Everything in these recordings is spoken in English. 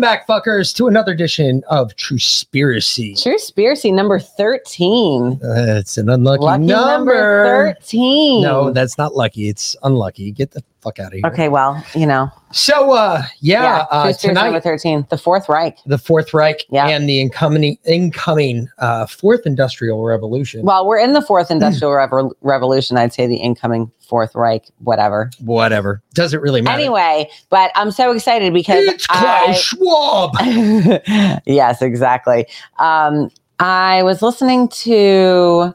Welcome back, fuckers, to another edition of Truspiracy. True Spiracy number 13. Uh, it's an unlucky Lucky number. number. 13. No, that's not lucky. It's unlucky. Get the fuck out of here. Okay, well, you know. So, uh, yeah, uh, Truspiracy number 13. The Fourth Reich. the Fourth Reich Yeah. and the incoming incoming uh, Fourth Industrial Revolution. Well, we're in the Fourth Industrial Revo- Revolution. I'd say the incoming Fourth Reich, whatever. Whatever, doesn't really matter. Anyway, but I'm so excited because it's Klaus Schwab. Yes, exactly. Um, I was listening to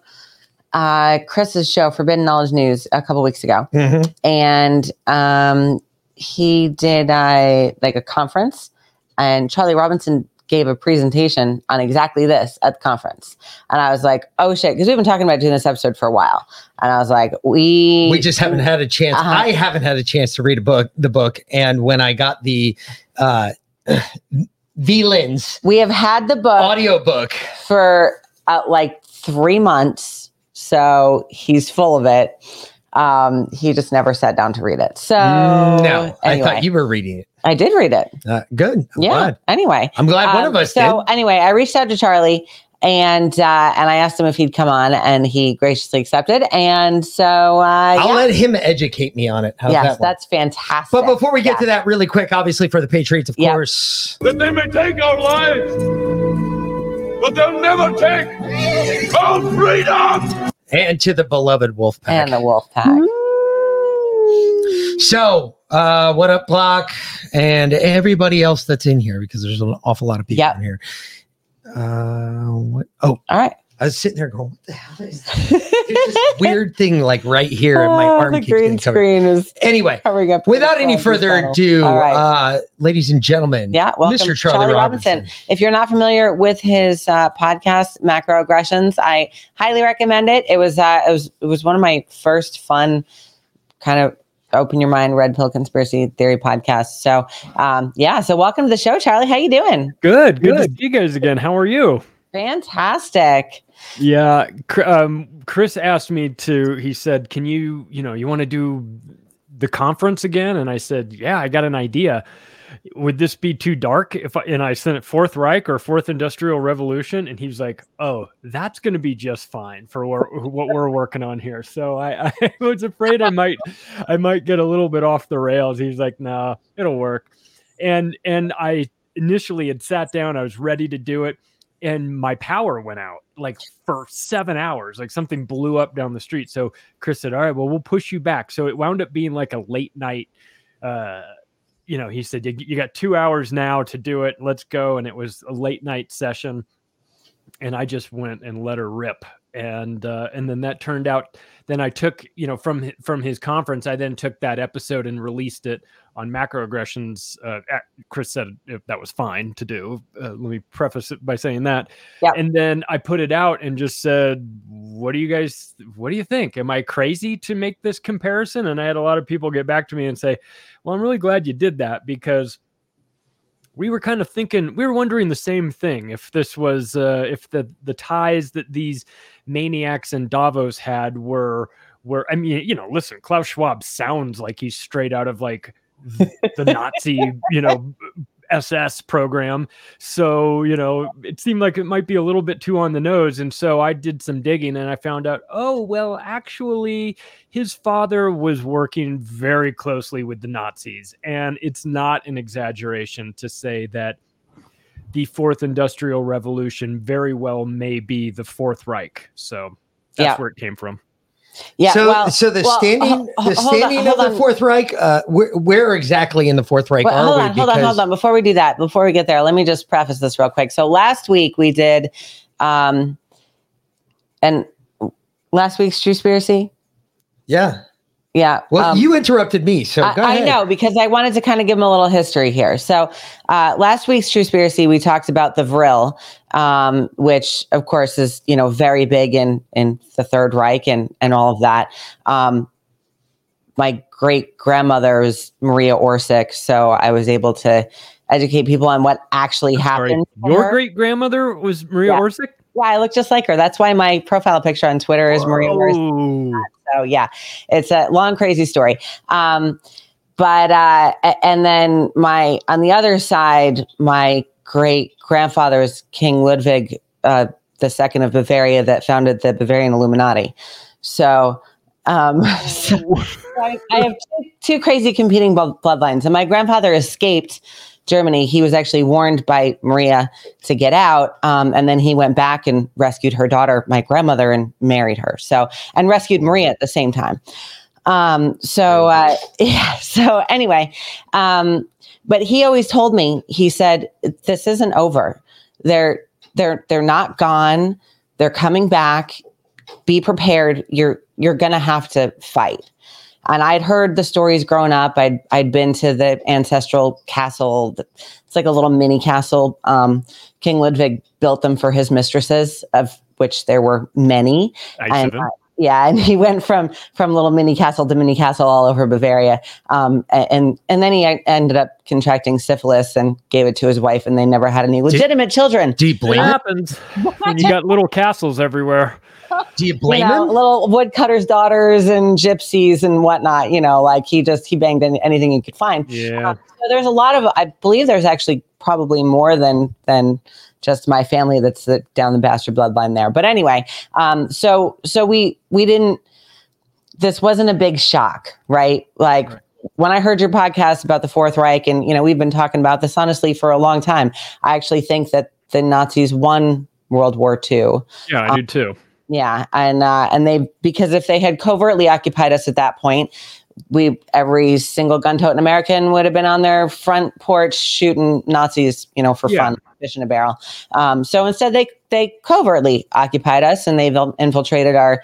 uh, Chris's show, Forbidden Knowledge News, a couple weeks ago, Mhm. and um, he did uh, like a conference, and Charlie Robinson gave a presentation on exactly this at the conference, and I was like, "Oh shit!" Because we've been talking about doing this episode for a while, and I was like, "We We just haven't had a chance. Uh-huh. I haven't had a chance to read a book, the book, and when I got the uh, V Lens we have had the book audio book, for uh, like three months, so he's full of it." Um, he just never sat down to read it. So no, I thought you were reading it. I did read it. Uh, good. I'm yeah. glad. Anyway, I'm glad one Um, of us did. so did. anyway, I reached out to Charlie and uh, and I asked him if he'd come on, and he graciously accepted. And so uh, I'll yeah. let him educate me on it. How's yes, that that's fantastic. But before we get Yeah. to that, really quick, obviously for the Patriots, of Yeah. course. that they may take our lives, but they'll never take our freedom. And to the beloved Wolf Pack. and the wolf pack. so, uh, what up, Block? And everybody else that's in here, because there's an awful lot of people Yep. in here. Uh, what? Oh, All right. I was sitting there going, what the hell is this weird thing like right here, and my Oh, arm the green screen is Anyway, covering up. without any further bottle. ado, All right. uh, ladies and gentlemen, Yeah, welcome, Mr. Charlie, Charlie Robinson. Robinson. If you're not familiar with his uh, podcast, Macroaggressions, I highly recommend it. It was uh, it was it was one of my first fun kind of open your mind red pill conspiracy theory podcasts. So um, yeah, so welcome to the show, Charlie. How you doing? Good, good, Good. to see you guys again. How are you? Fantastic. Yeah, um, Chris asked me to. He said, "Can you, you know, you want to do the conference again?" And I said, "Yeah, I got an idea. Would this be too dark if?" I, and I sent it Fourth Reich or Fourth Industrial Revolution, and he was like, "Oh, that's going to be just fine for what we're working on here." So I, I was afraid I might, I might get a little bit off the rails. He's like, "Nah, it'll work," and and I initially had sat down. I was ready to do it and my power went out like for seven hours like something blew up down the street. So chris said all right well we'll push you back. So it wound up being like a late night uh you know he said you, got two hours now to do it. Let's go. And it was a late night session. And i just went and let her rip. And uh and then that turned out then i took you know from from his conference i then took that episode and released it on macroaggressions uh chris said if that was fine to do uh, let me preface it by saying that. Yep. and then i put it out and just said what do you guys what do you think? Am i crazy to make this comparison? And i had a lot of people get back to me and say well i'm really glad you did that because we were kind of thinking we were wondering the same thing. If this was uh, if the the ties that these maniacs and Davos had were were I mean you know listen Klaus Schwab sounds like he's straight out of like the Nazi you know SS program. So, you know, it seemed like it might be a little bit too on the nose. And so I did some digging and I found out, oh, well, actually, his father was working very closely with the Nazis. And it's not an exaggeration to say that the fourth industrial revolution very well may be the Fourth Reich. So that's Yeah. where it came from. Yeah. so, well, so the well, standing, ho- the hold on, standing of the on. Fourth Reich. Uh, where, where exactly in the Fourth Reich Well, are hold we? on, hold on, hold on. Before we do that, before we get there, let me just preface this real quick. So last week we did, um, and last week's Truspiracy. Yeah. Yeah. Well, um, you interrupted me, so go I, I know because I wanted to kind of give them a little history here. So, uh, last week's Truspiracy, we talked about the Vril, um, which of course is you know very big in in the Third Reich and and all of that. Um, my great grandmother was Maria Orsic, so I was able to educate people on what actually Sorry, happened. to your great grandmother was Maria Yeah. Orsic? Yeah, I look just like her. That's why my profile picture on Twitter is Maria. Oh. So yeah, it's a long, crazy story. Um, but uh, and then my on the other side, my great grandfather was King Ludwig uh, the second of Bavaria that founded the Bavarian Illuminati. So. Um, so I, I have two, two crazy competing bloodlines, and my grandfather escaped Germany. He was actually warned by Maria to get out, um, and then he went back and rescued her daughter, my grandmother, and married her. So, and rescued Maria at the same time. Um, so, uh, yeah. So anyway, um, but he always told me, he said, "This isn't over. They're they're they're not gone. They're coming back. Be prepared. You're you're gonna have to fight." And I'd heard the stories growing up. I'd I'd been to the ancestral castle. It's like a little mini castle. Um, King Ludwig built them for his mistresses, of which there were many. I And, uh, yeah, and he went from from little mini castle to mini castle all over Bavaria, um, and and then he ended up contracting syphilis and gave it to his wife, and they never had any legitimate children. Do you blame It happens when you got little castles everywhere. Do you You know, him? little woodcutters' daughters and gypsies and whatnot. You know, like he just he banged any, anything he could find. Yeah. Um, so there's a lot of I believe there's actually probably more than than just my family that's the, down the bastard bloodline there. But anyway, um, so so we we didn't. This wasn't a big shock, right? Like Right. When I heard your podcast about the Fourth Reich, and you know we've been talking about this honestly for a long time. I actually think that the Nazis won World War II. Yeah, I do too. Yeah, and uh, and they because if they had covertly occupied us at that point, we every single gun-toting American would have been on their front porch shooting Nazis, you know, for Yeah. fun, fish in a barrel. Um, so instead, they they covertly occupied us, and they've infiltrated our,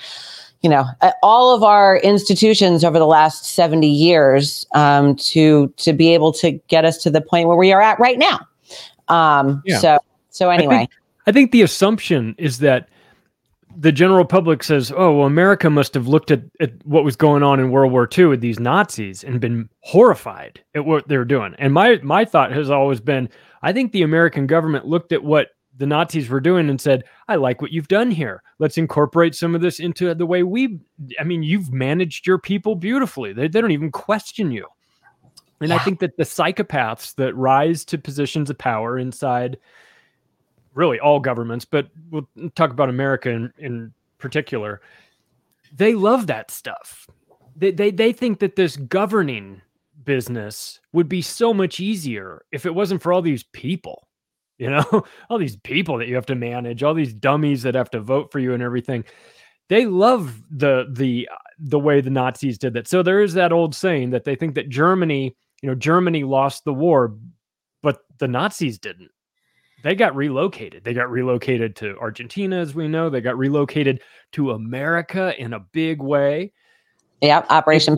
you know, uh, all of our institutions over the last seventy years um, to to be able to get us to the point where we are at right now. Um, Yeah. So so anyway, I think the assumption is that the general public says, "Oh, well, America must have looked at, at what was going on in World War II with these Nazis and been horrified at what they were doing." And my my thought has always been, I think the American government looked at what the Nazis were doing and said, "I like what you've done here. Let's incorporate some of this into the way we." I mean, you've managed your people beautifully. They they don't even question you. And I think that the psychopaths that rise to positions of power inside really all governments, but we'll talk about America in, in particular. They love that stuff. They, they they think that this governing business would be so much easier if it wasn't for all these people. You know, all these people that you have to manage, all these dummies that have to vote for you and everything. They love the the the way the Nazis did that. So there is that old saying that they think that Germany, you know, Germany lost the war, but the Nazis didn't they got relocated. They got relocated to Argentina, as we know. They got relocated to America in a big way. yeah, Operation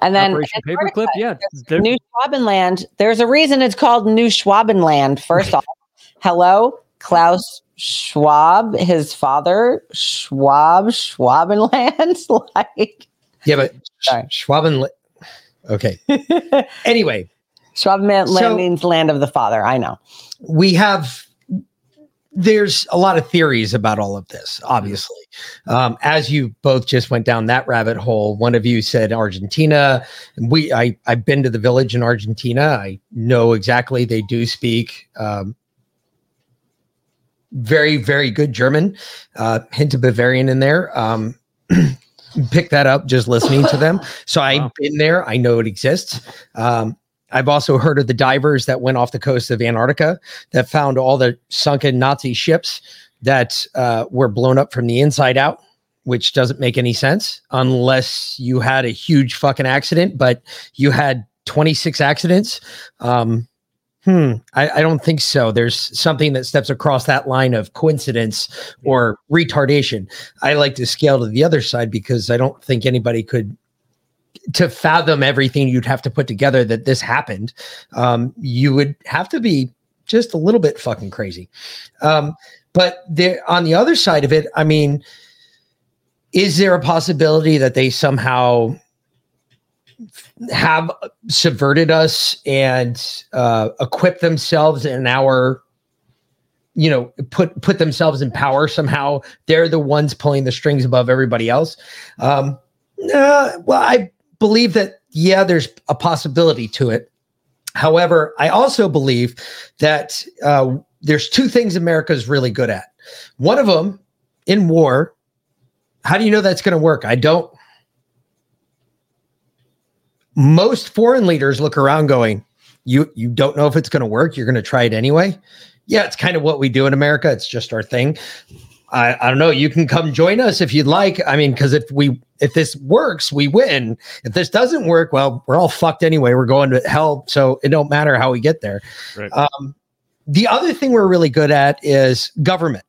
and then Operation Paperclip, yeah. There's New Schwabenland. There's a reason it's called New Schwabenland. First off, hello, Klaus Schwab, his father, Schwab, Schwabenland. like Yeah, but Sorry. Schwaben. Okay. Anyway, Schwabenland So- means land of the father. I know. we have there's a lot of theories about all of this, obviously. Um, as you both just went down that rabbit hole, one of you said Argentina. We, I, I've been to the village in Argentina. I know exactly they do speak um, very, very good German. Uh, hint of Bavarian in there. Um, pick that up just listening to them. So I've been there. I know it exists. Um, I've also heard of the divers that went off the coast of Antarctica that found all the sunken Nazi ships that uh, were blown up from the inside out, which doesn't make any sense unless you had a huge fucking accident, but you had 26 accidents. Um, hmm, I, I don't think so. There's something that steps across that line of coincidence or retardation. I like to scale to the other side because I don't think anybody could to fathom everything you'd have to put together that this happened, um, you would have to be just a little bit fucking crazy. Um, but there, on the other side of it, I mean, is there a possibility that they somehow have subverted us and uh, equip themselves in our you know put put themselves in power somehow they're the ones pulling the strings above everybody else um uh, well i believe that, yeah, there's a possibility to it. However, I also believe that uh, there's two things America is really good at. One of them in war, how do you know that's going to work? I don't. Most foreign leaders look around going, you you don't know if it's going to work. You're going to try it anyway. Yeah, it's kind of what we do in America. It's just our thing. I, I don't know. You can come join us if you'd like. I mean, because if we if this works, we win. If this doesn't work, well, we're all fucked anyway. We're going to hell, so it don't matter how we get there. Right. Um, the other thing we're really good at is government.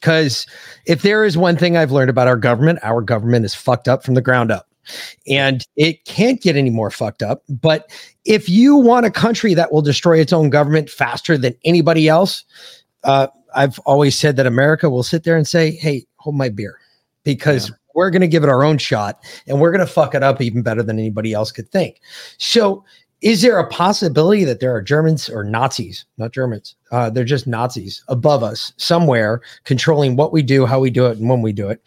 Because if there is one thing I've learned about our government, our government is fucked up from the ground up. And it can't get any more fucked up. But if you want a country that will destroy its own government faster than anybody else, uh, I've always said that America will sit there and say, "Hey, hold my beer," because yeah. we're going to give it our own shot and we're going to fuck it up even better than anybody else could think. So, is there a possibility that there are Germans or Nazis, not Germans, uh, they're just Nazis above us somewhere, controlling what we do, how we do it, and when we do it?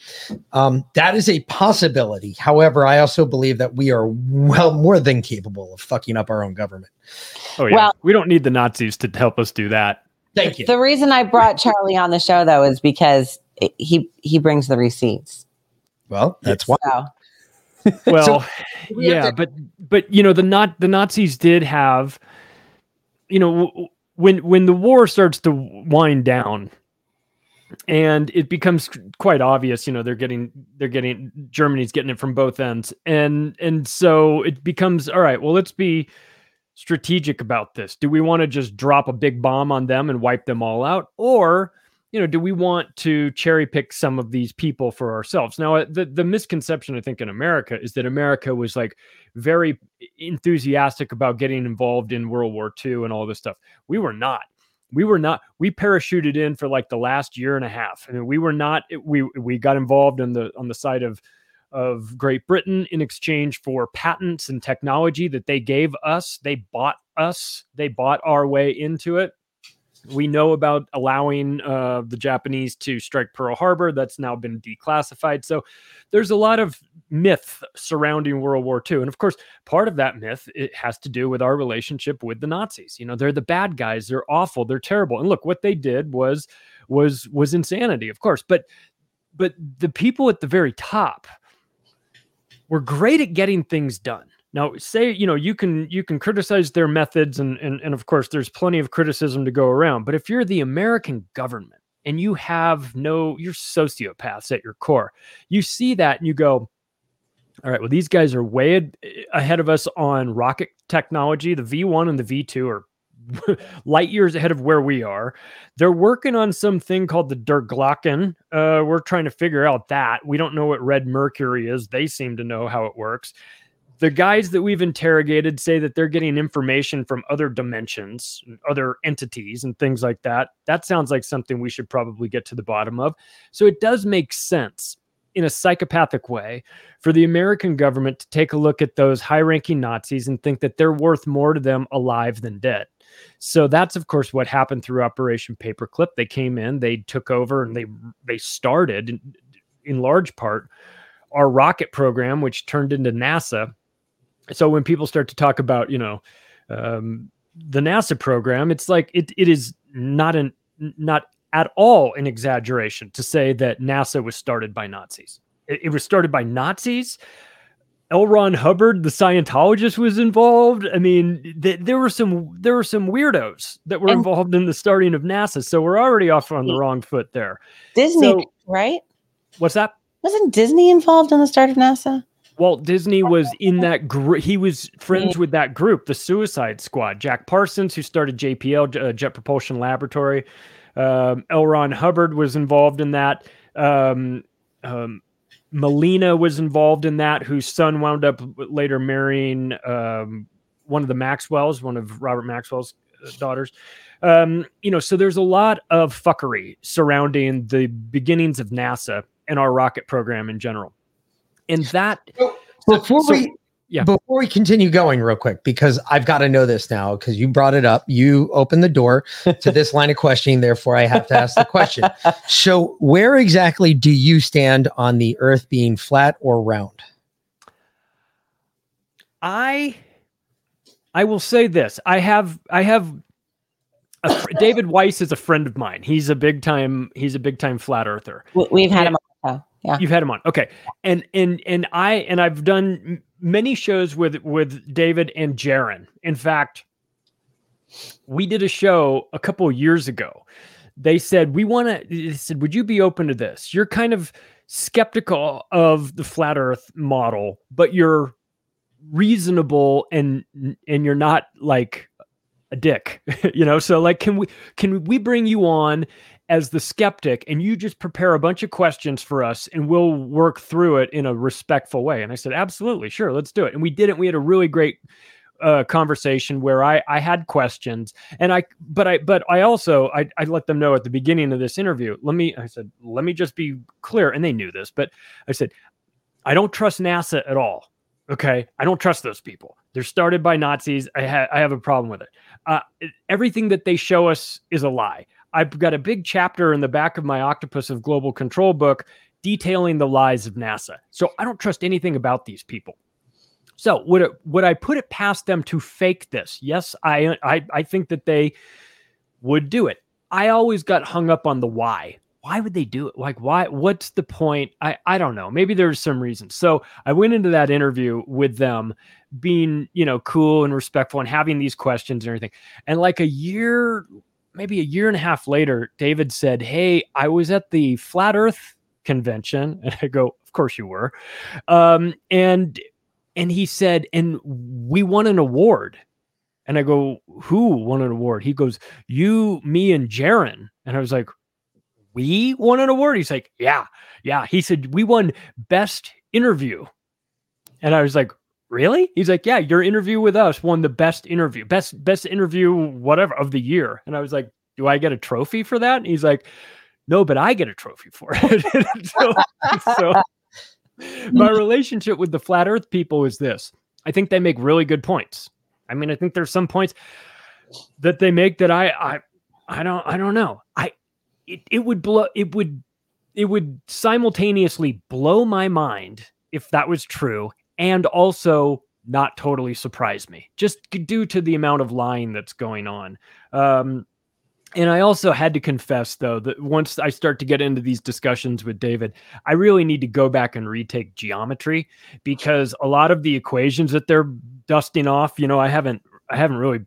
Um, that is a possibility. However, I also believe that we are well more than capable of fucking up our own government. Oh yeah, well, we don't need the Nazis to help us do that. Thank you. The reason I brought Charlie on the show though is because he he brings the receipts. Well, that's why. So. well, so yeah, to- but but you know the not the Nazis did have, you know, when when the war starts to wind down, and it becomes quite obvious, you know, they're getting they're getting Germany's getting it from both ends, and and so it becomes all right. Well, let's be strategic about this? Do we want to just drop a big bomb on them and wipe them all out? Or, you know, do we want to cherry pick some of these people for ourselves? Now, uh, the, the misconception, I think, in America is that America was like very enthusiastic about getting involved in World War II and all this stuff. We were not. We were not. We parachuted in for like the last year and a half. I mean, we were not. We we got involved on the on the side of of Great Britain in exchange for patents and technology that they gave us. They bought us, they bought our way into it. We know about allowing uh, the Japanese to strike Pearl Harbor. That's now been declassified. So there's a lot of myth surrounding World War II. And of course, part of that myth it has to do with our relationship with the Nazis. You know, they're the bad guys. They're awful. They're terrible. And look, what they did was was was insanity, of course. But but the people at the very top, were great at getting things done. Now, say you know you can you can criticize their methods, and and and of course there's plenty of criticism to go around. But if you're the American government and you have no, you're sociopaths at your core. You see that and you go, all right, well these guys are way ahead of us on rocket technology. The V1 and the V2 are light years ahead of where we are. They're working on something called the Der Glocken. Uh, we're trying to figure out that. We don't know what red mercury is. They seem to know how it works. The guys that we've interrogated say that they're getting information from other dimensions, other entities, and things like that. That sounds like something we should probably get to the bottom of. So it does make sense in a psychopathic way for the American government to take a look at those high ranking Nazis and think that they're worth more to them alive than dead. So that's of course what happened through Operation Paperclip. They came in, they took over, and they they started in, in large part our rocket program, which turned into NASA. So when people start to talk about, you know, um, the NASA program, it's like it it is not an not at all an exaggeration to say that NASA was started by Nazis. It, it was started by Nazis. L. Ron Hubbard, the Scientologist, was involved. I mean, th- there were some there were some weirdos that were And- involved in the starting of NASA. So we're already off on the wrong foot there. Disney, So- right? What's that? Wasn't Disney involved in the start of NASA? Walt Disney was in that group. He was friends with that group, the Suicide Squad. Jack Parsons, who started JPL, uh, Jet Propulsion Laboratory. Um, L. Ron Hubbard was involved in that. Um, um, Malina was involved in that, whose son wound up later marrying um, one of the Maxwells, one of Robert Maxwell's uh, daughters. Um, you know, so there's a lot of fuckery surrounding the beginnings of NASA and our rocket program in general. And that Before so- we yeah. before we continue going real quick, because I've got to know this now, because you brought it up. You opened the door to this line of questioning, therefore I have to ask the question. So where exactly do you stand on the earth being flat or round? I I will say this. I have I have a, fr- David Weiss is a friend of mine. He's a big time he's a big time flat earther. We- We've had him on. Yeah. You've had him on. Okay. And and and I and I've done m- many shows with with David and Jaron. In fact, we did a show a couple years ago. They said, "We want to they said, "Would you be open to this? You're kind of skeptical of the flat earth model, but you're reasonable and and you're not like a dick, you know? So like can we can we bring you on as the skeptic and you just prepare a bunch of questions for us and we'll work through it in a respectful way. And I said, absolutely, sure, let's do it. And we did it. We had a really great uh, conversation where I, I had questions and I, but I, but I also, I, I let them know at the beginning of this interview, let me, I said, let me just be clear. And they knew this, but I said, I don't trust NASA at all. Okay. I don't trust those people. They're started by Nazis. I, ha- I have a problem with it. Uh, everything that they show us is a lie. I've got a big chapter in the back of my Octopus of Global Control book detailing the lies of NASA. So I don't trust anything about these people. So would it, would I put it past them to fake this? Yes, I I I think that they would do it. I always got hung up on the why. Why would they do it? Like why what's the point? I I don't know. Maybe there's some reason. So I went into that interview with them being, you know, cool and respectful and having these questions and everything. And like a year maybe a year and a half later, David said, Hey, I was at the Flat Earth convention. And I go, Of course you were. Um, and and he said, and we won an award. And I go, Who won an award? He goes, You, me, and Jaron. And I was like, We won an award? He's like, Yeah, yeah. He said, We won best interview. And I was like, Really? He's like, Yeah, your interview with us won the best interview, best best interview, whatever of the year. And I was like, Do I get a trophy for that? And he's like, No, but I get a trophy for it. so, so my relationship with the flat earth people is this. I think they make really good points. I mean, I think there's some points that they make that I I I don't I don't know. I it, it would blow it would it would simultaneously blow my mind if that was true and also not totally surprise me just due to the amount of lying that's going on um and i also had to confess though that once i start to get into these discussions with david i really need to go back and retake geometry because a lot of the equations that they're dusting off you know i haven't i haven't really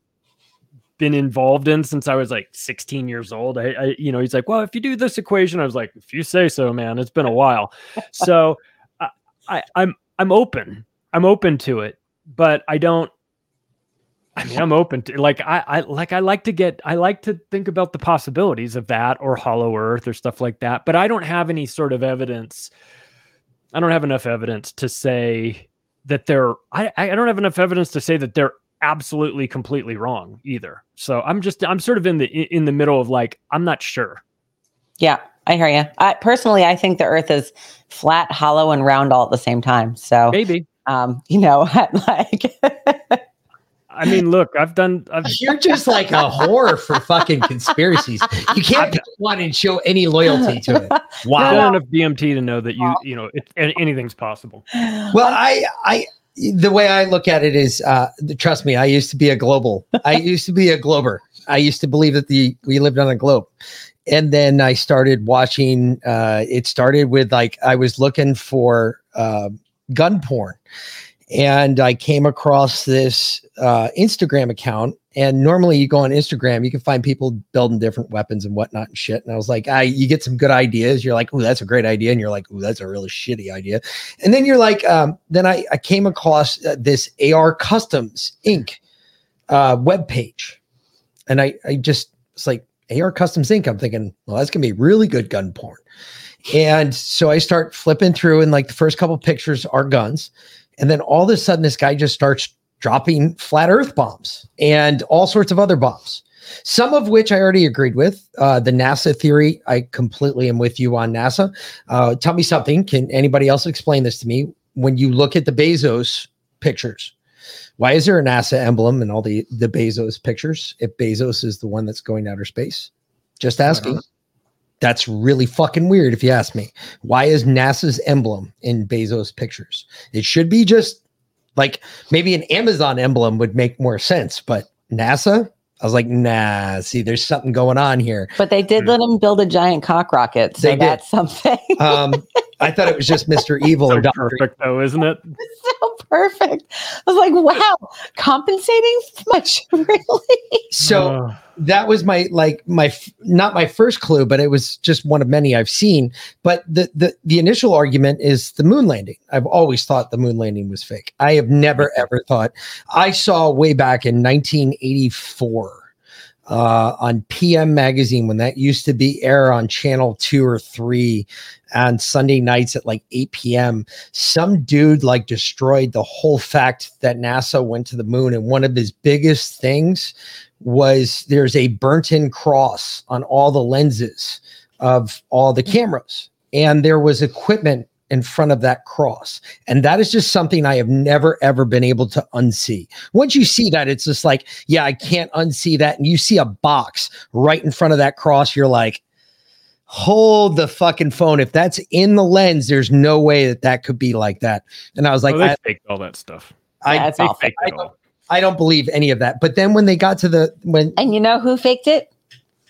been involved in since I was like 16 years old. I, I, you know, he's like, well, if you do this equation, I was like, if you say so, man, it's been a while. so I, I, I'm, I'm open. I'm open to it, but I don't. I mean, I'm open to like I, I like I like to get I like to think about the possibilities of that or Hollow Earth or stuff like that, but I don't have any sort of evidence. I don't have enough evidence to say that they're. I I don't have enough evidence to say that they're absolutely completely wrong either. So I'm just I'm sort of in the in the middle of like I'm not sure. Yeah. I hear you. I, personally, I think the Earth is flat, hollow, and round all at the same time. So, Maybe. um, you know, like I mean, look, I've done. I've, You're just like a whore for fucking conspiracies. You can't pick one and show any loyalty to it. I've Wow. done enough DMT to know that you, you know, it, anything's possible. Well, I, I, the way I look at it is, uh, trust me, I used to be a global. I used to be a glober. I used to believe that the we lived on a globe, and then I started watching. Uh, it started with like I was looking for uh, gun porn, and I came across this uh, Instagram account. And normally, you go on Instagram, you can find people building different weapons and whatnot and shit. And I was like, I, you get some good ideas. You're like, oh, that's a great idea, and you're like, oh, that's a really shitty idea. And then you're like, um, then I, I came across uh, this AR Customs Inc. Uh, web page, and I, I just it's like AR Customs Inc. I'm thinking, well, that's gonna be really good gun porn. And so I start flipping through, and like the first couple pictures are guns, and then all of a sudden this guy just starts dropping flat Earth bombs and all sorts of other bombs. Some of which I already agreed with. Uh, the NASA theory, I completely am with you on NASA. Uh, tell me something. Can anybody else explain this to me? When you look at the Bezos pictures, why is there a NASA emblem in all the the Bezos pictures? If Bezos is the one that's going to outer space, just asking. That's really fucking weird, if you ask me. Why is NASA's emblem in Bezos pictures? It should be just like maybe an Amazon emblem would make more sense, but NASA. I was like, nah. See, there's something going on here. but they did let him build a giant cock rocket, so They did. that's something. Um, I thought it was just Mr. Evil So or Doctor perfect, though, isn't it? so perfect. I was like, wow, compensating much, really? So Uh, that was my like my not my first clue, but it was just one of many I've seen. But the the the initial argument is the moon landing. I've always thought the moon landing was fake. I have never ever thought. I saw way back in 1984 uh, on PM magazine when that used to be air on channel two or three on Sunday nights at like 8 p.m. Some dude like destroyed the whole fact that NASA went to the moon, and one of his biggest things was there's a burnt in cross on all the lenses of all the cameras and there was equipment in front of that cross and that is just something i have never ever been able to unsee once you see that it's just like yeah i can't unsee that and you see a box right in front of that cross you're like hold the fucking phone if that's in the lens there's no way that that could be like that and i was like oh, they I, faked all that stuff. I, Yeah, it's They I it all. I don't believe any of that but then when they got to the when And you know who faked it?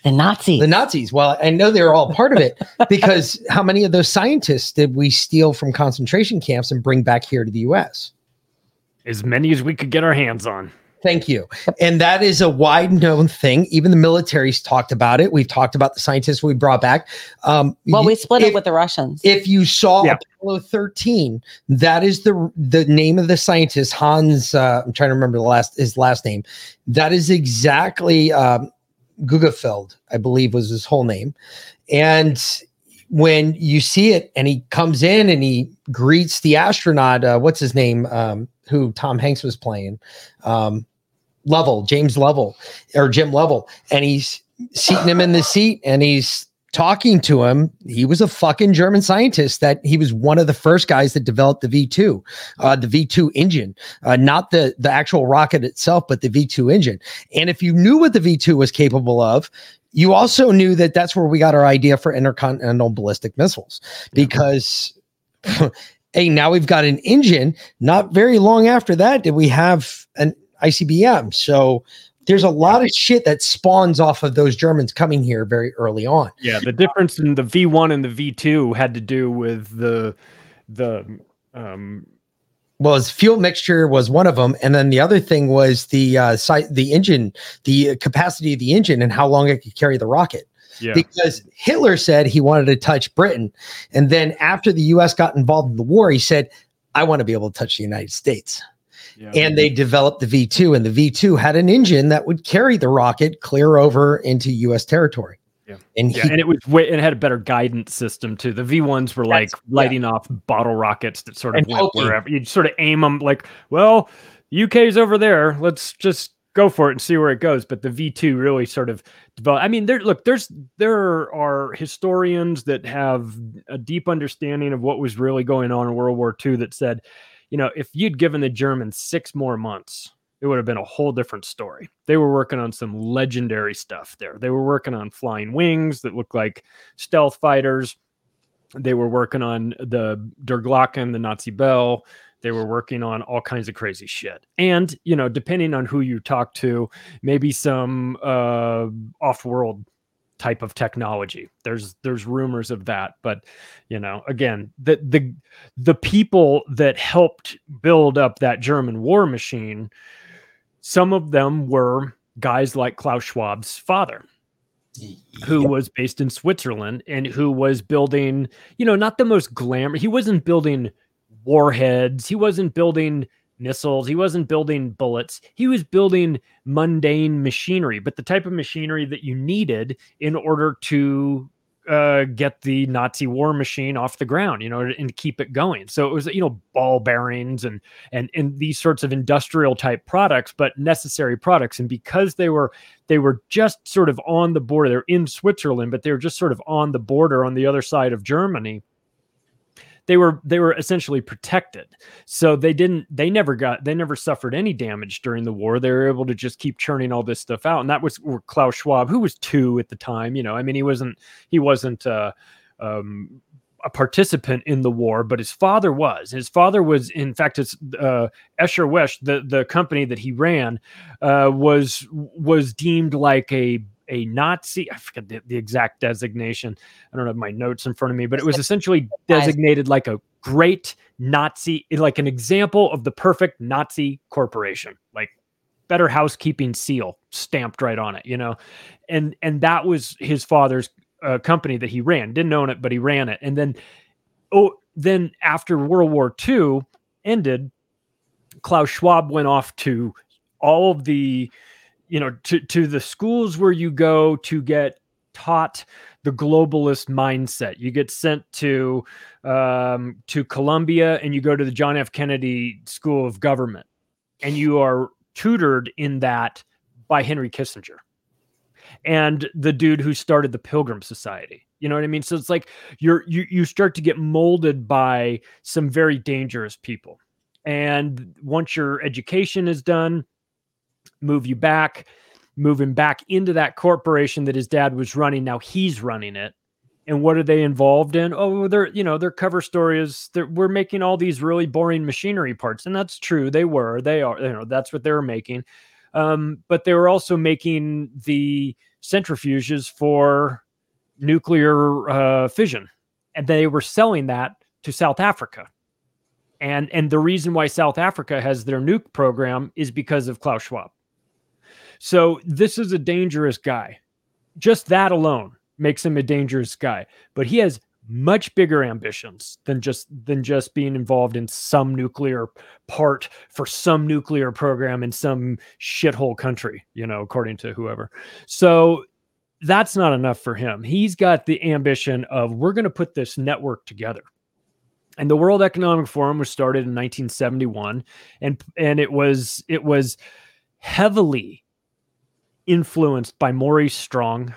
The Nazis. The Nazis. Well, I know they're all part of it because how many of those scientists did we steal from concentration camps and bring back here to the US? As many as we could get our hands on. Thank you. And that is a wide known thing. Even the military's talked about it. We've talked about the scientists we brought back. Um, well, we split if- it with the Russians. if you saw Yeah. Apollo 13, that is the the name of the scientist Hans. Uh, I'm trying to remember the last his last name. That is exactly um, Gugafeld, I believe was his whole name. And when you see it, and he comes in and he greets the astronaut. Uh, what's his name? Um, who Tom Hanks was playing? Um, Lovell, James Lovell, or Jim Lovell, and he's seating him in the seat, and he's talking to him. He was a fucking German scientist that he was one of the first guys that developed the V2, uh, the V2 engine, uh, not the, the actual rocket itself, but the V2 engine. And if you knew what the V2 was capable of, you also knew that that's where we got our idea for intercontinental ballistic missiles because hey, now we've got an engine. Not very long after that did we have an ICBM. So there's a lot of shit that spawns off of those Germans coming here very early on. Yeah, the difference in the V1 and the V2 had to do with the the um was fuel mixture was one of them, and then the other thing was the uh, si- the engine, the capacity of the engine, and how long it could carry the rocket. yeah. Because Hitler said he wanted to touch Britain, and then after the U.S. got involved in the war, he said, "I want to be able to touch the United States." Yeah. And they developed the V2, and the V2 had an engine that would carry the rocket clear over into U.S. territory. Yeah. And Yeah, he, and it was way, it had a better guidance system too. The V ones were like lighting off bottle rockets that sort of went wherever. You'd sort of aim them like, well, UK's over there. Let's just go for it and see where it goes. But the V two really sort of developed. I mean, there look, there's there are historians that have a deep understanding of what was really going on in World War II that said, you know, if you'd given the Germans six more months, it would have been a whole different story. They were working on some legendary stuff there. They were working on flying wings that looked like stealth fighters. They were working on the Der Glocken, the Nazi Bell. They were working on all kinds of crazy shit. And, you know, depending on who you talk to, maybe some uh, off world type of technology. There's there's rumors of that, but you know, again, the the the people that helped build up that German war machine, some of them were guys like Klaus Schwab's father, who Yep. was based in Switzerland and who was building, you know, not the most glamour. He wasn't building warheads. He wasn't building missiles. He wasn't building bullets. He was building mundane machinery, but the type of machinery that you needed in order to uh, get the Nazi war machine off the ground, you know, and keep it going. So it was, you know, ball bearings and and and these sorts of industrial type products, but necessary products. And because they were they were just sort of on the border, they're in Switzerland, but they were just sort of on the border on the other side of Germany they were they were essentially protected. So they didn't they never got they never suffered any damage during the war. They were able to just keep churning all this stuff out. And that was klaus schwab who was two at the time you know i mean he wasn't he wasn't uh um a participant in the war, but his father was. His father was, in fact, his uh, Escher Wyss, the the company that he ran, uh, was was deemed like a a Nazi. I forget the, the exact designation. I don't have my notes in front of me, but it was essentially designated like a great Nazi, like an example of the perfect Nazi corporation, like better housekeeping seal stamped right on it, you know, and and that was his father's uh, company that he ran. Didn't own it, but he ran it, and then oh, then after World War II ended, Klaus Schwab went off to all of the you know to to the schools where you go to get taught the globalist mindset. You get sent to um, to columbia and you go to the john f. Kennedy school of government. And you are tutored in that by henry kissinger and the dude who started the pilgrim society. You know what i mean? So it's like you're you, you start to get molded by some very dangerous people. And once your education is done move you back, move him back into that corporation that his dad was running. Now he's running it. And what are they involved in? Oh, they're, you know, their cover story is that we're making all these really boring machinery parts. And that's true. They were, they are, you know, that's what they were making. Um, but they were also making the centrifuges for nuclear uh, fission. And they were selling that to South Africa. And, and the reason why South Africa has their nuke program is because of Klaus Schwab. So this is a dangerous guy. Just that alone makes him a dangerous guy. But he has much bigger ambitions than just than just being involved in some nuclear part for some nuclear program in some shithole country, you know, according to whoever. So that's not enough for him. He's got the ambition of we're going to put this network together. And the World Economic Forum was started in 1971 and and it was it was heavily influenced by Maurice Strong,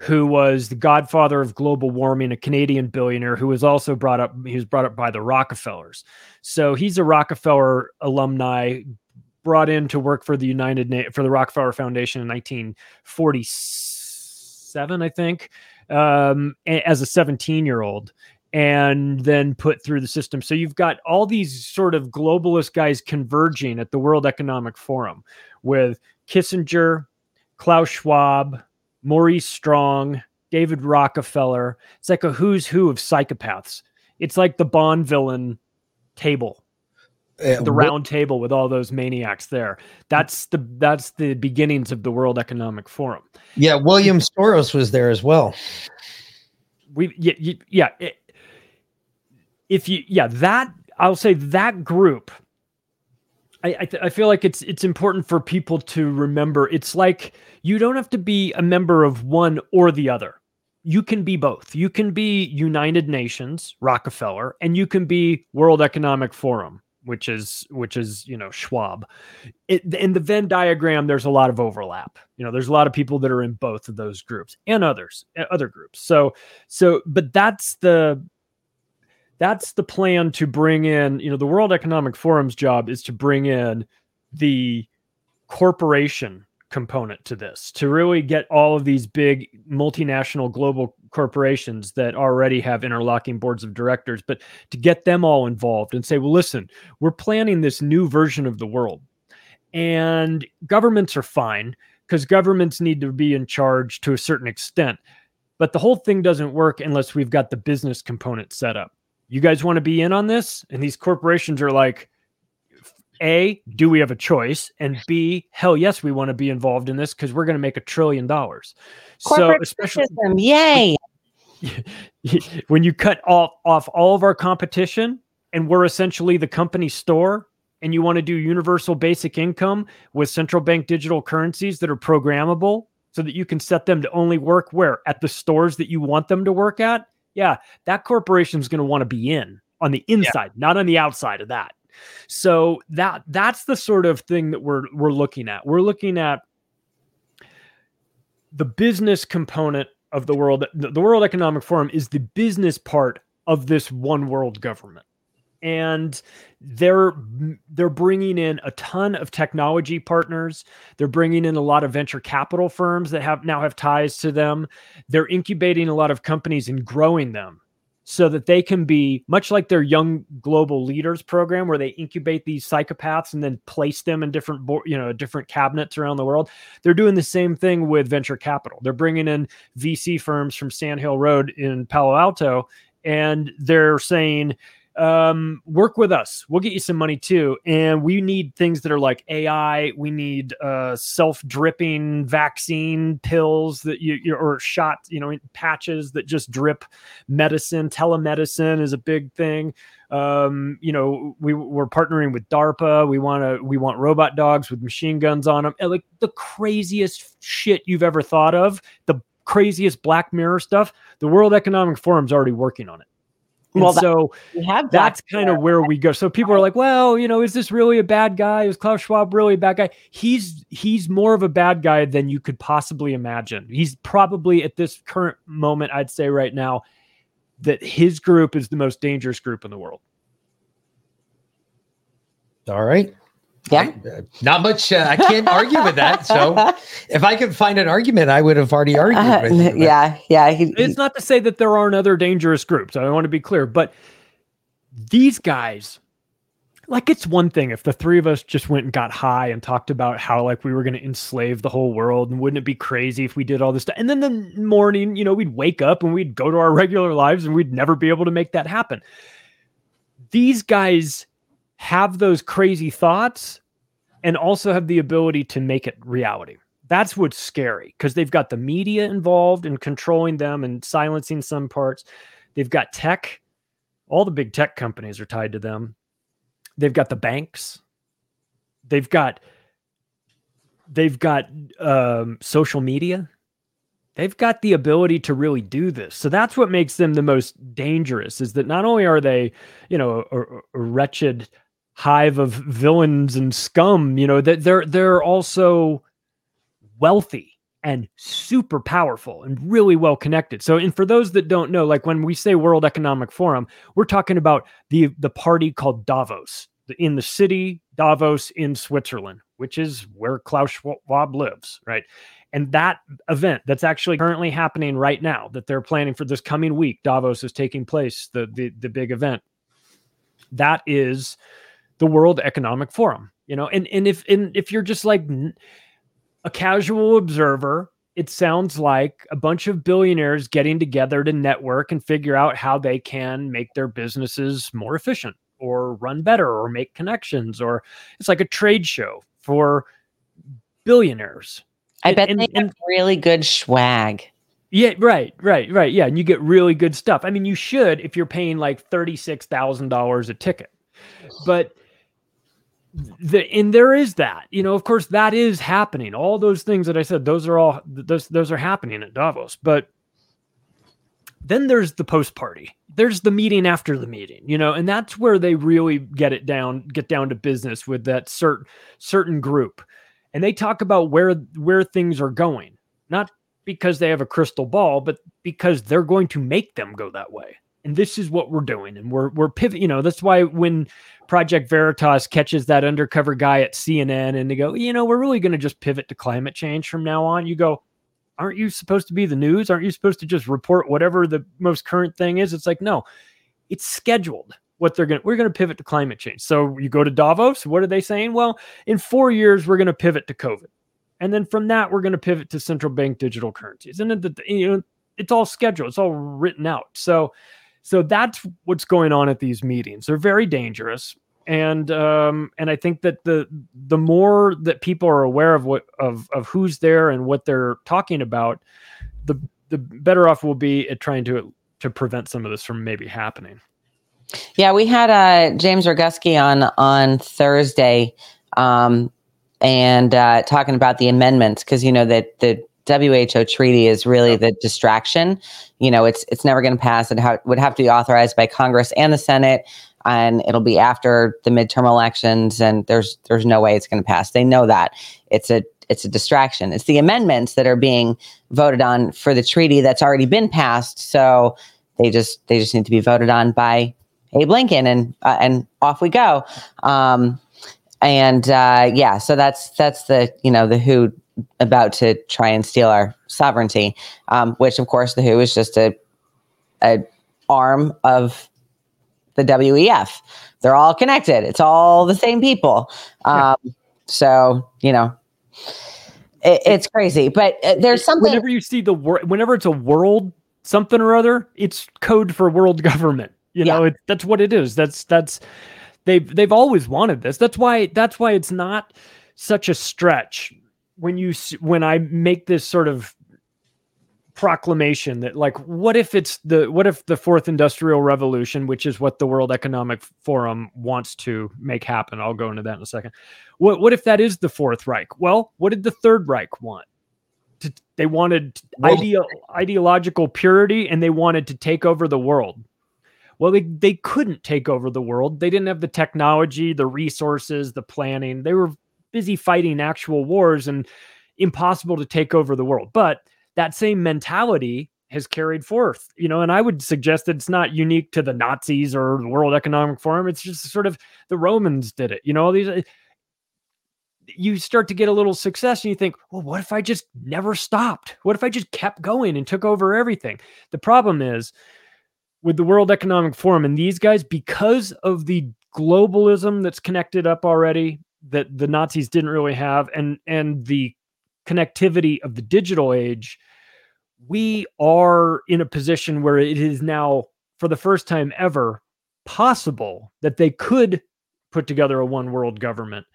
who was the godfather of global warming, a Canadian billionaire who was also brought up. He was brought up by the Rockefellers. So he's a Rockefeller alumni, brought in to work for the United Na- for the Rockefeller Foundation in 1947, I think, um, as a 17 year old. And then put through the system. So you've got all these sort of globalist guys converging at the World Economic Forum with Kissinger, Klaus Schwab, Maurice Strong, David Rockefeller. It's like a who's who of psychopaths. It's like the Bond villain table, Uh, the round table with all those maniacs there. That's the that's the beginnings of the World Economic Forum. yeah, William Soros was there as well. We yeah, yeah it- if you yeah that I'll say that group. I I, th- I feel like it's it's important for people to remember. It's like you don't have to be a member of one or the other. You can be both. You can be United Nations, Rockefeller, and you can be World Economic Forum, which is which is you know Schwab. It, in the Venn diagram, there's a lot of overlap. You know, there's a lot of people that are in both of those groups and others, uh, other groups. So so, but that's the that's the plan to bring in. You know, the World Economic Forum's job is to bring in the corporation component to this to really get all of these big multinational global corporations that already have interlocking boards of directors but to get them all involved and say well listen we're planning this new version of the world and governments are fine because governments need to be in charge to a certain extent but the whole thing doesn't work unless we've got the business component set up you guys want to be in on this and these corporations are like a, do we have a choice? And B, hell yes, we want to be involved in this because we're going to make a trillion dollars. So, especially, System, yay! when you cut off, off all of our competition and we're essentially the company store and you want to do universal basic income with central bank digital currencies that are programmable so that you can set them to only work where at the stores that you want them to work at yeah that corporation is going to want to be in on the inside yeah. not on the outside of that so that that's the sort of thing that we're we're looking at. We're looking at the business component of the world. The World Economic Forum is the business part of this one world government. And they're they're bringing in a ton of technology partners. They're bringing in a lot of venture capital firms that have now have ties to them. They're incubating a lot of companies and growing them so that they can be much like their young global leaders program where they incubate these psychopaths and then place them in different you know different cabinets around the world they're doing the same thing with venture capital they're bringing in vc firms from sand hill road in palo alto and they're saying um, work with us. We'll get you some money too. And we need things that are like AI. We need uh, self dripping vaccine pills that you, you or shot, you know, patches that just drip medicine. Telemedicine is a big thing. Um, you know, we we're partnering with DARPA. We want to we want robot dogs with machine guns on them. And like the craziest shit you've ever thought of. The craziest Black Mirror stuff. The World Economic Forum's already working on it. And well, so that, that's kind of where we go. So people are like, well, you know, is this really a bad guy? Is Klaus Schwab really a bad guy? He's he's more of a bad guy than you could possibly imagine. He's probably at this current moment, I'd say right now, that his group is the most dangerous group in the world. All right. Yeah. I, uh, not much. Uh, I can't argue with that. So if I could find an argument, I would have already argued uh, you. Yeah. Yeah. He, it's not to say that there aren't other dangerous groups. I want to be clear, but these guys, like it's one thing if the three of us just went and got high and talked about how like we were going to enslave the whole world and wouldn't it be crazy if we did all this stuff and then the morning you know we'd wake up and we'd go to our regular lives and we'd never be able to make that happen these guys have those crazy thoughts and also have the ability to make it reality. That's what's scary because they've got the media involved in controlling them and silencing some parts. They've got tech. All the big tech companies are tied to them. They've got the banks. They've got they've got um, social media. They've got the ability to really do this. So that's what makes them the most dangerous is that not only are they, you know, a, a wretched hive of villains and scum you know that they're they're also wealthy and super powerful and really well connected. So and for those that don't know like when we say world economic forum we're talking about the the party called davos in the city davos in switzerland which is where klaus schwab lives right? And that event that's actually currently happening right now that they're planning for this coming week davos is taking place the the, the big event. That is the World Economic Forum. You know, and and if and if you're just like a casual observer, it sounds like a bunch of billionaires getting together to network and figure out how they can make their businesses more efficient or run better or make connections or it's like a trade show for billionaires. I bet and, they and, have really good swag. Yeah, right, right, right. Yeah, and you get really good stuff. I mean, you should if you're paying like thirty-six thousand dollars a ticket. But the and there is that you know of course that is happening all those things that i said those are all those those are happening at davos but Then there's the post party. There's the meeting after the meeting, you know, and that's where they really get it down, get down to business with that certain certain group. And they talk about where where things are going, not because they have a crystal ball, but because they're going to make them go that way. And this is what we're doing. And we're we're pivot, you know, that's why when Project Veritas catches that undercover guy at CNN and they go, you know, we're really going to just pivot to climate change from now on. You go, aren't you supposed to be the news? Aren't you supposed to just report whatever the most current thing is? It's like, no, it's scheduled what they're going to, we're going to pivot to climate change. So you go to Davos. What are they saying? Well, in four years, we're going to pivot to COVID. And then from that, we're going to pivot to central bank digital currencies. And you know, it's all scheduled. It's all written out. So, so that's what's going on at these meetings. They're very dangerous, and um, and I think that the the more that people are aware of what of of who's there and what they're talking about, the the better off we'll be at trying to to prevent some of this from maybe happening. Yeah, we had uh, James Roguski on on Thursday, um, and uh, talking about the amendments because you know that the WHO treaty is really the distraction. You know, it's it's never going to pass. It ha- would have to be authorized by Congress and the Senate, and it'll be after the midterm elections. And there's there's no way it's going to pass. They know that it's a it's a distraction. It's the amendments that are being voted on for the treaty that's already been passed. So they just they just need to be voted on by Abe Lincoln, and uh, and off we go. Um, and uh, yeah, so that's that's the you know the who about to try and steal our sovereignty, um, which of course the WHO is just a, a arm of the WEF. They're all connected. It's all the same people. Um, yeah. So you know, it, it's crazy. But uh, there's something. Whenever you see the word, whenever it's a world something or other, it's code for world government. You know, yeah. it, that's what it is. That's that's they've they've always wanted this. That's why that's why it's not such a stretch when you when I make this sort of proclamation that like what if it's the what if the fourth industrial revolution which is what the world economic forum wants to make happen? I'll go into that in a second. What what if that is the fourth reich? Well what did the third reich want? To, they wanted ideal ideological purity and they wanted to take over the world. Well they, they couldn't take over the world. They didn't have the technology the resources the planning. They were busy fighting actual wars and impossible to take over the world. But that same mentality has carried forth, you know, and I would suggest that it's not unique to the Nazis or the World Economic Forum. It's just sort of the Romans did it, you know, these uh, you start to get a little success and you think, well, what if I just never stopped? What if I just kept going and took over everything? The problem is with the World Economic Forum and these guys, because of the globalism that's connected up already, that the Nazis didn't really have, and and the connectivity of the digital age, we are in a position where it is now, for the first time ever, possible that they could put together a one world government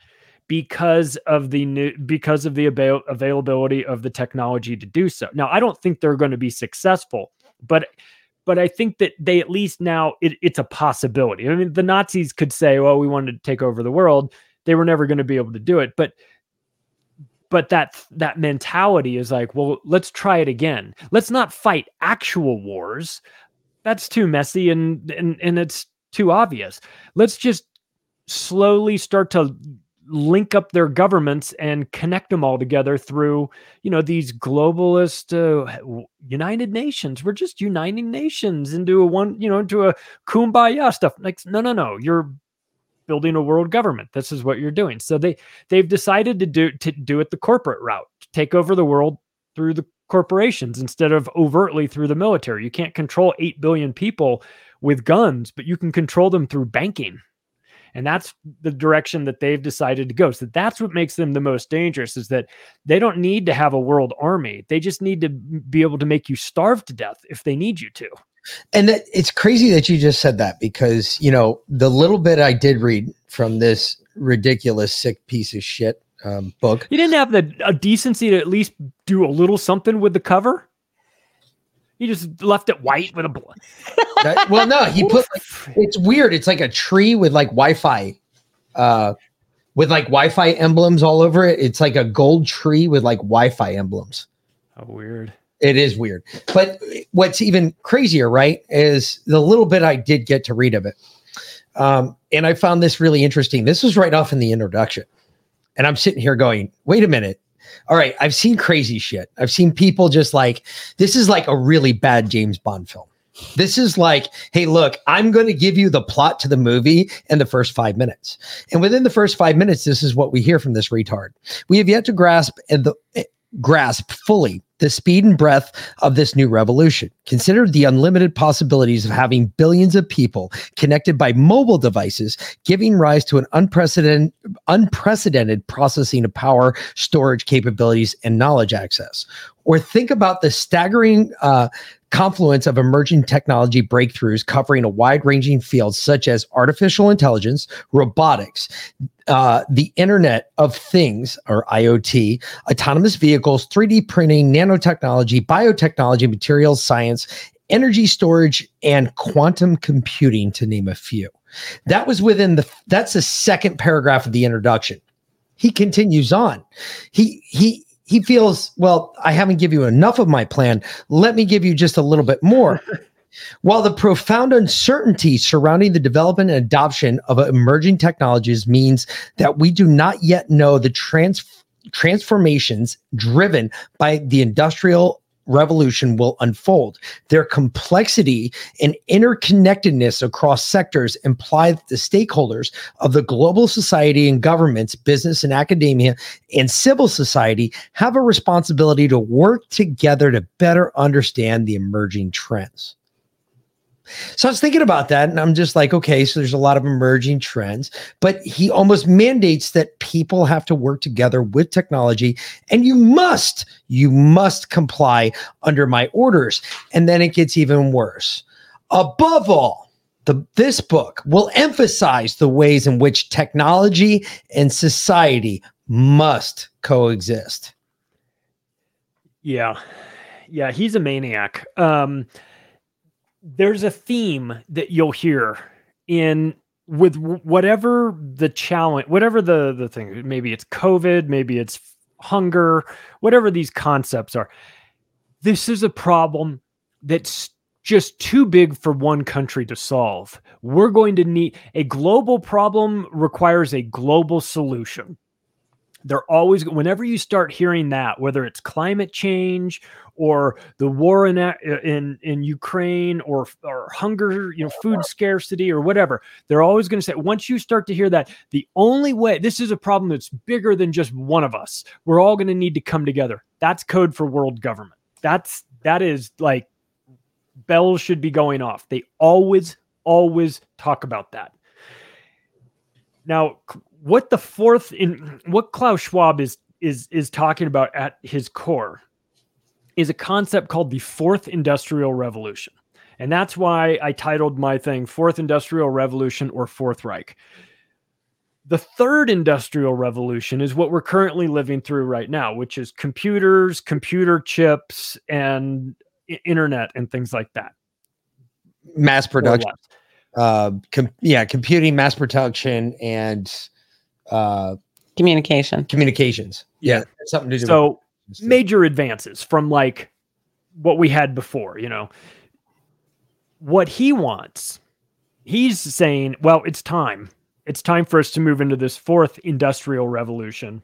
because of the new because of the avail- availability of the technology to do so. Now, I don't think they're going to be successful, but but I think that they at least now it, it's a possibility. I mean, the Nazis could say, "Well, we wanted to take over the world." They were never going to be able to do it. But but that that mentality is like, well, let's try it again. Let's not fight actual wars. That's too messy and and and it's too obvious. Let's just slowly start to link up their governments and connect them all together through you know these globalist uh, united nations we're just uniting nations into a one you know into a kumbaya stuff like no no no you're building a world government. This is what you're doing. So they they've decided to do to do it the corporate route, take over the world through the corporations instead of overtly through the military. You can't control 8 billion people with guns, but you can control them through banking. And that's the direction that they've decided to go. So that's what makes them the most dangerous is that they don't need to have a world army. They just need to be able to make you starve to death if they need you to. And that, it's crazy that you just said that because, you know, the little bit I did read from this ridiculous, sick piece of shit um, book. You didn't have the decency to at least do a little something with the cover. You just left it white with a blood. well, no, he put like, it's weird. It's like a tree with like Wi-Fi, uh, with like Wi-Fi emblems all over it. It's like a gold tree with like Wi-Fi emblems. How weird. It is weird. But what's even crazier, right, is the little bit I did get to read of it. Um, and I found this really interesting. This was right off in the introduction. And I'm sitting here going, wait a minute. All right, I've seen crazy shit. I've seen people just like, this is like a really bad James Bond film. This is like, hey, look, I'm going to give you the plot to the movie in the first five minutes. And within the first five minutes, this is what we hear from this retard. We have yet to grasp and the eh, grasp fully the speed and breadth of this new revolution. Consider the unlimited possibilities of having billions of people connected by mobile devices, giving rise to an unprecedented, unprecedented processing of power, storage capabilities, and knowledge access. Or think about the staggering uh, confluence of emerging technology breakthroughs covering a wide ranging field such as artificial intelligence, robotics, uh, the Internet of Things or IoT, autonomous vehicles, 3D printing, nanotechnology, biotechnology, materials science, energy storage, and quantum computing, to name a few. That was within the that's the second paragraph of the introduction. He continues on. He he he feels, well, I haven't given you enough of my plan. Let me give you just a little bit more. While the profound uncertainty surrounding the development and adoption of emerging technologies means that we do not yet know the trans- transformations driven by the industrial revolution will unfold. Their complexity and interconnectedness across sectors imply that the stakeholders of the global society and governments, business and academia, and civil society have a responsibility to work together to better understand the emerging trends. So I was thinking about that and I'm just like, okay, so there's a lot of emerging trends, but he almost mandates that people have to work together with technology and you must, you must comply under my orders. And then it gets even worse. Above all, the, this book will emphasize the ways in which technology and society must coexist. Yeah. Yeah, he's a maniac. Um, there's a theme that you'll hear in with whatever the challenge, whatever the the thing, maybe it's COVID, maybe it's hunger, whatever these concepts are. This is a problem that's just too big for one country to solve. We're going to need a global problem requires a global solution they're always whenever you start hearing that whether it's climate change or the war in in in Ukraine or or hunger you know food scarcity or whatever they're always going to say once you start to hear that the only way this is a problem that's bigger than just one of us. We're all going to need to come together. That's code for world government. That's that is like bells should be going off. They always always talk about that. Now what the fourth in what Klaus Schwab is is is talking about at his core is a concept called the fourth industrial revolution. And that's why I titled my thing Fourth Industrial Revolution or Fourth Reich. The third industrial revolution is what we're currently living through right now, which is computers, computer chips, and internet and things like that. Mass production. Uh, com- yeah, computing, mass production, and uh, communication. communications. Yeah, something to do so major advances from like what we had before you know. What he wants he's saying well it's time. It's time for us to move into this fourth industrial revolution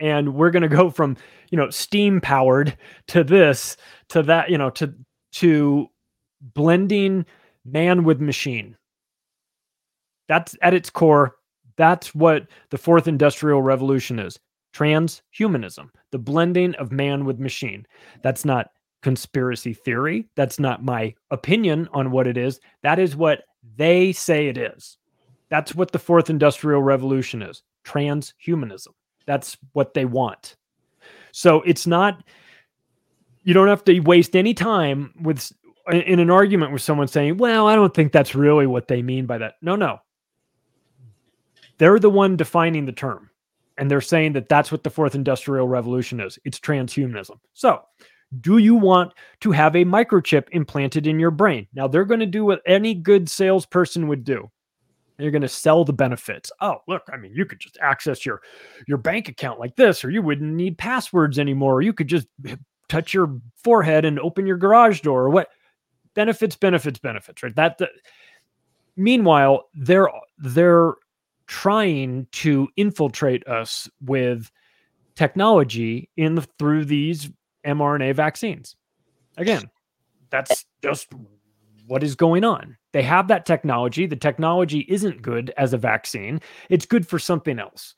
and we're going to go from you know steam powered to this to that you know to to blending man with machine. That's at its core that's what the fourth industrial revolution is transhumanism, the blending of man with machine. That's not conspiracy theory. That's not my opinion on what it is. That is what they say it is. That's what the fourth industrial revolution is transhumanism. That's what they want. So it's not, you don't have to waste any time with in an argument with someone saying, well, I don't think that's really what they mean by that. No, no. They're the one defining the term. And they're saying that that's what the fourth industrial revolution is it's transhumanism. So, do you want to have a microchip implanted in your brain? Now, they're going to do what any good salesperson would do. They're going to sell the benefits. Oh, look, I mean, you could just access your your bank account like this, or you wouldn't need passwords anymore. Or you could just touch your forehead and open your garage door or what benefits benefits benefits right that, that meanwhile they're they're trying to infiltrate us with technology in the, through these mRNA vaccines. Again, that's just what is going on. They have that technology. The technology isn't good as a vaccine. It's good for something else.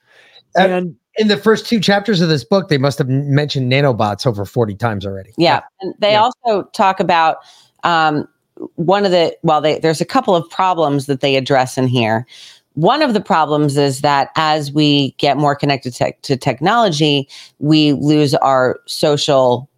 Uh, And In the first two chapters of this book, they must have mentioned nanobots over 40 times already. Yeah. And they Yeah. also talk about um, one of the, well, they, there's a couple of problems that they address in here. One of the problems is that as we get more connected to, to technology, we lose our social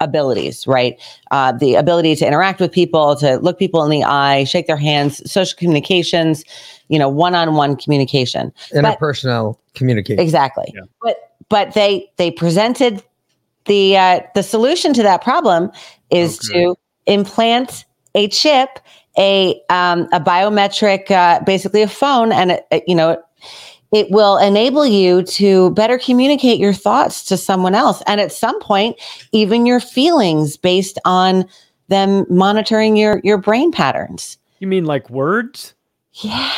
abilities, right? Uh, the ability to interact with people, to look people in the eye, shake their hands, social communications, you know, one-on-one communication. Interpersonal communication. Exactly. Yeah. But but they they presented the uh, the solution to that problem is Okay. to implant a chip, a um, a biometric, uh, basically a phone, and it, it, you know. It will enable you to better communicate your thoughts to someone else. And at some point, even your feelings based on them monitoring your, your brain patterns. you mean like words? Yeah.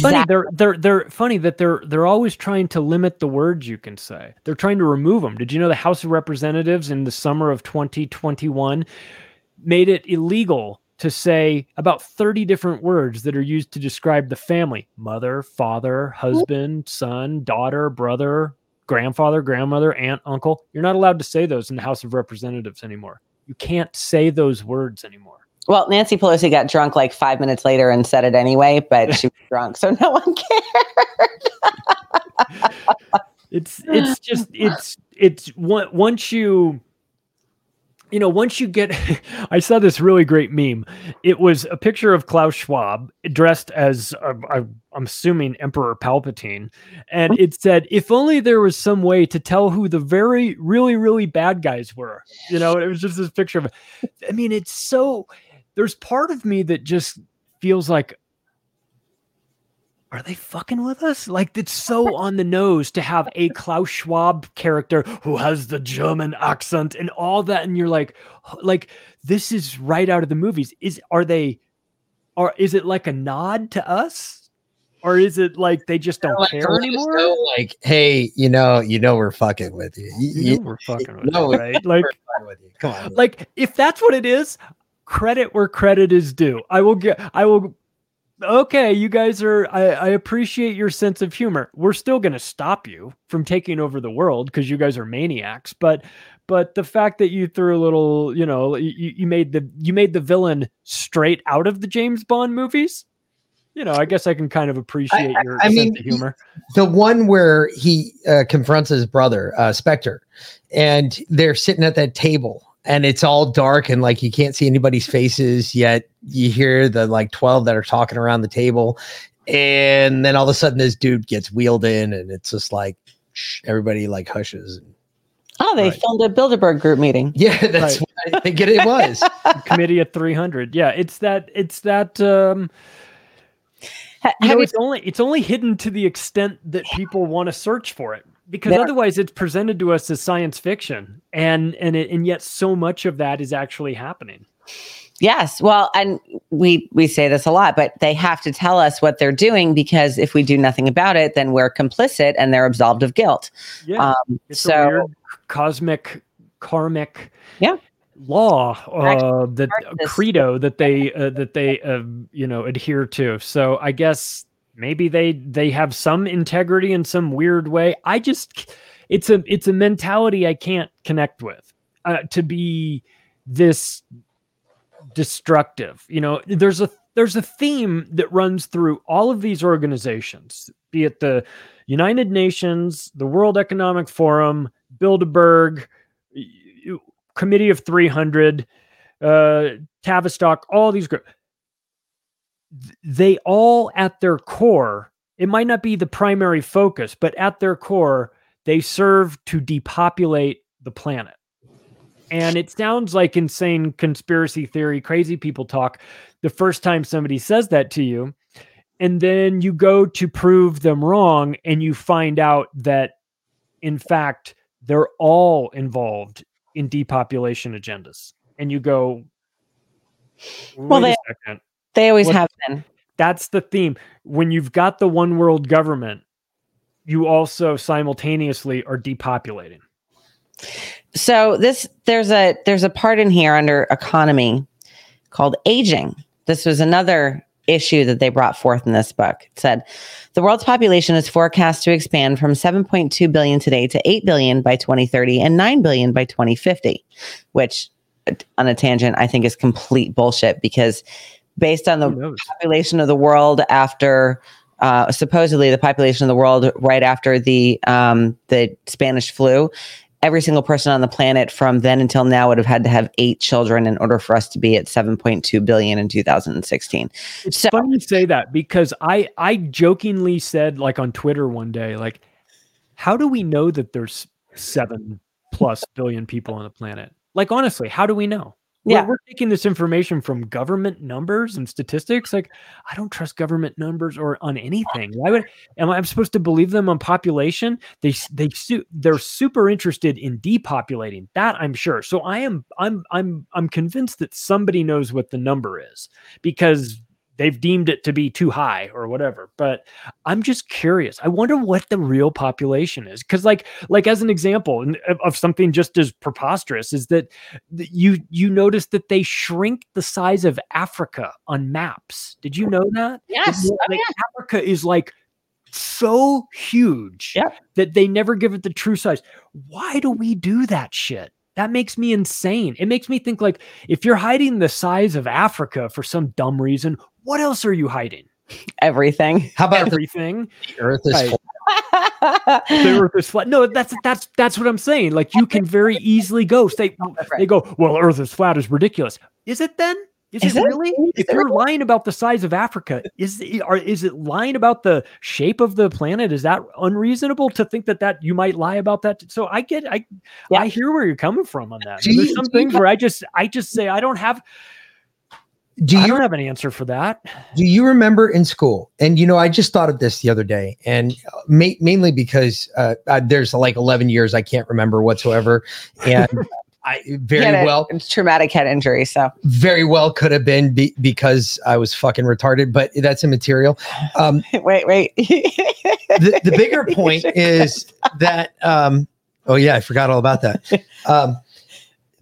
Funny, they're they're they're funny that they're they're always trying to limit the words you can say. They're trying to remove them. Did you know the House of Representatives in the summer of 2021 made it illegal to say about 30 different words that are used to describe the family: mother, father, husband, son, daughter, brother, grandfather, grandmother, aunt, uncle. You're not allowed to say those in the House of Representatives anymore. You can't say those words anymore. Well, Nancy Pelosi got drunk like five minutes later and said it anyway, but she was drunk, so no one cared. it's it's just it's it's once you you know once you get i saw this really great meme. It was a picture of klaus schwab dressed as uh, i'm assuming emperor palpatine. And it said if only there was some way to tell who the very really really bad guys were. You know it was just this picture of i mean it's so there's part of me that just feels like are they fucking with us? Like it's so on the nose to have a Klaus Schwab character who has the German accent and all that, and you're like, like this is right out of the movies. Is are they, or is it like a nod to us, or is it like they just don't care anymore? know, Like, hey, you know, you know, we're fucking with you. You- You you- know we're fucking with no, it, right? Like, fucking with you. Come on. like if that's what it is, credit where credit is due. I will get. I will. Okay, you guys are. I, I appreciate your sense of humor. We're still going to stop you from taking over the world because you guys are maniacs. But, but the fact that you threw a little, you know, you, you made the you made the villain straight out of the James Bond movies. You know, I guess I can kind of appreciate I- your I sense mean, of humor. the one where he uh, confronts his brother, uh, Spectre, and they're sitting at that table and it's all dark and like you can't see anybody's faces yet you hear the like 12 that are talking around the table and then all of a sudden this dude gets wheeled in and it's just like shh, everybody like hushes Oh, they Right. filmed a Bilderberg group meeting. yeah that's Right. what i think it, it was Committee at three hundred. Yeah, it's that. It's that. um you know, it's only it's only hidden to the extent that people want to search for it because otherwise it's presented to us as science fiction and and it, and yet so much of that is actually happening yes. Well, and we we say this a lot, but they have to tell us what they're doing because if we do nothing about it, then we're complicit and they're absolved of guilt. yeah Um, so weird cosmic karmic Yeah. law uh that start credo that they uh, that they uh, you know adhere to so i guess maybe they they have some integrity in some weird way. I just it's a it's a mentality i can't connect with uh, to be this destructive. You know there's a there's a theme that runs through all of these organizations be it the united nations the world economic forum bilderberg committee of 300 uh tavistock all these groups they all at their core it might not be the primary focus but at their core they serve to depopulate the planet and it sounds like insane conspiracy theory crazy people talk the first time somebody says that to you and then you go to prove them wrong and you find out that in fact they're all involved in depopulation agendas. And you go, Well, "Wait a they- second. They always What- have been. That's the theme. When you've got the one world government, you also simultaneously are depopulating. So this there's a there's a part in here under economy called aging. This was another issue that they brought forth in this book. It said the world's population is forecast to expand from 7.2 billion today to 8 billion by 2030 and 9 billion by 2050, which on a tangent I think is complete bullshit because based on the population of the world after uh, supposedly the population of the world right after the um, the Spanish flu. Every single person on the planet from then until now would have had to have eight children in order for us to be at 7.2 billion in 2016. It's So- funny you say that because I I jokingly said like on Twitter one day like, how do we know that there's seven plus billion people on the planet? Like honestly, how do we know? We're- Yeah. we're, taking this information from government numbers and statistics. Like, I don't trust government numbers or on anything. Why would am I I'm supposed to believe them on population? They they they're super interested in depopulating. That I'm sure. So I am I'm I'm I'm convinced that somebody knows what the number is because they've deemed it to be too high or whatever but i'm just curious. I wonder what the real population is because like like as an example of, something just as preposterous is that you you notice that they shrink the size of africa on maps. Did you know that? Yes. That, oh, like, africa is like so huge Yep. that they never give it the true size. Why do we do that shit that makes me insane. It makes me think like if you're hiding the size of Africa for some dumb reason, what else are you hiding? Everything. How about everything? the. Earth is Right. flat? The earth is flat. No, that's that's that's what I'm saying. Like you can very easily go say they go, well, Earth is flat is ridiculous. Is it then? Is, Is it, it? really? Is If it you're lying about the size of Africa, is it, are, is it lying about the shape of the planet? Is that unreasonable to think that that you might lie about that? So I get, I, Yeah. I hear where you're coming from on that. There's some things where I just, I just say I don't have, Do I you don't have an answer for that. Do you remember in school? And you know, I just thought of this the other day, and ma- mainly because uh, uh, there's like 11 years I can't remember whatsoever, and I very a well, traumatic head injury. So very well could have been be- because I was fucking retarded, but that's immaterial. Um, wait, wait. the, the bigger point is that um oh yeah i forgot all about that um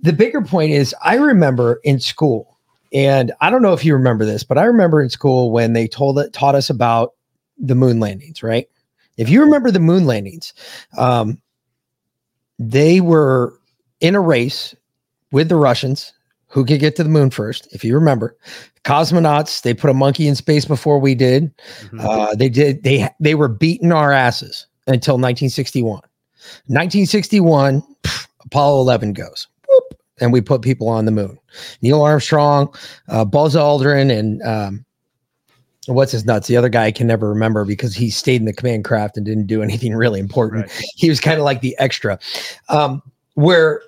the bigger point is i remember in school and i don't know if you remember this but i remember in school when they told it taught us about the moon landings right if you remember the moon landings um they were in a race with the russians who could get to the moon first if you remember cosmonauts they put a monkey in space before we did uh, they did. They they were beating our asses until 1961. 1961, pff, Apollo 11 goes, whoop, and we put people on the moon. Neil Armstrong, uh, Buzz Aldrin, and um, what's his nuts? The other guy I can never remember because he stayed in the command craft and didn't do anything really important. Right. He was kind of like the extra. Um, where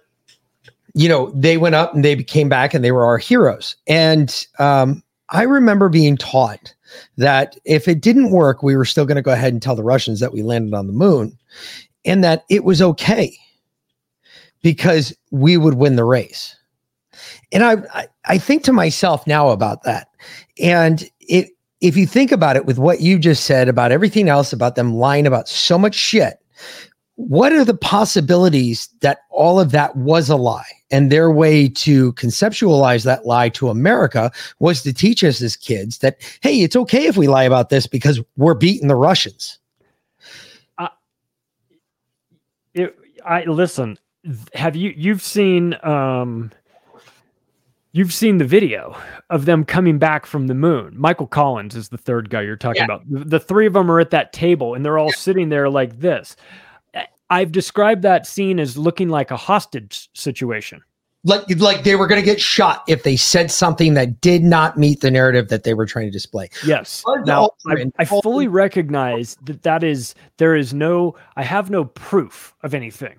you know they went up and they came back and they were our heroes. And um, I remember being taught that if it didn't work, we were still going to go ahead and tell the Russians that we landed on the moon and that it was okay because we would win the race. And I, I, I think to myself now about that. And it, if you think about it with what you just said about everything else, about them lying about so much shit, what are the possibilities that all of that was a lie? And their way to conceptualize that lie to America was to teach us as kids that, hey, it's okay if we lie about this because we're beating the Russians. it, I listen. Have you you've seen um you've seen the video of them coming back from the moon? Michael Collins is the third guy you're talking Yeah. about. The, the three of them are at that table and they're all sitting there like this. I've described that scene as looking like a hostage situation. Like, like they were going to get shot if they said something that did not meet the narrative that they were trying to display. Yes. Now, I, I fully recognize that that is there is no I have no proof of anything.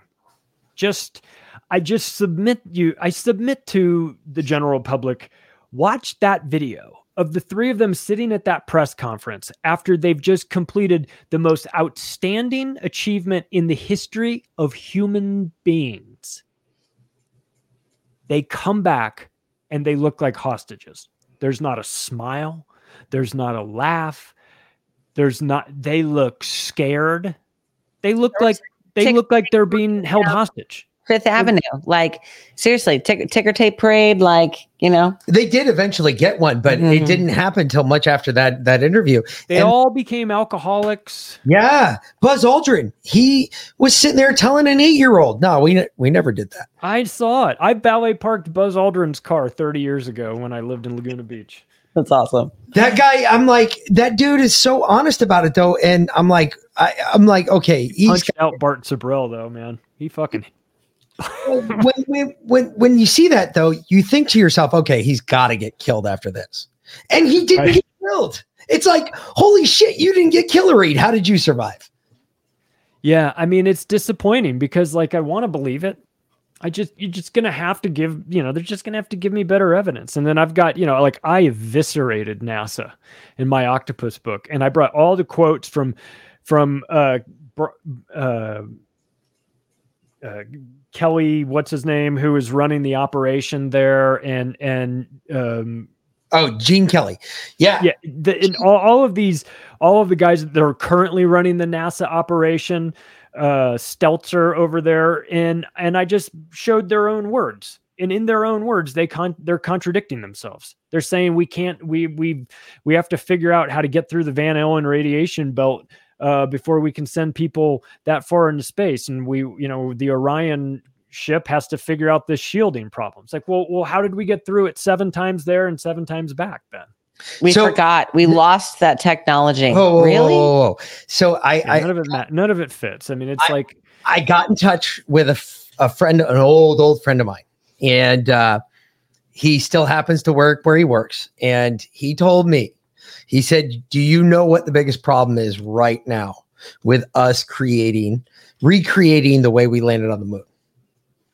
Just I just submit you I submit to the general public watch that video of the three of them sitting at that press conference after they've just completed the most outstanding achievement in the history of human beings. They come back and they look like hostages. There's not a smile, there's not a laugh, there's not, they look scared. They look like they look like they're being held hostage. Fifth Avenue. Like seriously, tick, ticker tape parade. Like you know, They did eventually get one, but it Mhm. didn't happen until much after that that interview. They And- all became alcoholics. Yeah, Buzz Aldrin. He was sitting there telling an eight-year-old, "No, we ne- we never did that." I saw it. I ballet parked Buzz Aldrin's car 30 years ago when I lived in Laguna Beach. that's awesome. That guy, I'm like, that dude is so honest about it though, and I'm like, I, I'm like, okay, he's Punched out Bart Sibrel though, man. He fucking when, when when when you see that though, you think to yourself, okay, he's got to get killed after this, and he didn't Right. get killed. It's like, holy shit, you didn't get killeried. How did you survive? Yeah, I mean it's disappointing because like I want to believe it. I just you're just gonna have to give you know they're just gonna have to give me better evidence, and then I've got you know like I eviscerated NASA in my octopus book, and I brought all the quotes from from uh, uh, uh Kelly, what's his name, who is running the operation there, and and um Oh, Gene Kelly. Yeah. yeah the, and all, all of these all of the guys that are currently running the nasa operation uh stelzer over there and and i just showed their own words and in their own words they con they're contradicting themselves they're saying we can't we we we have to figure out how to get through the van allen radiation belt uh before we can send people that far into space and we you know the orion ship has to figure out this shielding problem it's like well well how did we get through it seven times there and seven times back then We So- forgot. We lost that technology. Whoa, whoa, really? whoa, whoa, whoa. So I, Yeah, I none of it ma- none of it fits. I mean, it's I- like I got in touch with a, f- a friend, an old, old friend of mine. And uh, he still happens to work where he works. And he told me, he said, Do you know what the biggest problem is right now with us creating, recreating the way we landed on the moon?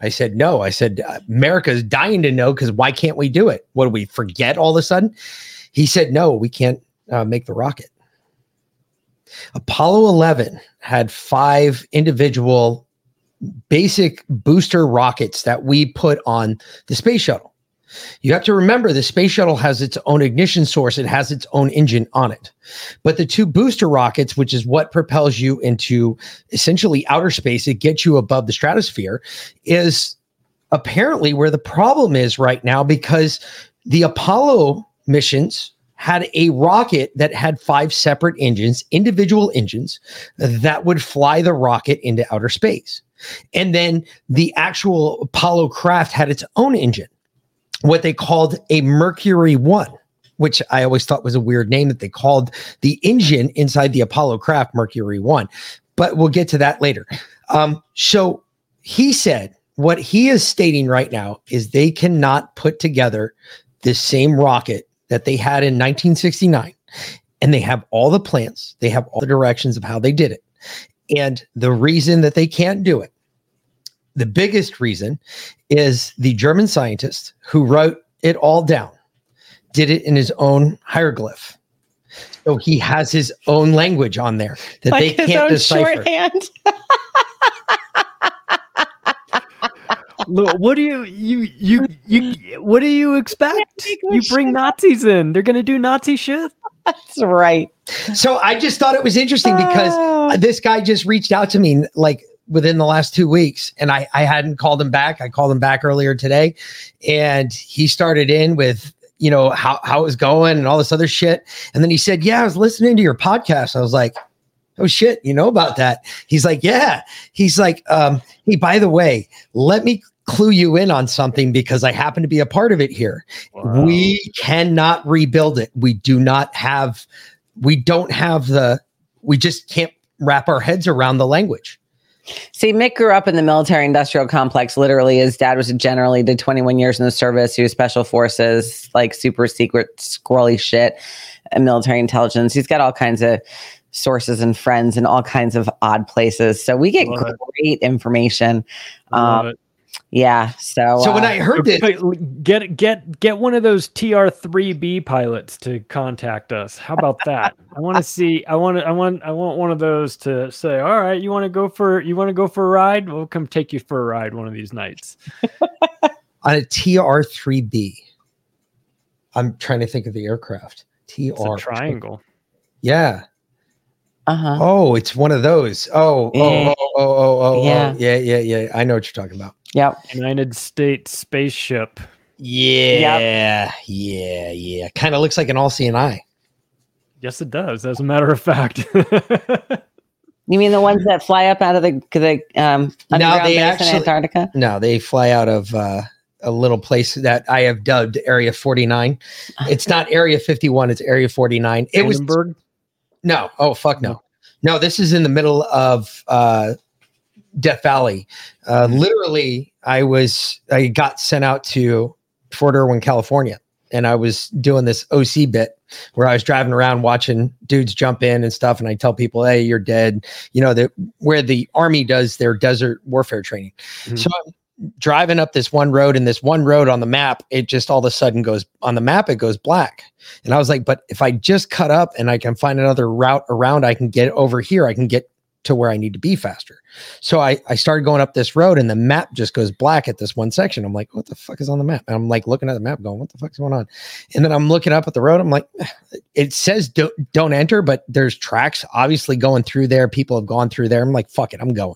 I said, No. I said, America's dying to know because why can't we do it? What do we forget all of a sudden? He said, No, we can't uh, make the rocket. Apollo 11 had five individual basic booster rockets that we put on the space shuttle. You have to remember the space shuttle has its own ignition source, it has its own engine on it. But the two booster rockets, which is what propels you into essentially outer space, it gets you above the stratosphere, is apparently where the problem is right now because the Apollo missions had a rocket that had five separate engines, individual engines that would fly the rocket into outer space. And then the actual Apollo craft had its own engine, what they called a Mercury 1, which I always thought was a weird name that they called the engine inside the Apollo craft Mercury 1. But we'll get to that later. Um, so he said what he is stating right now is they cannot put together this same rocket that they had in 1969 and they have all the plans they have all the directions of how they did it and the reason that they can't do it the biggest reason is the german scientist who wrote it all down did it in his own hieroglyph so he has his own language on there that they Like his can't own decipher shorthand. Look, what do you you you you what do you expect? You bring Nazis in. They're gonna do Nazi shit. That's right. so i just thought it was interesting because Oh. this guy just reached out to me like within the last two weeks and I, I hadn't called him back. I called him back earlier today and he started in with, you know, how, how it was going and all this other shit. And then he said, yeah, I was listening to your podcast. I was like, oh shit, you know about that. He's like, yeah. He's like, um, hey, by the way, let me clue you in on something because I happen to be a part of it here. We cannot rebuild it. We do not have, we don't have the, we just can't wrap our heads around the language. See, Mick grew up in the military industrial complex. Literally, his dad was a general. He did 21 years in the service. He was special forces, like super secret, squirrely shit, and military intelligence. He's got all kinds of sources and friends in all kinds of odd places. So we get Love it. great information. Um, it. Yeah. So, So when uh, I heard this, Get get get one of those TR3B pilots to contact us. How about that? I want to see. I want. I want. I want one of those to say, "All right, you want to go for you want to go for a ride? We'll come take you for a ride one of these nights." on a TR3B, I'm trying to think of the aircraft. It's a TR triangle. Yeah. Uh-huh. Oh, it's one of those. Oh, oh, Yeah. oh, oh, oh, oh, Yeah. oh. yeah, yeah, yeah. I know what you're talking about. Yep. United States spaceship. Yeah, yeah, yeah. Kind of looks like an all seeing eye. Yes, it does. As a matter of fact. You mean the ones that fly up out of the the um, No, underground they base actually- in Antarctica? No, they fly out of uh, a little place that I have dubbed Area 49. It's not Area 51, it's Area 49. It was Vandenberg? No, oh fuck no. No, this is in the middle of uh, Death Valley. Uh, literally, I was I got sent out to Fort Irwin, California, and I was doing this OC bit where I was driving around watching dudes jump in and stuff, and I tell people, "Hey, you're dead." You know, the where the army does their desert warfare training. Mhm. So I'm driving up this one road, and this one road on the map, it just all of a sudden goes on the map, it goes black. And I was like, but if I just cut up and I can find another route around, I can get over here. I can get to where I need to be faster. So I, I started going up this road and the map just goes black at this one section. I'm like, what the fuck is on the map? And I'm like looking at the map going, what the fuck's going on? And then I'm looking up at the road. I'm like, it says don't, don't enter, but there's tracks obviously going through there. People have gone through there. I'm like, fuck it, I'm going.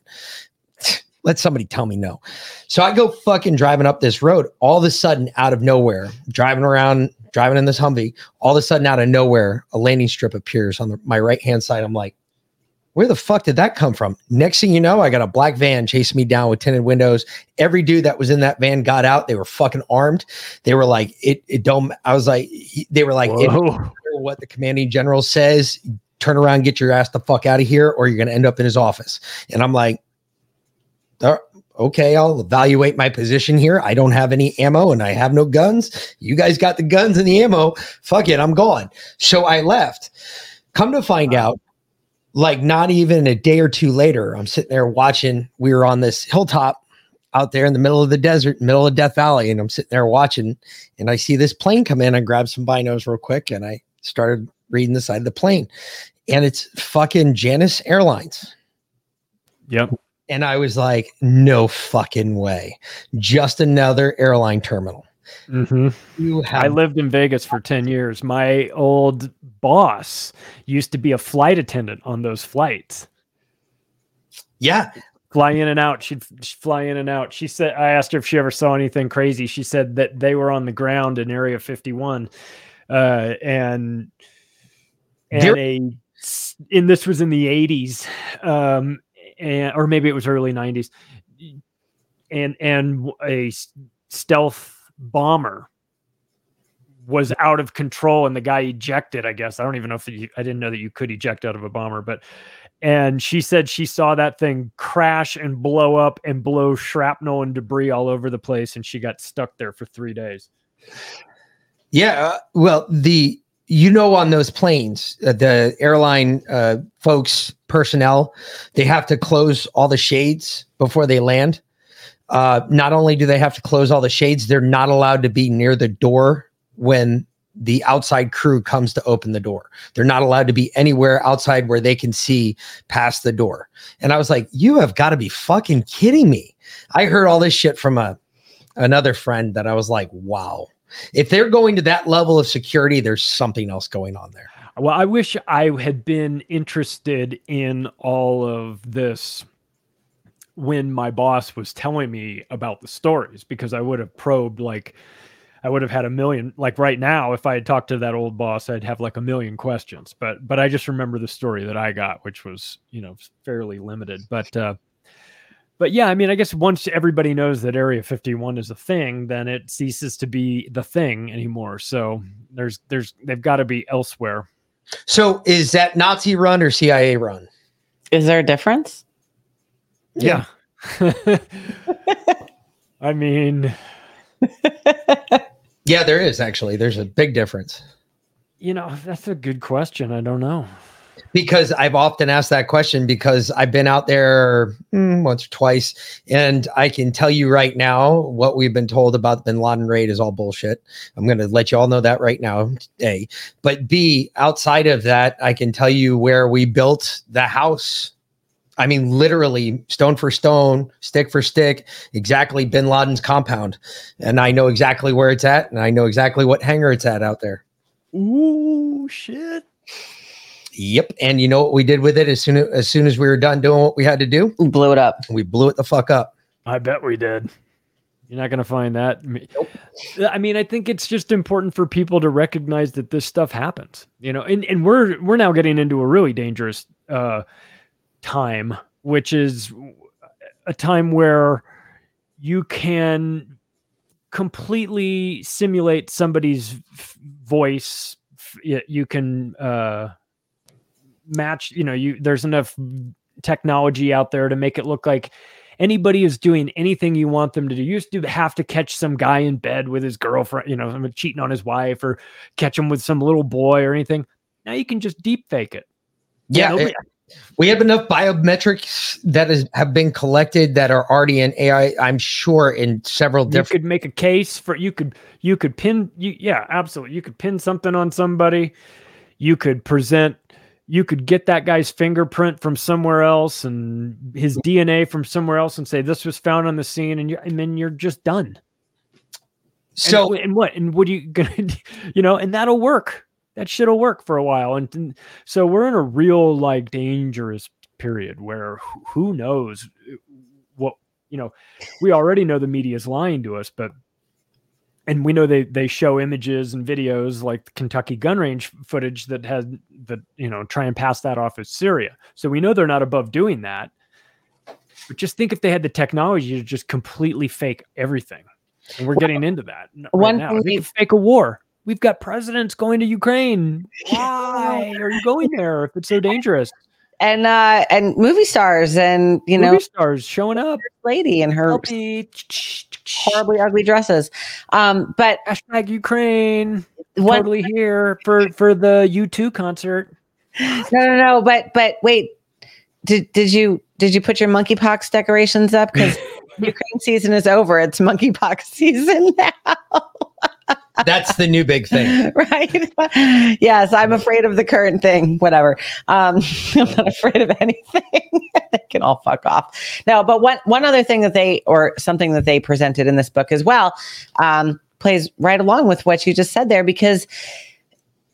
Let somebody tell me no. So I go fucking driving up this road. All of a sudden, out of nowhere, driving around, driving in this Humvee, all of a sudden, out of nowhere, a landing strip appears on the, my right hand side. I'm like, where the fuck did that come from? Next thing you know, I got a black van chasing me down with tinted windows. Every dude that was in that van got out. They were fucking armed. They were like, it, it don't, I was like, he- they were like, it what the commanding general says, turn around, get your ass the fuck out of here, or you're going to end up in his office. And I'm like, "Uh, okay, I'll evaluate my position here. I don't have any ammo and I have no guns. You guys got the guns and the ammo. Fuck it, I'm gone. So I left. Come to find out, like not even a day or two later, I'm sitting there watching. We were on this hilltop out there in the middle of the desert, middle of Death Valley, and I'm sitting there watching, and I see this plane come in. I grab some binos real quick, and I started reading the side of the plane, and it's fucking Janet Airlines. Yep. And I was like, no fucking way. Just another airline terminal. hmm You have I lived in Vegas for 10 years. My old boss used to be a flight attendant on those flights. yeah. Fly in and out. She'd, she'd fly in and out. She said, I asked her if she ever saw anything crazy. She said that they were on the ground in Area 51. Uh, and, and There- a, and this was in the 80s. Um, and, or maybe it was early 90s. And, and a stealth bomber was out of control and the guy ejected i guess i don't even know if i didn't know that you could eject out of a bomber but and she said she saw that thing crash and blow up and blow shrapnel and debris all over the place and she got stuck there for three days Yeah. uh, well, the, you know, on those planes, uh, the airline uh, folks, personnel, they have to close all the shades before they land. Uh, not only do they have to close all the shades, they're not allowed to be near the door when the outside crew comes to open the door. They're not allowed to be anywhere outside where they can see past the door. And I was like, you have got to be fucking kidding me. I heard all this shit from a another friend that I was like, wow. If they're going to that level of security, there's something else going on there. Well i wish i had been interested in all of this when my boss was telling me about the stories because i would have probed like I would have had a million like right now if I had talked to that old boss I'd have like a million questions. But but I just remember the story that I got which was you know fairly limited. But uh but yeah I mean I guess once everybody knows that area 51 is a thing then it ceases to be the thing anymore. So there's there's they've got to be elsewhere So is that Nazi run or CIA run? Is there a difference? yeah I mean Yeah, there is actually. There's a big difference. you know that's a good question I don't know because I've often asked that question because I've been out there mm, once or twice, and I can tell you right now what we've been told about the Bin Laden raid is all bullshit. I'm going to let you all know that right now. A, but B, outside of that, I can tell you where we built the house. I mean, literally stone for stone, stick for stick, exactly Bin Laden's compound, and I know exactly where it's at, and I know exactly what hangar it's at out there. Ooh, shit. Yep. And you know what we did with it as soon as, as soon as we were done doing what we had to do? We blew it up. We blew it the fuck up. I bet we did. You're not going to find that. I mean, I think it's just important for people to recognize that this stuff happens. You know, and, and we're we're now getting into a really dangerous uh, time, which is a time where you can completely simulate somebody's f- voice. F- You can uh, match. You know, you there's enough technology out there to make it look like anybody is doing anything you want them to do. You used to have to catch some guy in bed with his girlfriend, you know, cheating on his wife or catch him with some little boy or anything. Now you can just deep fake it. Yeah. it- eh, we have enough biometrics that is, have been collected that are already in AI, I'm sure, in several different. You could make a case for you could you could pin you yeah, absolutely. You could pin something on somebody. You could present you could get that guy's fingerprint from somewhere else and his DNA from somewhere else and say this was found on the scene and you and then you're just done. So, and, and what and what are you gonna do? you know and that'll work that shit'll work for a while and, and so we're in a real like dangerous period where who- who knows uh, what you know we already know the media is lying to us but and we know they they show images and videos like the Kentucky gun range footage that has that you know try and pass that off as Syria so we know they're not above doing that but just think if they had the technology to just completely fake everything and we're getting into that right one now. They fake a war. We've got presidents going to Ukraine. Why are you going there if it's so dangerous? And uh and movie stars and you know Movie stars showing up. lady in her horribly ugly dresses. Um but Hashtag Ukraine. Totally here for for the U2 concert. no no no but but wait did did you did you put your monkeypox decorations up because Ukraine season is over it's monkeypox season now that's the new big thing. right? Yes i'm afraid of the current thing. Whatever. Um i'm not afraid of anything. They can all fuck off. No but one one other thing that they or something that they presented in this book as well um plays right along with what you just said there because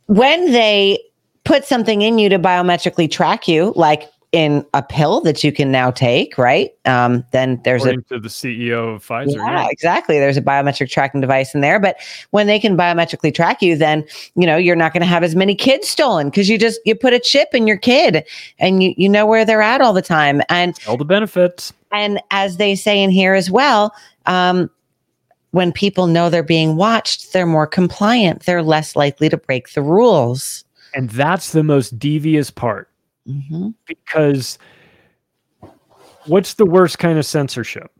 when they put something in you to biometrically track you like in a pill that you can now take right um then there's a to the CEO of Pfizer. yeah, exactly. There's a biometric tracking device in there. But when they can biometrically track you, then you know you're not going to have as many kids stolen because you just you put a chip in your kid and you you know where they're at all the time. And All the benefits. and as they say in here as well, um, when people know they're being watched, they're more compliant. They're less likely to break the rules. And that's the most devious part Mhm. because what's the worst kind of censorship?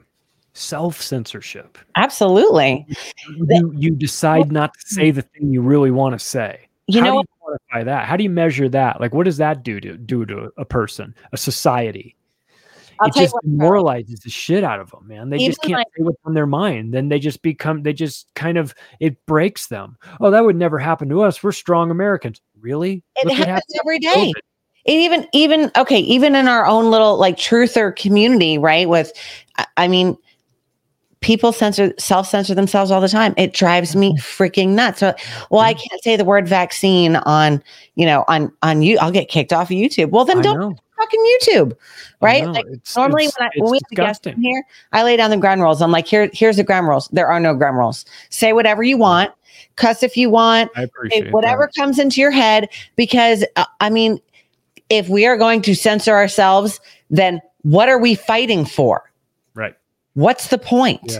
Self censorship. Absolutely. You, you decide not to say the thing you really want to say. You How know, do you quantify that? How do you measure that? Like, what does that do to do to a person, a society? I'll it just demoralizes the shit out of them, man. They just can't like- say what's on their mind. Then they just become, they just kind of, it breaks them. Oh, that would never happen to us. We're strong Americans. Really? It Look happens every day. COVID. It even even okay even in our own little like truther community right with I- mean people censor self censor themselves all the time. It drives me mm-hmm. freaking nuts. So well i mm-hmm. can't say the word vaccine on you know on on you i'll get kicked off of youtube. Well then don't fucking youtube right? like It's- normally it's- when, I, when we have disgusting. in here i lay down the ground rules. I'm like here here's the ground rules. There are no ground rules. Say whatever you mm-hmm. want. Cuss if you want. I appreciate whatever that. comes into your head because uh, i mean if we are going to censor ourselves then what are we fighting for Right. what's the point Yeah.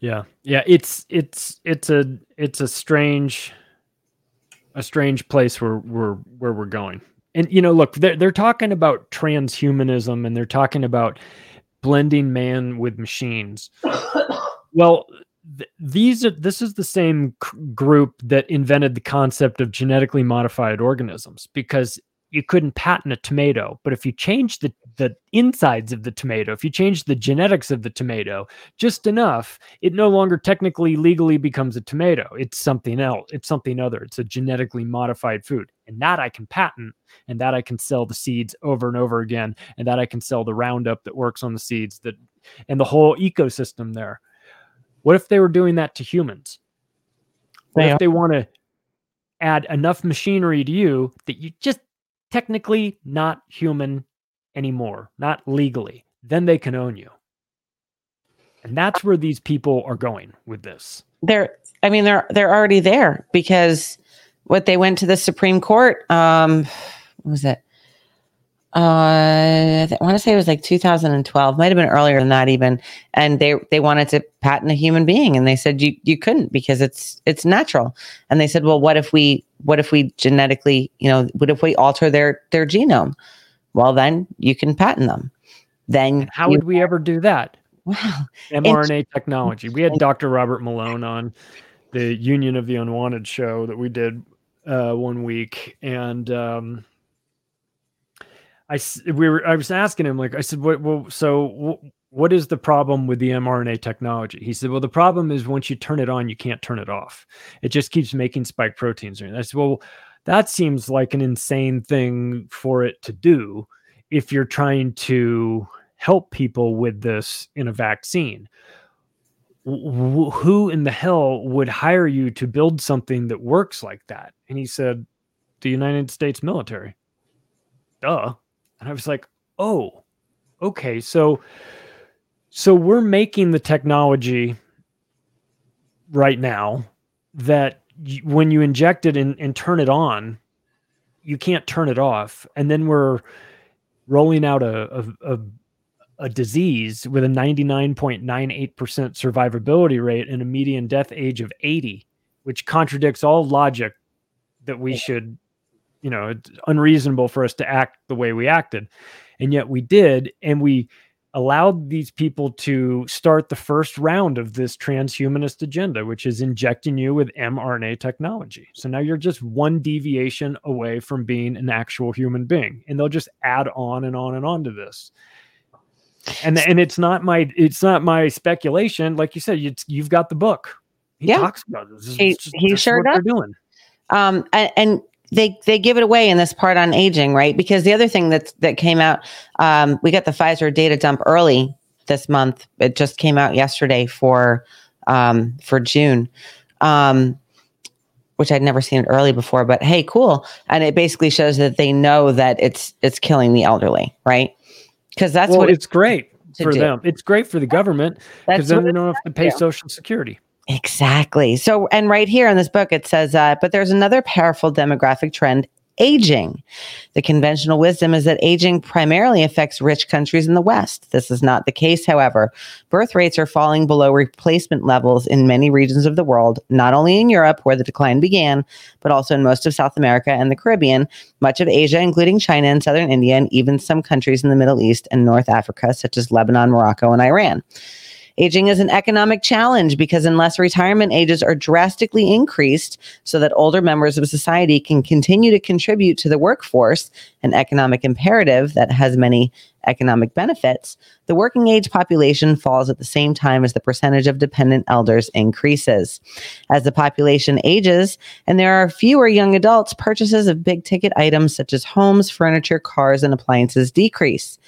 Yeah. Yeah. It's it's it's a it's a strange a strange place where we're where we're going. And you know, look, they're they're talking about transhumanism and they're talking about blending man with machines. well, th- these are this is the same c- group that invented the concept of genetically modified organisms because you couldn't patent a tomato. But if you change the, the insides of the tomato, if you change the genetics of the tomato just enough, it no longer technically legally becomes a tomato. It's something else. It's something other. It's a genetically modified food. And that I can patent and that I can sell the seeds over and over again. And that I can sell the roundup that works on the seeds that and the whole ecosystem there. What if they were doing that to humans? What They if they want to add enough machinery to you that you just technically not human anymore, not legally? Then they can own you. And that's where these people are going with this. they're i mean they're they're already there because what they went to the supreme court um what was it uh, I want to say it was like 2012, might have been earlier than that even. And they they wanted to patent a human being, and they said you you couldn't because it's it's natural. And they said, well, what if we what if we genetically, you know, what if we alter their their genome? Well, then you can patent them. Then How would we ever do that? Wow. mRNA technology. We had Dr. Robert Malone on the Union of the Unwanted show that we did uh, one week, and um, I we were I was asking him like I said, what well, so wh- what is the problem with the mRNA technology? He said, well, the problem is once you turn it on, you can't turn it off. It just keeps making spike proteins. And I said, well, that seems like an insane thing for it to do if you're trying to help people with this in a vaccine. Wh- wh- who in the hell would hire you to build something that works like that? And he said, the United States military. Duh. And I was like, oh, okay. So, so we're making the technology right now that when you inject it and, and turn it on, you can't turn it off. And then we're rolling out a, a, a a disease with a 99.98% survivability rate and a median death age of 80, which contradicts all logic that we should, you know, it's unreasonable for us to act the way we acted. And yet we did. And we allowed these people to start the first round of this transhumanist agenda, which is injecting you with mRNA technology. So now you're just one deviation away from being an actual human being. And they'll just add on and on and on to this and and it's not my it's not my speculation like you said it's, you've got the book he Yeah. talks about this, This He- just- he sure what they're doing um and, and they they give it away in this part on aging right? Because the other thing that that came out um we got the pfizer data dump early this month. It just came out yesterday for um for june um which i'd never seen it early before but hey cool. And it basically shows that they know that it's it's killing the elderly right? Because that's well what it's great for do. them. It's great for the government because then they don't have to pay do. social security Exactly. So, and right here in this book, it says, uh, but there's another powerful demographic trend aging. The conventional wisdom is that aging primarily affects rich countries in the West. This is not the case, however. Birth rates are falling below replacement levels in many regions of the world, not only in Europe, where the decline began, but also in most of South America and the Caribbean, much of Asia, including China and southern India, and even some countries in the Middle East and North Africa, such as Lebanon, Morocco, and Iran. Aging is an economic challenge because unless retirement ages are drastically increased so that older members of society can continue to contribute to the workforce, an economic imperative that has many economic benefits, the working age population falls at the same time as the percentage of dependent elders increases. As the population ages and there are fewer young adults, purchases of big ticket items such as homes, furniture, cars, and appliances decrease.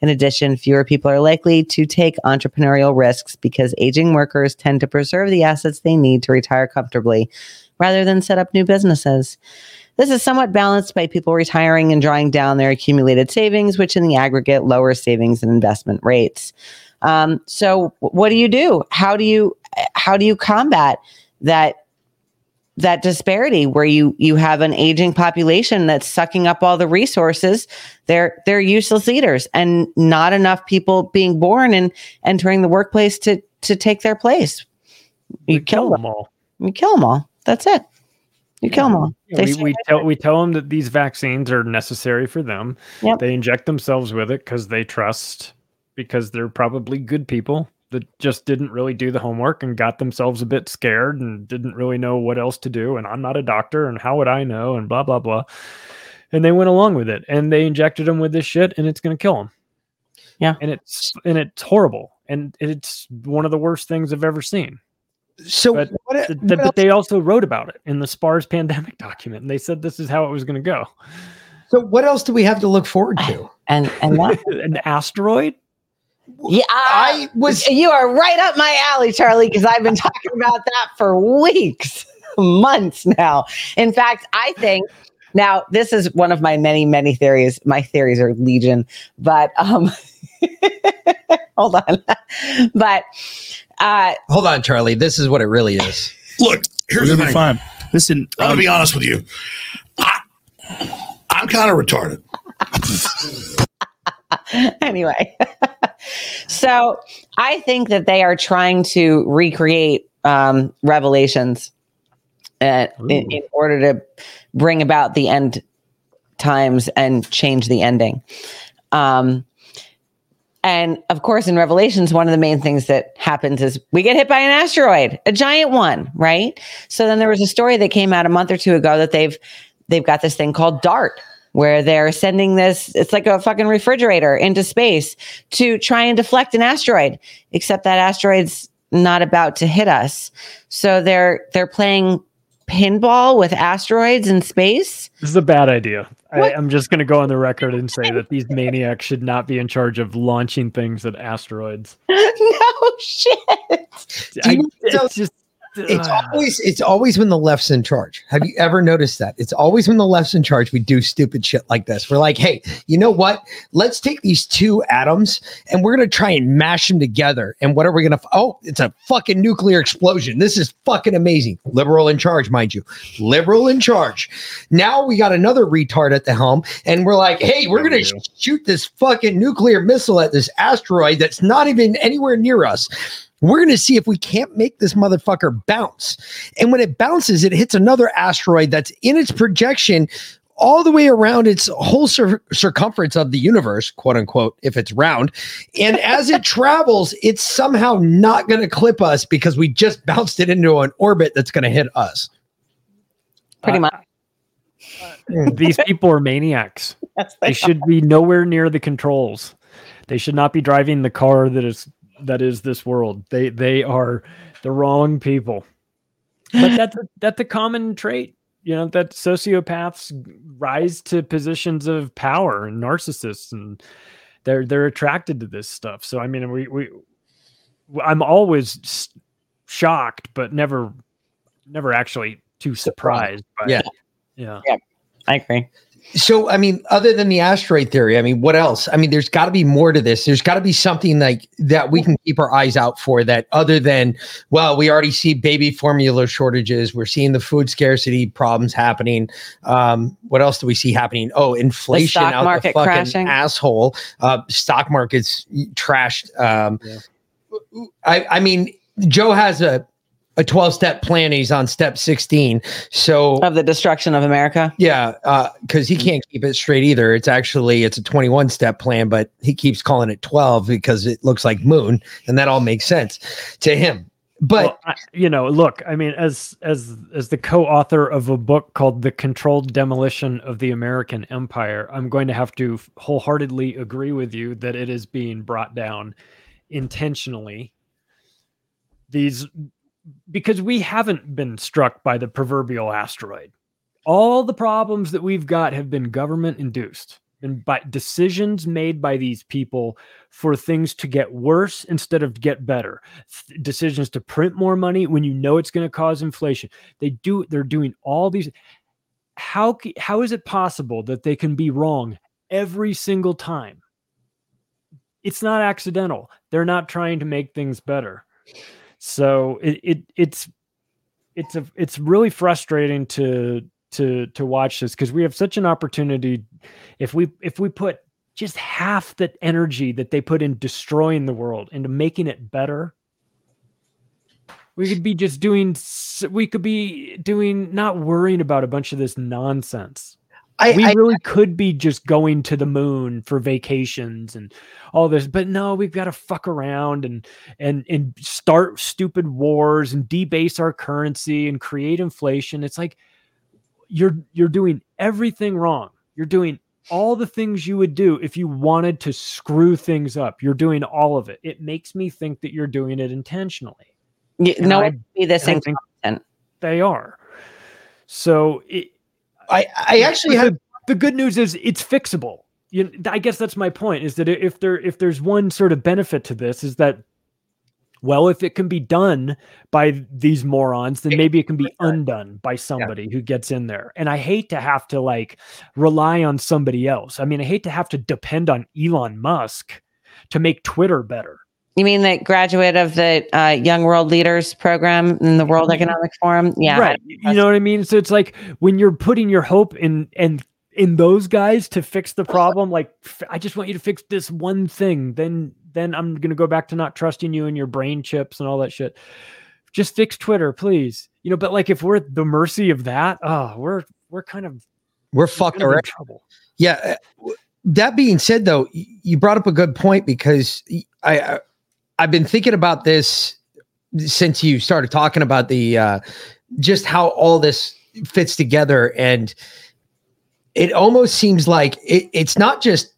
In addition, fewer people are likely to take entrepreneurial risks because aging workers tend to preserve the assets they need to retire comfortably rather than set up new businesses. This is somewhat balanced by people retiring and drawing down their accumulated savings, which in the aggregate lowers savings and investment rates. Um, so, what do you do? How do you how do you combat that that disparity where you you have an aging population that's sucking up all the resources. They're they're useless leaders and not enough people being born and entering the workplace to to take their place. You We kill them. all. You kill them all. That's it. You kill them all. Yeah, we, we tell we tell them that these vaccines are necessary for them. Yep. They inject themselves with it because they trust, because they're probably good people that just didn't really do the homework and got themselves a bit scared and didn't really know what else to do. And I'm not a doctor, and how would I know? And blah blah blah. and they went along with it and they injected him with this shit and it's going to kill him. Yeah. And it's and it's horrible and it's one of the worst things I've ever seen. So But what, Th- what but they also wrote about it in the SPARS pandemic document and they said this is how it was going to go. so what else do we have to look forward to? And and that, An asteroid? Yeah, I was you are right up my alley, Charlie, because I've been talking about that for weeks, months now. In fact, I think now this is one of my many, many theories. My theories are legion, but um hold on. but uh hold on, Charlie. This is what it really is. Look, here's We're the thing. fine. Listen, I'm gonna um, be honest with you. I, I'm kind of retarded. anyway. so I think that they are trying to recreate um, Revelations uh, in, in order to bring about the end times and change the ending. Um, and of course, in Revelations, one of the main things that happens is we get hit by an asteroid, a giant one, right? So then there was a story that came out a month or two ago that they've they've got this thing called DART, where they're sending this, it's like a fucking refrigerator into space to try and deflect an asteroid, except that asteroid's not about to hit us. So they're they're playing pinball with asteroids in space. This is a bad idea. I? I'm just going to go on the record and say that these maniacs should not be in charge of launching things at asteroids. no shit. I- it's just It's always it's always when the left's in charge. Have you ever noticed that? It's always when the left's in charge we do stupid shit like this. We're like, hey, you know what? Let's take these two atoms and we're gonna try and mash them together. And what are we gonna? F- oh, it's a fucking nuclear explosion. This is fucking amazing. Liberal in charge, mind you. Liberal in charge. Now we got another retard at the helm, and we're like, hey, we're gonna Yeah, shoot this fucking nuclear missile at this asteroid that's not even anywhere near us. We're going to see if we can't make this motherfucker bounce. And when it bounces, it hits another asteroid that's in its projection all the way around its whole cir- circumference of the universe, quote unquote, if it's round. And as it travels, it's somehow not going to clip us because we just bounced it into an orbit that's going to hit us. Pretty Uh, much. these people are maniacs. That's They should be nowhere near the controls. They should not be driving the car that is that is this world. They they are the wrong people. But that's a, that's a common trait. You know that sociopaths rise to positions of power and narcissists, and they're they're attracted to this stuff. So I mean, we we I'm always shocked, but never never actually too surprised. By, Yeah. yeah. I agree. So, I mean, other than the asteroid theory, I mean, what else? I mean, there's got to be more to this. There's got to be something like that we can keep our eyes out for that other than, well, we already see baby formula shortages. We're seeing the food scarcity problems happening. Um, what else do we see happening? Oh, inflation stock out market the fucking crashing. asshole. Uh, stock market's trashed. Um, Yeah. I, I mean, Joe has a, a 12 step plan. He's on step 16. So Of the destruction of America. yeah, Uh, because he can't keep it straight either. It's actually it's a 21 step plan, but he keeps calling it 12 because it looks like moon, and that all makes sense to him. But well, I, you know, look, I mean, as as as the co-author of a book called "The Controlled Demolition of the American Empire," I'm going to have to wholeheartedly agree with you that it is being brought down intentionally. These because we haven't been struck by the proverbial asteroid. All the problems that we've got have been government induced and by decisions made by these people for things to get worse instead of get better. Th- decisions to print more money when you know it's going to cause inflation. They do they're doing all these how how is it possible that they can be wrong every single time? It's not accidental. They're not trying to make things better so it, it it's it's a it's really frustrating to to to watch this because we have such an opportunity. If we if we put just half the energy that they put in destroying the world into making it better we could be just doing we could be doing not worrying about a bunch of this nonsense I, we I really could be just going to the moon for vacations and all this but no we've got to fuck around and and and start stupid wars and debase our currency and create inflation it's like you're you're doing everything wrong You're doing all the things you would do if you wanted to screw things up. You're doing all of it. It makes me think that you're doing it intentionally. You, no I- be this incompetent. They are. So it, I I actually have. the good news is it's fixable. You, I guess that's my point. Is that if there if there's one sort of benefit to this is that, well, if it can be done by these morons, then maybe it can be undone by somebody who gets in there. And I hate to have to like rely on somebody else. I mean, I hate to have to depend on Elon Musk to make Twitter better. You mean the graduate of the uh, Young World Leaders program in the World Economic Forum? Yeah. right. You know what I mean? So it's like when you're putting your hope in and in those guys to fix the problem, like f- I just want you to fix this one thing. Then then I'm gonna go back to not trusting you and your brain chips and all that shit. Just fix Twitter, please. You know, but like if we're at the mercy of that, oh, we're we're kind of we're fucked gonna in already. trouble. Yeah. uh, That being said, though, you brought up a good point because y- I, I I've been thinking about this since you started talking about the uh, just how all this fits together, and it almost seems like it, it's not just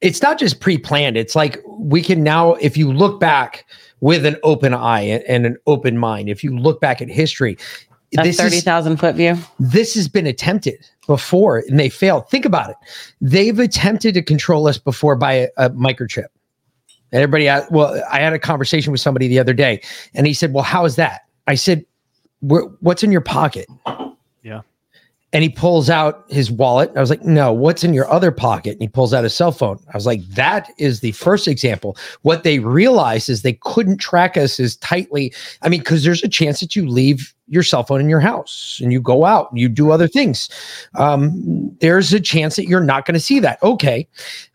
it's not just pre-planned. It's like we can now, if you look back with an open eye and an open mind, if you look back at history, A this thirty thousand foot view. this has been attempted before and they failed. Think about it. They've attempted to control us before by a, a microchip. Everybody, a- well, I had a conversation with somebody the other day and he said, Well, how is that? I said, What's in your pocket? Yeah. And he pulls out his wallet. I was like, No, what's in your other pocket? And he pulls out his cell phone. I was like, That is the first example. What they realized is they couldn't track us as tightly. I mean, because there's a chance that you leave your cell phone in your house and you go out and you do other things. Um, there's a chance that you're not going to see that. Okay.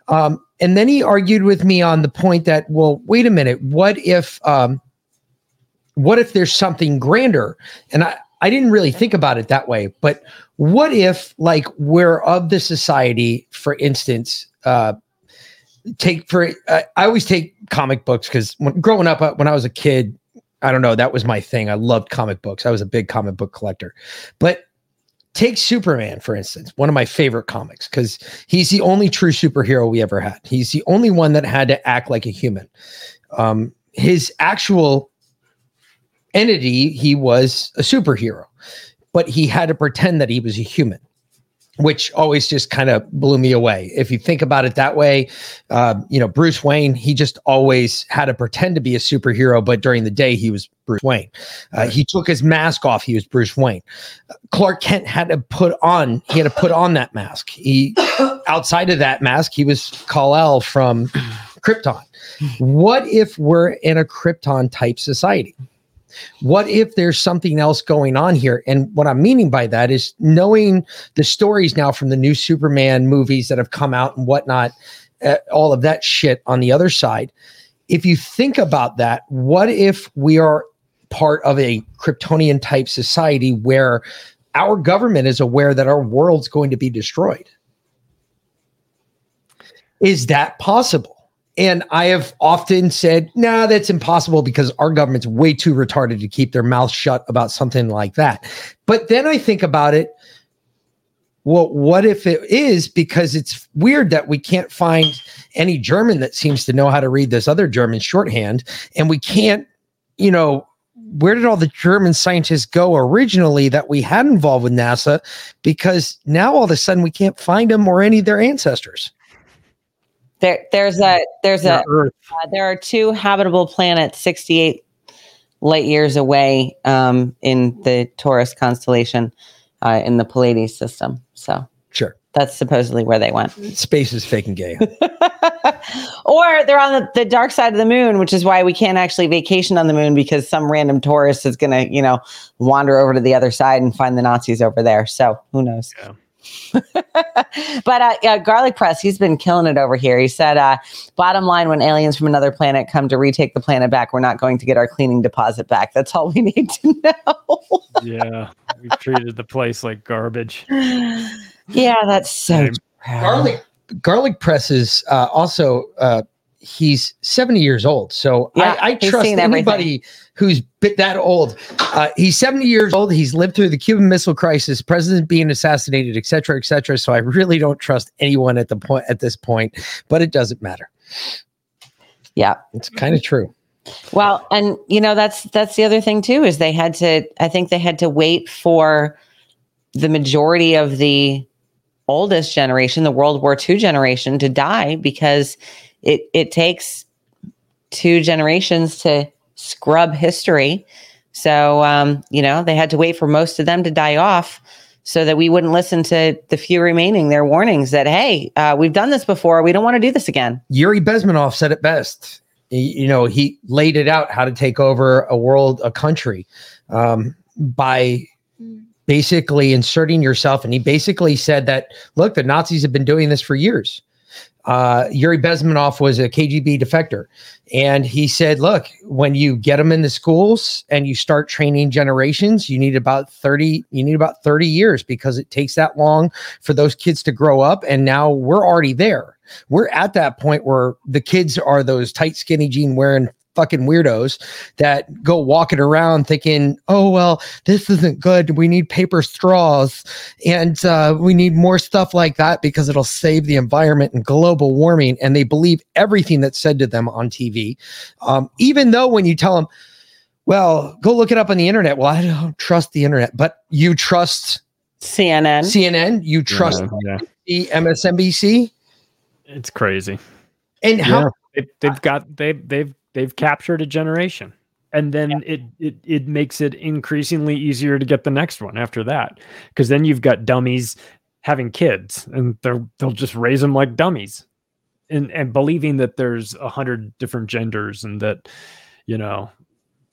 Um, and then he argued with me on the point that, well, wait a minute, what if um, what if there's something grander? And I, I didn't really think about it that way, but what if like we're of the society, for instance, uh, take for uh, I always take comic books because growing up uh, when I was a kid, I don't know, that was my thing. I loved comic books. I was a big comic book collector. But take Superman, for instance, one of my favorite comics, because he's the only true superhero we ever had. He's the only one that had to act like a human. Um, his actual entity, he was a superhero, but he had to pretend that he was a human. Which always just kind of blew me away. If you think about it that way, uh, you know, Bruce Wayne, he just always had to pretend to be a superhero, but during the day, he was Bruce Wayne. Uh, He took his mask off, he was Bruce Wayne. Clark Kent had to put on, he had to put on that mask. He, outside of that mask, he was Kal-El from Krypton. What if we're in a Krypton type society? What if there's something else going on here? And what I'm meaning by that is knowing the stories now from the new Superman movies that have come out and whatnot, uh, all of that shit on the other side. If you think about that, what if we are part of a Kryptonian type society where our government is aware that our world's going to be destroyed? Is that possible? And I have often said, nah, that's impossible because our government's way too retarded to keep their mouth shut about something like that. But then I think about it. Well, what if it is because it's weird that we can't find any German that seems to know how to read this other German shorthand, and we can't, you know, where did all the German scientists go originally that we had involved with NASA? Because now all of a sudden we can't find them or any of their ancestors. There, there's a there's Yeah, a Earth. uh, there are two habitable planets 68 light years away um, in the Taurus constellation uh, in the Pleiades system. So Sure. that's supposedly where they went. Space is fake and gay. or they're on the, the dark side of the moon, which is why we can't actually vacation on the moon because some random tourist is going to, you know, wander over to the other side and find the Nazis over there. So who knows? Yeah. but uh, yeah, Garlic Press, he's been killing it over here. He said, uh, bottom line, when aliens from another planet come to retake the planet back, we're not going to get our cleaning deposit back. That's all we need to know. Yeah. We treated the place like garbage. yeah, that's so Same. proud. garlic garlic press is uh, also uh, he's 70 years old. So Yeah, I, I trust seen everything. Who's bit that old. Uh, he's 70 years old. He's lived through the Cuban Missile Crisis, president being assassinated, et cetera, et cetera. So I really don't trust anyone at the point at this point, but it doesn't matter. Yeah. It's kind of true. Well, and you know that's that's the other thing too is they had to I think they had to wait for the majority of the oldest generation, the World War II generation to die because it it takes two generations to scrub history. So um, you know, they had to wait for most of them to die off so that we wouldn't listen to the few remaining their warnings that hey, uh, we've done this before, we don't want to do this again. Yuri Bezmenov said it best. You know, he laid it out how to take over a world, a country, um, by basically inserting yourself. And he basically said that, look, the Nazis have been doing this for years. Uh, Yuri Bezmenov was a KGB defector. And he said, look, when you get them in the schools and you start training generations, you need about 30, you need about 30 years because it takes that long for those kids to grow up. And now we're already there. We're at that point where the kids are those tight, skinny jean wearing fucking weirdos that go walking around thinking, oh, well, this isn't good. We need paper straws and uh, we need more stuff like that because it'll save the environment and global warming. And they believe everything that's said to them on TV. Um, even though when you tell them, well, go look it up on the internet. Well, I don't trust the internet, but you trust CNN. CNN, you trust Yeah, the MSNBC, it's crazy. and how Yeah, they, they've got they've they've they've captured a generation, and then it it it makes it increasingly easier to get the next one after that, because then you've got dummies having kids, and they're they'll just raise them like dummies, and and believing that there's a hundred different genders and that you know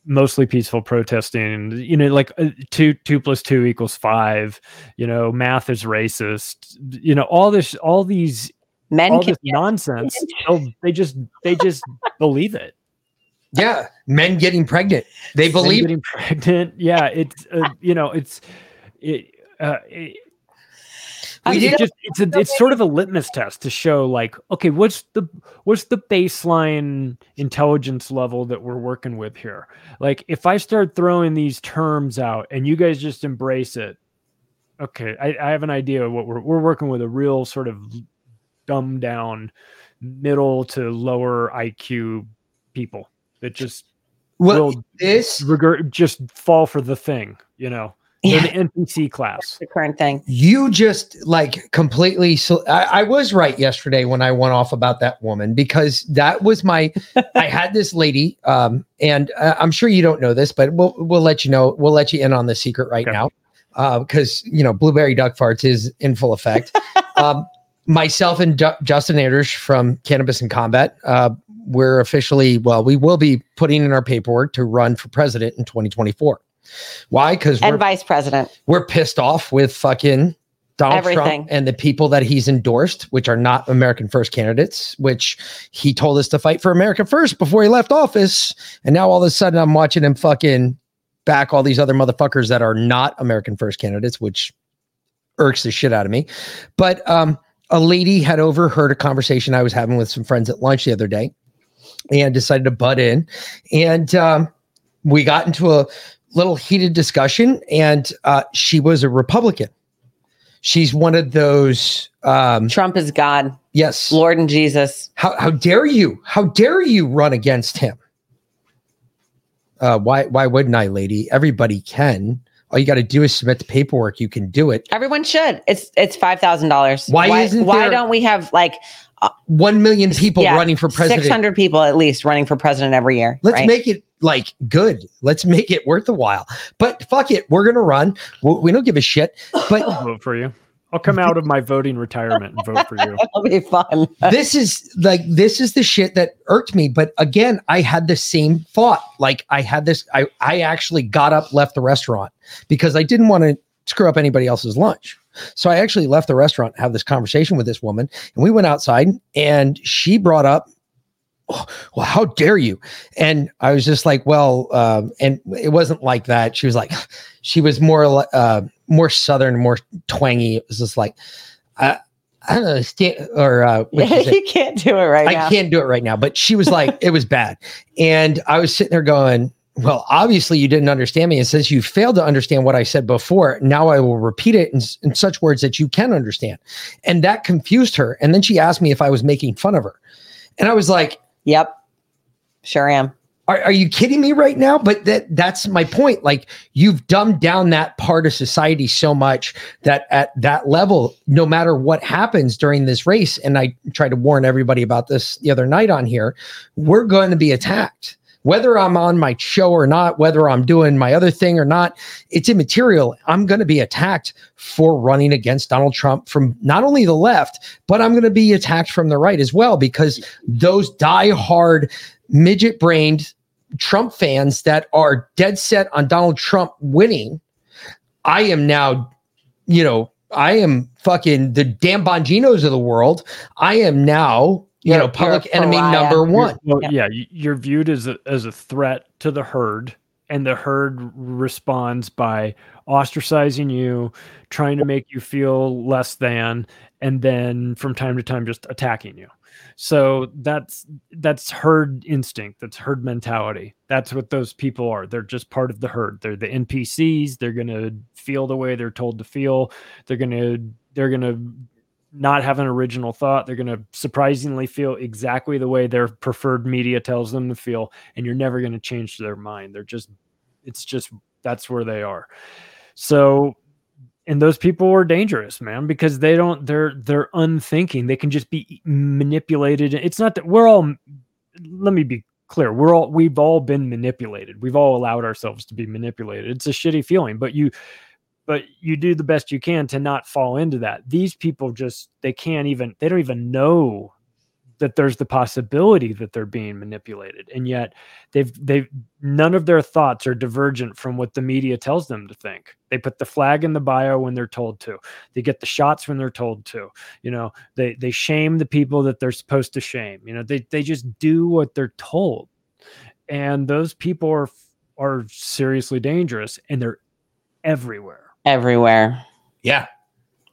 mostly peaceful protesting you know like uh, two two plus two equals five you know math is racist you know all this all these Men all can this nonsense. they'll- they just they just believe it. Yeah, men getting pregnant. They Men believe getting pregnant. Yeah, it's uh, you know it's it. Uh, it We it's did- just it's a, it's sort of a litmus test to show like okay what's the what's the baseline intelligence level that we're working with here like if i start throwing these terms out and you guys just embrace it okay i, I have an idea of what we're, we're working with a real sort of dumbed down middle to lower iq people that just well, will this regard just fall for the thing you know they're the npc class the current thing. you just like completely so I, I was right yesterday when i went off about that woman because that was my i had this lady um and uh, i'm sure you don't know this but we'll we'll let you know we'll let you in on the secret right Okay. now uh because you know blueberry duck farts is in full effect um myself and Ju- justin Anders from cannabis and combat uh we're officially well we will be putting in our paperwork to run for president in 2024 why because And vice president. we're pissed off with fucking Donald Everything. Trump and the people that he's endorsed, which are not American First candidates, which he told us to fight for America First before he left office. And now all of a sudden I'm watching him fucking back all these other motherfuckers that are not American First candidates, which irks the shit out of me. But um, a lady had overheard a conversation I was having with some friends at lunch the other day and decided to butt in. And um, we got into a little heated discussion, and uh, she was a Republican. She's one of those. Um, Trump is God, yes. Lord and Jesus. How how dare you? How dare you run against him? Uh, why why wouldn't I, lady? Everybody can. All you got to do is submit the paperwork. You can do it. Everyone should. It's it's five thousand dollars. Why isn't why there- don't we have like uh, One million people yeah, running for president. Six hundred people at least running for president every year. Let's right? make it like good. Let's make it worth the while. But fuck it, we're gonna run. We, we don't give a shit. But vote for you. I'll come out of my voting retirement and vote for you. That'll be fun. this is like this is the shit that irked me. But again, I had the same thought. Like I had this. I I actually got up, left the restaurant because I didn't want to screw up anybody else's lunch. So I actually left the restaurant, have this conversation with this woman, and we went outside, and she brought up. "Oh, well, how dare you? And I was just like, well, um, and it wasn't like that. She was like, she was more, li- uh, more southern, more twangy. It was just like, I, I don't know, stand, or uh, what'd she say? you can't do it right I now. can't do it right now. But she was like, it was bad. And I was sitting there going, well, obviously you didn't understand me. And since you failed to understand what I said before, now I will repeat it in, in such words that you can understand. And that confused her. And then she asked me if I was making fun of her. And I was like, Yep. Sure am. Are, are you kidding me right now? But that that's my point. Like you've dumbed down that part of society so much that at that level, no matter what happens during this race, and I tried to warn everybody about this the other night on here, we're going to be attacked. Whether I'm on my show or not, whether I'm doing my other thing or not, it's immaterial. I'm going to be attacked for running against Donald Trump from not only the left, but I'm going to be attacked from the right as well because those die-hard midget brained Trump fans that are dead set on Donald Trump winning, I am now, you know, I am fucking the damn Bonginos of the world. I am now, you You're- know, public enemy pariah. number one. Well, Yeah. yeah, you're viewed as a, as a threat to the herd, and the herd responds by ostracizing you, trying to make you feel less than, and then from time to time just attacking you. So that's that's herd instinct. That's herd mentality. That's what those people are. They're just part of the herd. They're the NPCs. They're gonna feel the way they're told to feel. They're gonna they're gonna not have an original thought. They're to surprisingly feel exactly the way their preferred media tells them to feel, and you're never to change their mind. They're just, it's just that's where they are. So, and those people are dangerous, man, because they don't, they're they're unthinking. They can just be manipulated. It's not that we're all. Let me be clear. We're all we've all been manipulated. We've all allowed ourselves to be manipulated. It's a shitty feeling, but you but you do the best you can to not fall into that. These people just they can't even they don't even know that there's the possibility that they're being manipulated and yet they've they've none of their thoughts are divergent from what the media tells them to think. They put the flag in the bio when they're told to. They get the shots when they're told to. You know they they shame the people that they're supposed to shame. You know they they just do what they're told. And those people are are seriously dangerous and they're everywhere. Everywhere. Yeah,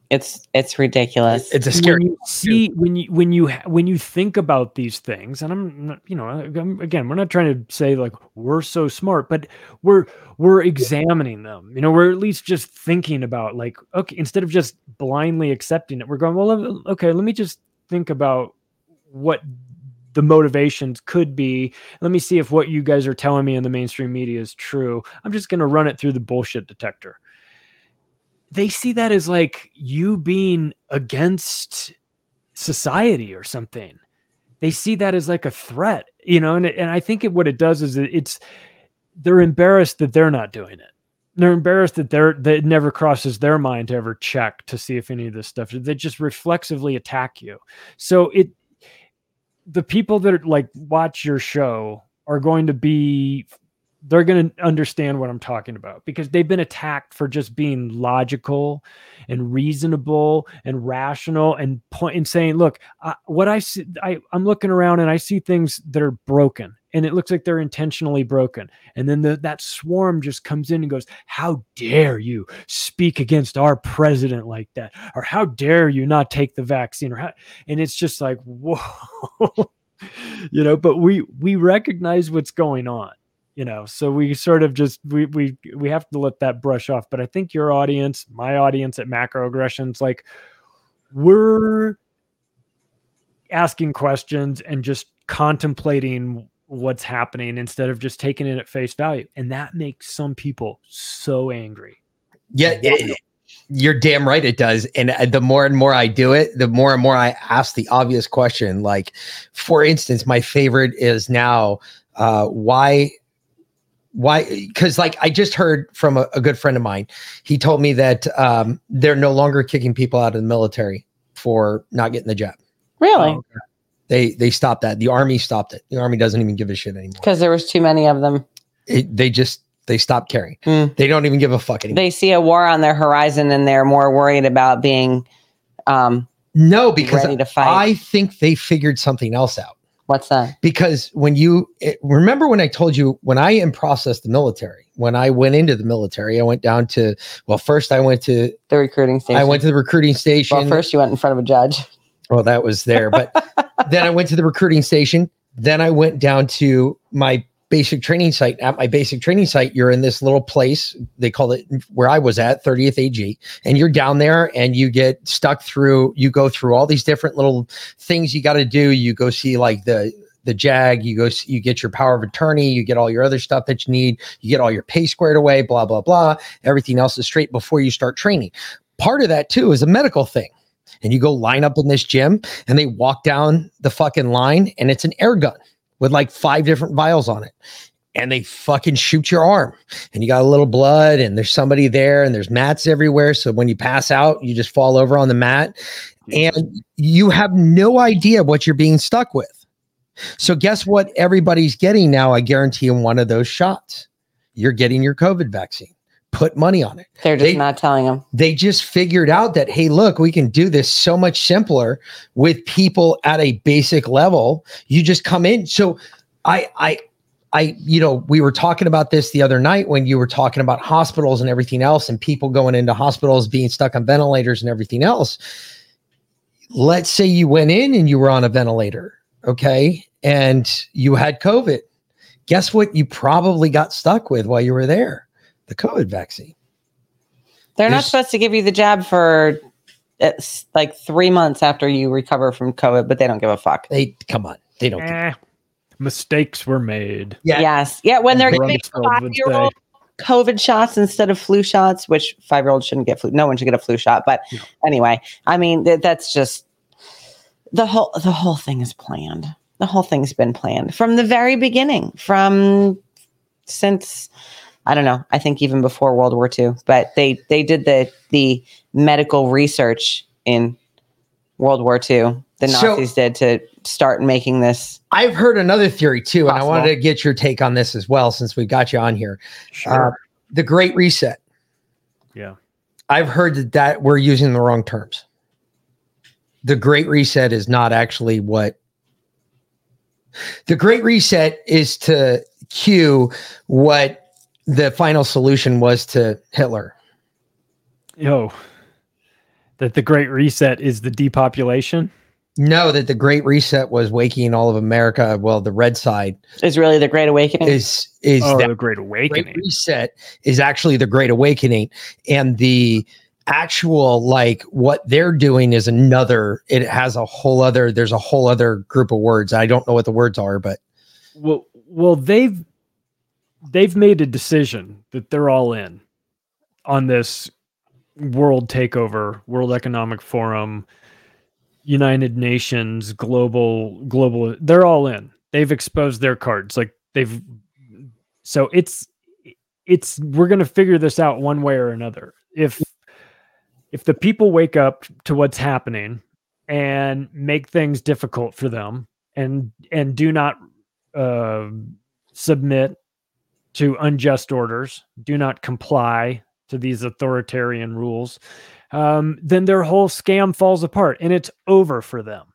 It's it's ridiculous. it's a when scary. you see when you when you when you think about these things and i'm not, you know I'm, again we're not trying to say like we're so smart but we're we're examining them. You know we're at least just thinking about like okay instead of just blindly accepting it we're going well okay let me just think about what the motivations could be. Let me see if what you guys are telling me in the mainstream media is true. I'm just going to run it through the bullshit detector they see that as like you being against society or something. They see that as like a threat, you know, and, and I think it, what it does is it, it's they're embarrassed that they're not doing it. They're embarrassed that they're that it never crosses their mind to ever check to see if any of this stuff they just reflexively attack you. So it the people that are, like watch your show are going to be they're going to understand what I'm talking about because they've been attacked for just being logical and reasonable and rational and point and saying, look, I, what I see, I, I'm looking around and I see things that are broken and it looks like they're intentionally broken. And then the, that swarm just comes in and goes, how dare you speak against our president like that? Or how dare you not take the vaccine? Or how, and it's just like, whoa, you know, but we, we recognize what's going on you know so we sort of just we we we have to let that brush off but i think your audience my audience at macroaggressions like we're asking questions and just contemplating what's happening instead of just taking it at face value and that makes some people so angry Yeah, it- you're damn right it does. And uh, the more and more I do it, the more and more I ask the obvious question. Like, for instance, my favorite is now uh, why why because like i just heard from a, a good friend of mine. He told me that um, they're no longer kicking people out of the military for not getting the jab. Really? Oh, they they stopped that. The army stopped it. The army doesn't even give a shit anymore. Because there was too many of them. it, they just they stopped caring. Hmm. they don't even give a fuck anymore. They see a war on their horizon and they're more worried about being um no because ready to fight. i think they figured something else out What's that? because when you it, remember when I told you when I in processed the military, when I went into the military, I went down to well, first I went to The recruiting station. I went to the recruiting station. well, first you went in front of a judge. Well, that was there, but then I went to the recruiting station. Then I went down to my basic training site. At my basic training site, you're in this little place. They call it where I was at 30th AG, and you're down there and you get stuck through. You go through all these different little things you got to do. You go see like the the jag. You go. You get your power of attorney. You get all your other stuff that you need. You get all your pay squared away. Blah blah blah. Everything else is straight before you start training. Part of that too is a medical thing. And you go line up in this gym and they walk down the fucking line and it's an air gun with like five different vials on it. And they fucking shoot your arm and you got a little blood and there's somebody there and there's mats everywhere. So when you pass out, you just fall over on the mat and you have no idea what you're being stuck with. So guess what everybody's getting now? I guarantee in one of those shots. You're getting your COVID vaccine. Put money on it. They're just They- not telling them. they just figured out that hey look we can do this so much simpler with people at a basic level. You just come in. So i i i you know we were talking about this the other night when you were talking about hospitals and everything else and people going into hospitals being stuck on ventilators and everything else. Let's say you went in and you were on a ventilator okay and you had covid. Guess what you probably got stuck with while you were there the covid vaccine They're not supposed to give you the jab for it's like three months after you recover from COVID, but they don't give a fuck. they come on they don't Eh, mistakes were made. Yeah. Yes. Yeah. When they're giving five year old COVID shots instead of flu shots, which five year olds shouldn't get flu. No one should get a flu shot. But No. anyway, I mean, th- that's just the whole, the whole thing is planned. The whole thing's been planned from the very beginning, from since, I don't know, I think even before World War II, but they, they did the, the medical research in World War II. The So- Nazis did to start making this. I've heard another theory too, and I wanted to get your take on this as well since we got you on here. Sure. Uh, the Great Reset. yeah. I've heard that, that we're using the wrong terms. The Great Reset is not actually what the Great Reset is to cue what the final solution was to Hitler. Yo, that the Great Reset is the depopulation. No, that the Great Reset was waking all of America. Well, the red side Is really the Great Awakening. is is Oh, the Great Great Awakening. Reset is actually the Great Awakening, and the actual like what they're doing is another. It has a whole other. There's a whole other group of words. I don't know what the words are, but Well, well, they've they've made a decision that they're all in on this world takeover, World Economic Forum, United Nations, global global. They're all in. They've exposed their cards. Like they've. So it's it's we're gonna figure this out one way or another. If if the people wake up to what's happening and make things difficult for them and and do not uh, submit to unjust orders, do not comply to these authoritarian rules, um, then their whole scam falls apart and it's over for them.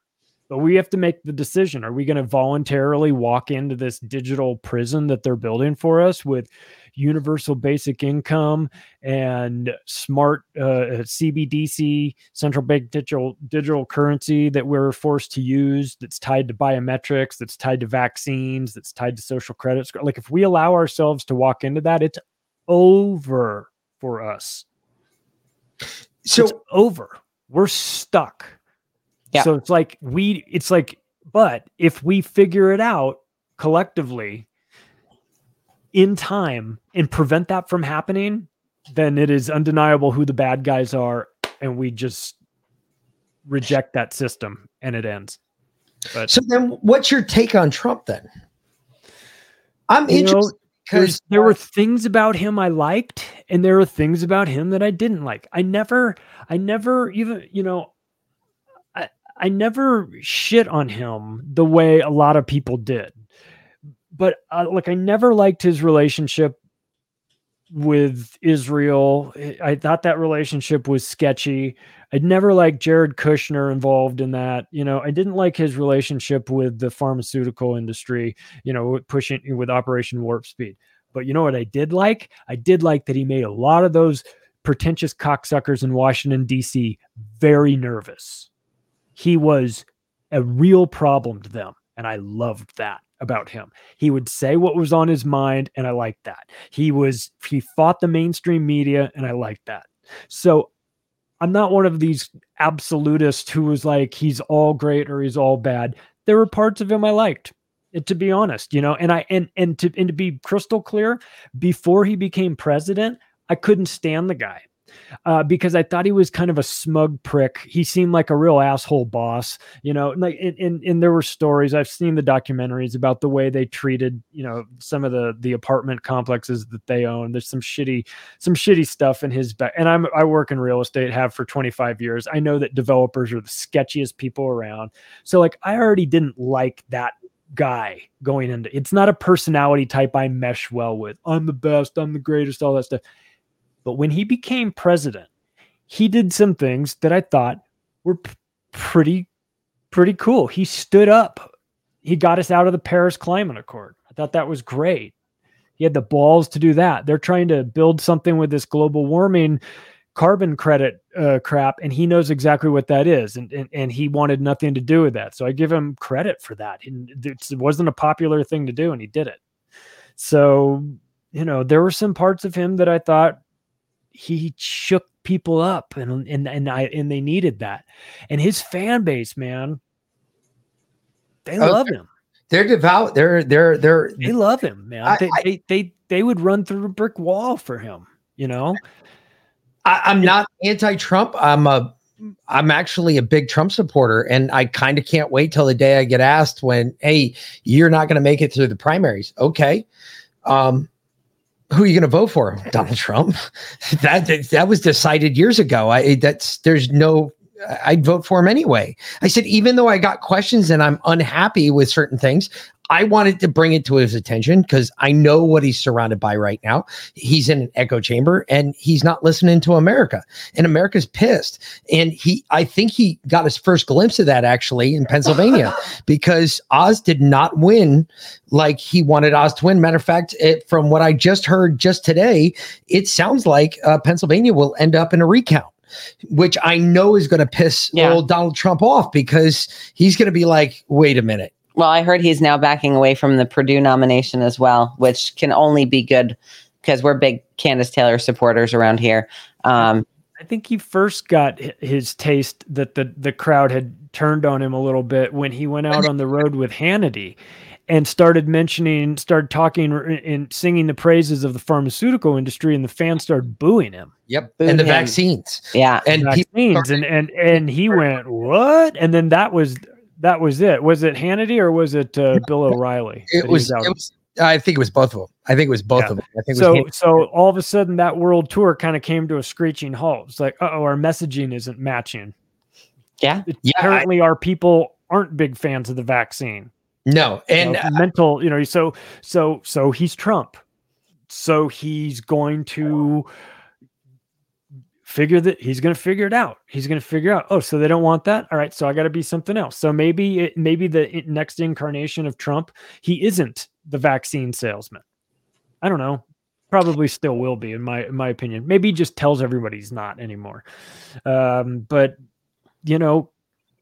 But we have to make the decision. Are we going to voluntarily walk into this digital prison that they're building for us with universal basic income and smart uh, CBDC, central bank digital digital currency that we're forced to use that's tied to biometrics, that's tied to vaccines, that's tied to social credit score. Like if we allow ourselves to walk into that, it's over for us. so it's over. We're stuck. Yeah. So it's like we it's like but if we figure it out collectively in time and prevent that from happening, then it is undeniable who the bad guys are and we just reject that system and it ends. But so then, what's your take on Trump then? I'm You know, interested because there were things about him I liked, and there were things about him that I didn't like. I never, I never even, you know, I, never shit on him the way a lot of people did. But uh, like, I never liked his relationship with Israel. I- I thought that relationship was sketchy. I'd never liked Jared Kushner involved in that. You know, I didn't like his relationship with the pharmaceutical industry, you know, pushing with Operation Warp Speed. But you know what I did like? I did like that he made a lot of those pretentious cocksuckers in Washington, D.C. very nervous. He was a real problem to them. And I loved that about him. He would say what was on his mind, and I liked that. He was, he fought the mainstream media, and I liked that. So I'm not one of these absolutists who was like, he's all great or he's all bad. There were parts of him I liked. And to be honest, you know, and I and and to and to be crystal clear, before he became president, I couldn't stand the guy uh, because I thought he was kind of a smug prick. He seemed like a real asshole boss, you know. Like, and, and, and there were stories I've seen the documentaries about the way they treated, you know, some of the the apartment complexes that they own. There's some shitty, some shitty stuff in his back. And I'm I work in real estate, have for 25 years. I know that developers are the sketchiest people around. So like, I already didn't like that guy going into it's not a personality type I mesh well with. I'm the best, I'm the greatest, all that stuff. But when he became president, he did some things that I thought were p- pretty pretty cool. He stood up. He got us out of the Paris Climate Accord. I thought that was great. He had the balls to do that. They're trying to build something with this global warming carbon credit uh, crap, and he knows exactly what that is, and, and and he wanted nothing to do with that. So I give him credit for that. It wasn't a popular thing to do, and he did it. So you know, there were some parts of him that I thought he shook people up and and and I and they needed that. And his fan base, man, they Oh, love him. They're devout. They're they're they're They love him, man. I- they, I- they they they would run through a brick wall for him, you know? I, I'm not anti-Trump. I'm a I'm actually a big Trump supporter, and I kind of can't wait till the day I get asked when, "Hey, you're not going to make it through the primaries." Okay, um, who are you going to vote for? Donald Trump. that that was decided years ago. I that's there's no. I'd vote for him anyway. I said, even though I got questions and I'm unhappy with certain things, I wanted to bring it to his attention because I know what he's surrounded by right now. He's in an echo chamber and he's not listening to America. And America's pissed. And he I think he got his first glimpse of that actually in Pennsylvania because Oz did not win like he wanted Oz to win. Matter of fact, it, from what I just heard just today, it sounds like uh, Pennsylvania will end up in a recount. Which I know is going to piss Yeah. old Donald Trump off because he's going to be like, wait a minute. Well, I heard he's now backing away from the Perdue nomination as well, which can only be good because we're big Kandiss Taylor supporters around here. Um, I think he first got his taste that the the crowd had turned on him a little bit when he went out on the road with Hannity and started mentioning, started talking and singing the praises of the pharmaceutical industry, and the fans started booing him. Yep. Booed and the him. vaccines. yeah, And people vaccines, and and and he went what? And then that was that was it. Was it Hannity or was it uh, Bill O'Reilly? it he was, it was I think it was both of them. I think it was both Yeah. of them. I think it so was so all of a sudden that world tour kind of came to a screeching halt. It's like, oh, our messaging isn't matching. yeah. It- Yeah, I- apparently our people aren't big fans of the vaccine. no. You And know, uh, mental, you know, so so so he's Trump. So he's going to figure that he's going to figure it out. He's going to figure out, oh, so they don't want that. All right, so I got to be something else. So maybe it, maybe the next incarnation of Trump, he isn't the vaccine salesman. I don't know. Probably still will be in my in my opinion. Maybe he just tells everybody he's not anymore. Um, but you know,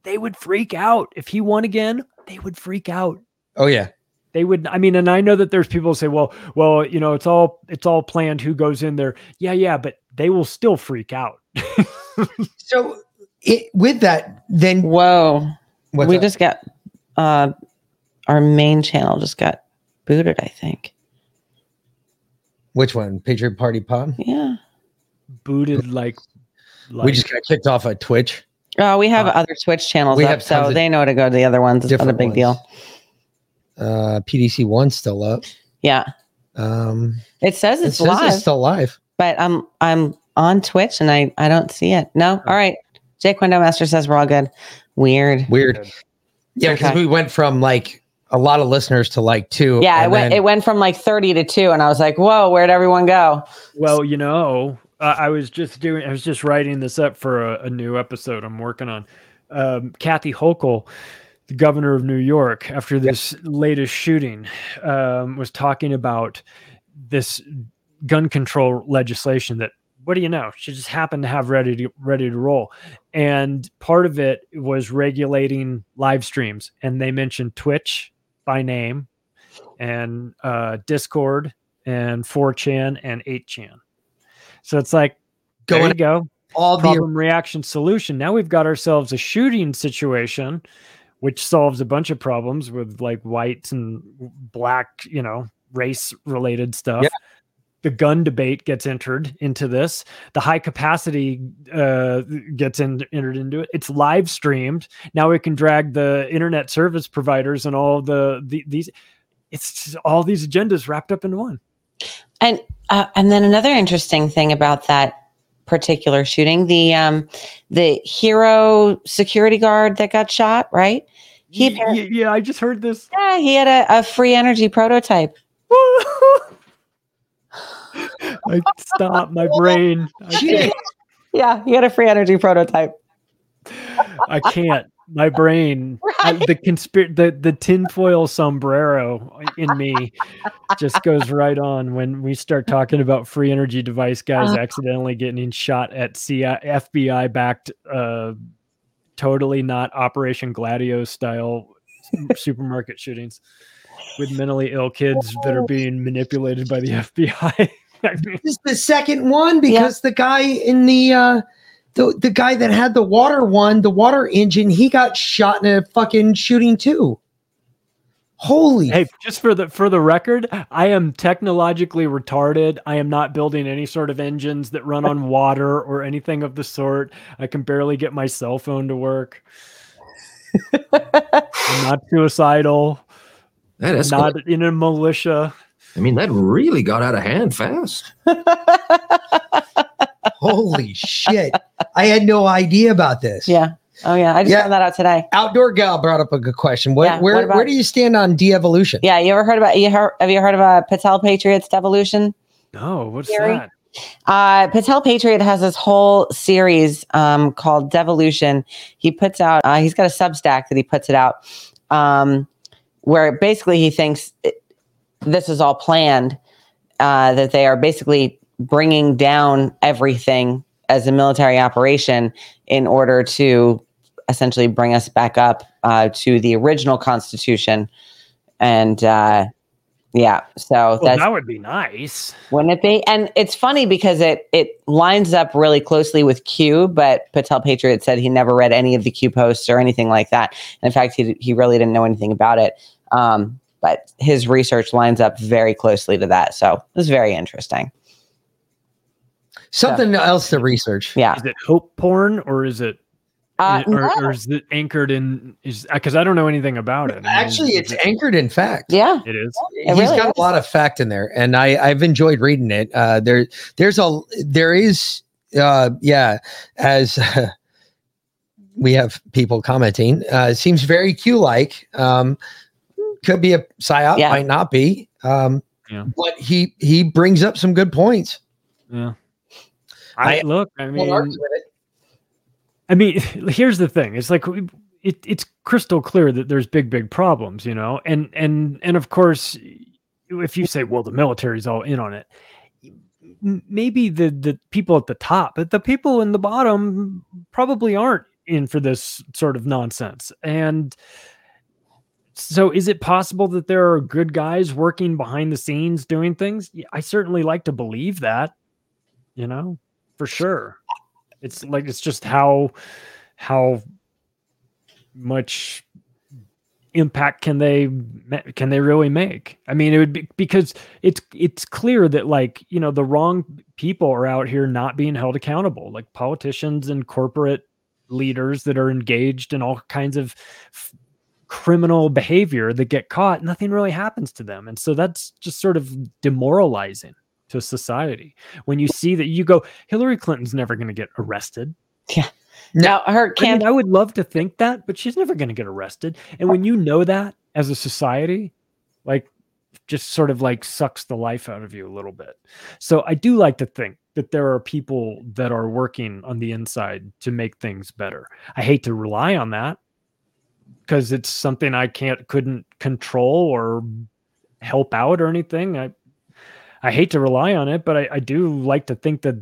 they would freak out if he won again. They would freak out oh yeah. they would i mean and i know that there's people who say well well you know it's all it's all planned who goes in there yeah yeah but they will still freak out So it, with that, then Whoa. what's we up? just got uh, our main channel just got booted, I think. which one? Patriot Party Pod. Yeah. booted like, like we just got kicked off of Twitch. Oh, we have Uh, other Twitch channels we up, have so they know to go to the other ones. It's not a big ones. deal. Uh, PDC one still up. Yeah. Um, It says it it's says live, it's still live. But I'm I'm on Twitch and I I don't see it. No. All right. Jake Window Master says we're all good. Weird. Weird. Yeah, because Okay. we went from like a lot of listeners to like two. Yeah, it went then- it went from like 30 to 2 and I was like, "Whoa, where'd everyone go?" Well, you know, uh, I was just doing, I was just writing this up for a, a new episode I'm working on. Um, Kathy Hochul, the governor of New York, after this latest shooting, um, was talking about this gun control legislation that. What do you know? She just happened to have ready to ready to roll, and part of it was regulating live streams, and they mentioned Twitch by name, and uh, Discord, and 4chan and 8chan. So it's like, Going you go. all the Problem reaction solution. Now we've got ourselves a shooting situation, which solves a bunch of problems with like whites and black, you know, race related stuff. Yeah. The gun debate gets entered into this. The high capacity uh, gets in, entered into it. It's live streamed. Now we can drag the internet service providers and all the, the these. It's all these agendas wrapped up into one. And uh, and then another interesting thing about that particular shooting, the um the hero security guard that got shot, right? He Y- y- yeah, I just heard this. Yeah, he had a, a free energy prototype. I stop my brain. I. Yeah, you had a free energy prototype. I can't. My brain, I- the conspir- the the tinfoil sombrero in me, just goes right on when we start talking about free energy device guys accidentally getting shot at CI- FBI backed, uh, totally not Operation Gladio style supermarket shootings with mentally ill kids that are being manipulated by the FBI. I mean, This is the second one because the guy in the uh the the guy that had the water one, the water engine, he got shot in a fucking shooting too. Holy Hey, just for the for the record, I am technologically retarded. I am not building any sort of engines that run on water or anything of the sort. I can barely get my cell phone to work. I'm not suicidal. That is Not in a militia. I mean, that really got out of hand fast. holy shit. I had no idea about this. Yeah. Oh yeah, I just Yeah. found that out today. Outdoor gal brought up a good question. What, Yeah, where what about- where do you stand on de-evolution? Yeah, you ever heard about you heard, have you heard of uh, Patel Patriots Devolution? No, what's Gary? that? Uh, Patel Patriot has this whole series um, called Devolution. He puts out, uh, he's got a Substack that he puts it out, um, where basically he thinks it, this is all planned, uh, that they are basically bringing down everything as a military operation in order to essentially bring us back up uh, to the original Constitution. And uh, yeah, so Well, that's that would be nice. wouldn't it be? And it's funny because it it lines up really closely with Q, but Patel Patriot said he never read any of the Q posts or anything like that. And in fact, he he really didn't know anything about it. Um, but his research lines up very closely to that. So it was very interesting. Something else to research. Yeah. Is it hope porn or is it Uh, or, no. or is it anchored in is because I don't know anything about it. I mean, Actually, it's it- anchored in fact. Yeah. it is. It He's really got is. a lot of fact in there, and I I've enjoyed reading it. Uh, there there's a there is uh yeah as we have people commenting. Uh, it seems very Q like. Um, could be a psyop, Yeah. might not be. Um, Yeah. but he he brings up some good points. Yeah. I, I- look, I mean, argue with it. I mean, here's the thing. It's like it, it's crystal clear that there's big, big problems, you know, and and and of course, if you say, well, the military's all in on it, maybe the the people at the top, but the people in the bottom probably aren't in for this sort of nonsense. And so, is it possible that there are good guys working behind the scenes doing things? I certainly like to believe that, you know, for sure. It's like it's just how how much impact can they can they really make? I mean, it would be because it's it's clear that like you know the wrong people are out here not being held accountable, like politicians and corporate leaders that are engaged in all kinds of f- criminal behavior that get caught. Nothing really happens to them, and so that's just sort of demoralizing to society when you see that you go hillary clinton's never going to get arrested Yeah. Now her I camp mean, I would love to think that, but she's never going to get arrested. And when you know that as a society, like just sort of like sucks the life out of you a little bit. So I do like to think that there are people that are working on the inside to make things better. I hate to rely on that because it's something I can't couldn't control or help out or anything. I I hate to rely on it, but I, I do like to think that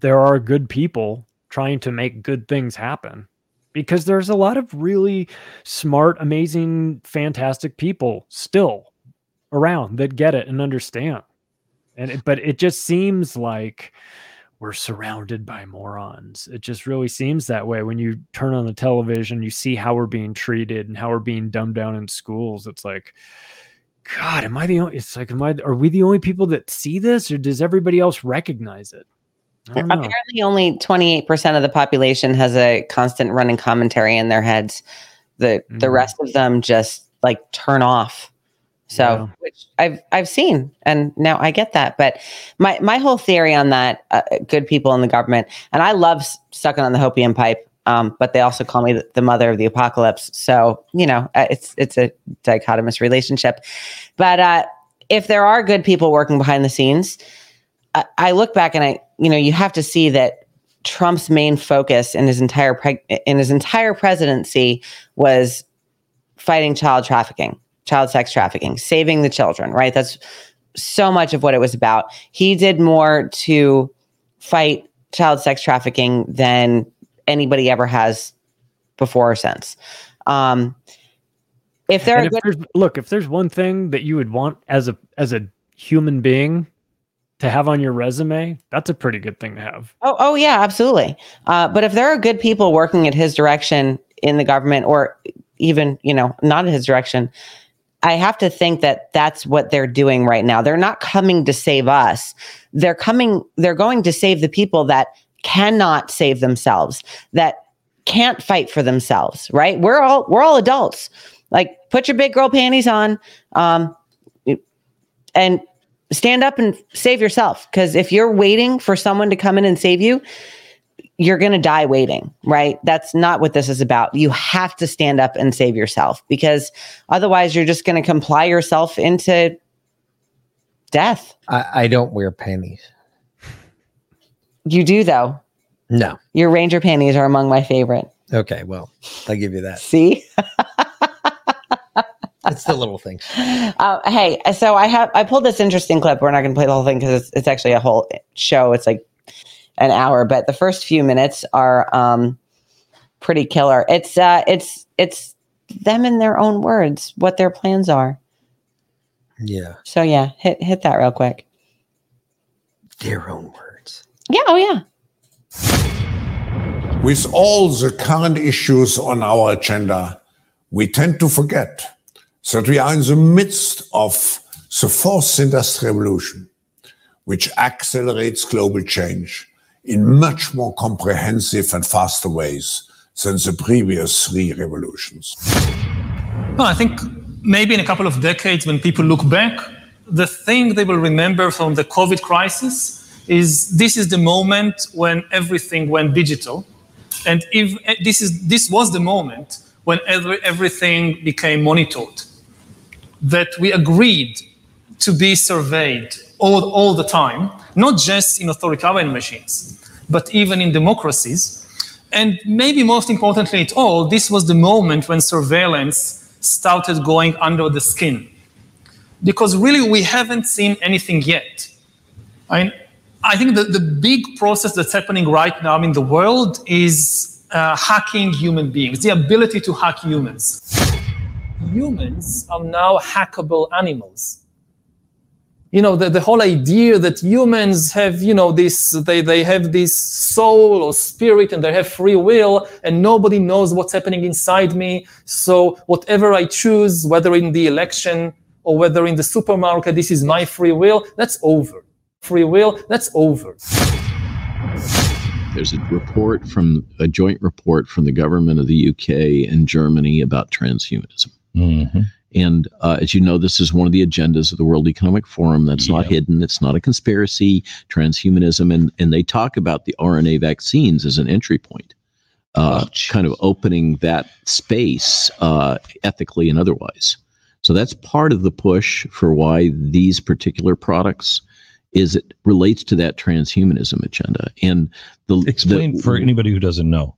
there are good people trying to make good things happen because there's a lot of really smart, amazing, fantastic people still around that get it and understand. And but it just seems like we're surrounded by morons. It just really seems that way when you turn on the television, you see how we're being treated and how we're being dumbed down in schools. It's like, God, am I the only? It's like, am I? Are we the only people that see this, or does everybody else recognize it? I don't know. apparently only 28% of the population has a constant running commentary in their heads. The the Mhm. rest of them just like turn off. So which I've I've seen and now I get that. But my my whole theory on that uh, good people in the government and I love sucking on the hopium pipe. Um, but they also call me the, the mother of the apocalypse. So you know, uh, it's it's a dichotomous relationship. But uh, if there are good people working behind the scenes, I, I look back and I, you know, you have to see that Trump's main focus in his entire preg- in his entire presidency was fighting child trafficking, child sex trafficking, saving the children. Right? That's so much of what it was about. He did more to fight child sex trafficking than anybody ever has before or since. Um, if there are if good there's, look, if there's one thing that you would want as a as a human being to have on your resume, that's a pretty good thing to have. Oh, oh yeah, absolutely. Uh, but if there are good people working at his direction in the government, or even you know not in his direction, I have to think that that's what they're doing right now. They're not coming to save us. They're coming. They're going to save the people that cannot save themselves. That can't fight for themselves. Right? We're all we're all adults. Like put your big girl panties on, um, and stand up and save yourself. Because if you're waiting for someone to come in and save you, you're going to die waiting, right? That's not what this is about. You have to stand up and save yourself because otherwise you're just going to comply yourself into death. I, I don't wear panties. You do, though. No. Your Ranger panties are among my favorite. Okay. Well, I'll give you that. See? It's the little thing. Uh, hey, so I have I pulled this interesting clip. We're not going to play the whole thing because it's, it's actually a whole show. It's like an hour, but the first few minutes are um, pretty killer. It's uh, it's it's them in their own words what their plans are. Yeah. So yeah, hit hit that real quick. Their own words. Yeah, oh yeah. With all the current issues on our agenda, we tend to forget that we are in the midst of the fourth industrial revolution, which accelerates global change in much more comprehensive and faster ways than the previous three revolutions. No, I think maybe in a couple of decades, when people look back, the thing they will remember from the COVID crisis is this is the moment when everything went digital, and if eh, this is this was the moment when every, everything became monitored, that we agreed to be surveyed all, all the time, not just in authoritarian machines, but even in democracies. And maybe most importantly at all, this was the moment when surveillance started going under the skin. Because really, we haven't seen anything yet. I, mean, I think that the big process that's happening right now in the world is uh, hacking human beings, the ability to hack humans. Humans are now hackable animals you know the, the whole idea that humans have you know this they, they have this soul or spirit and they have free will and nobody knows what's happening inside me. So whatever i choose whether in the election or whether in the supermarket this is my free will that's over. Free will that's over. There's a report from a joint report from the government of the UK and Germany about transhumanism. Mm-hmm. And uh, as you know, this is one of the agendas of the World Economic Forum. That's not hidden. It's not a conspiracy. Transhumanism, and and they talk about the RNA vaccines as an entry point, uh, kind of opening that space uh, ethically and otherwise. So that's part of the push for why these particular products is it relates to that transhumanism agenda. And the Explain the- for anybody who doesn't know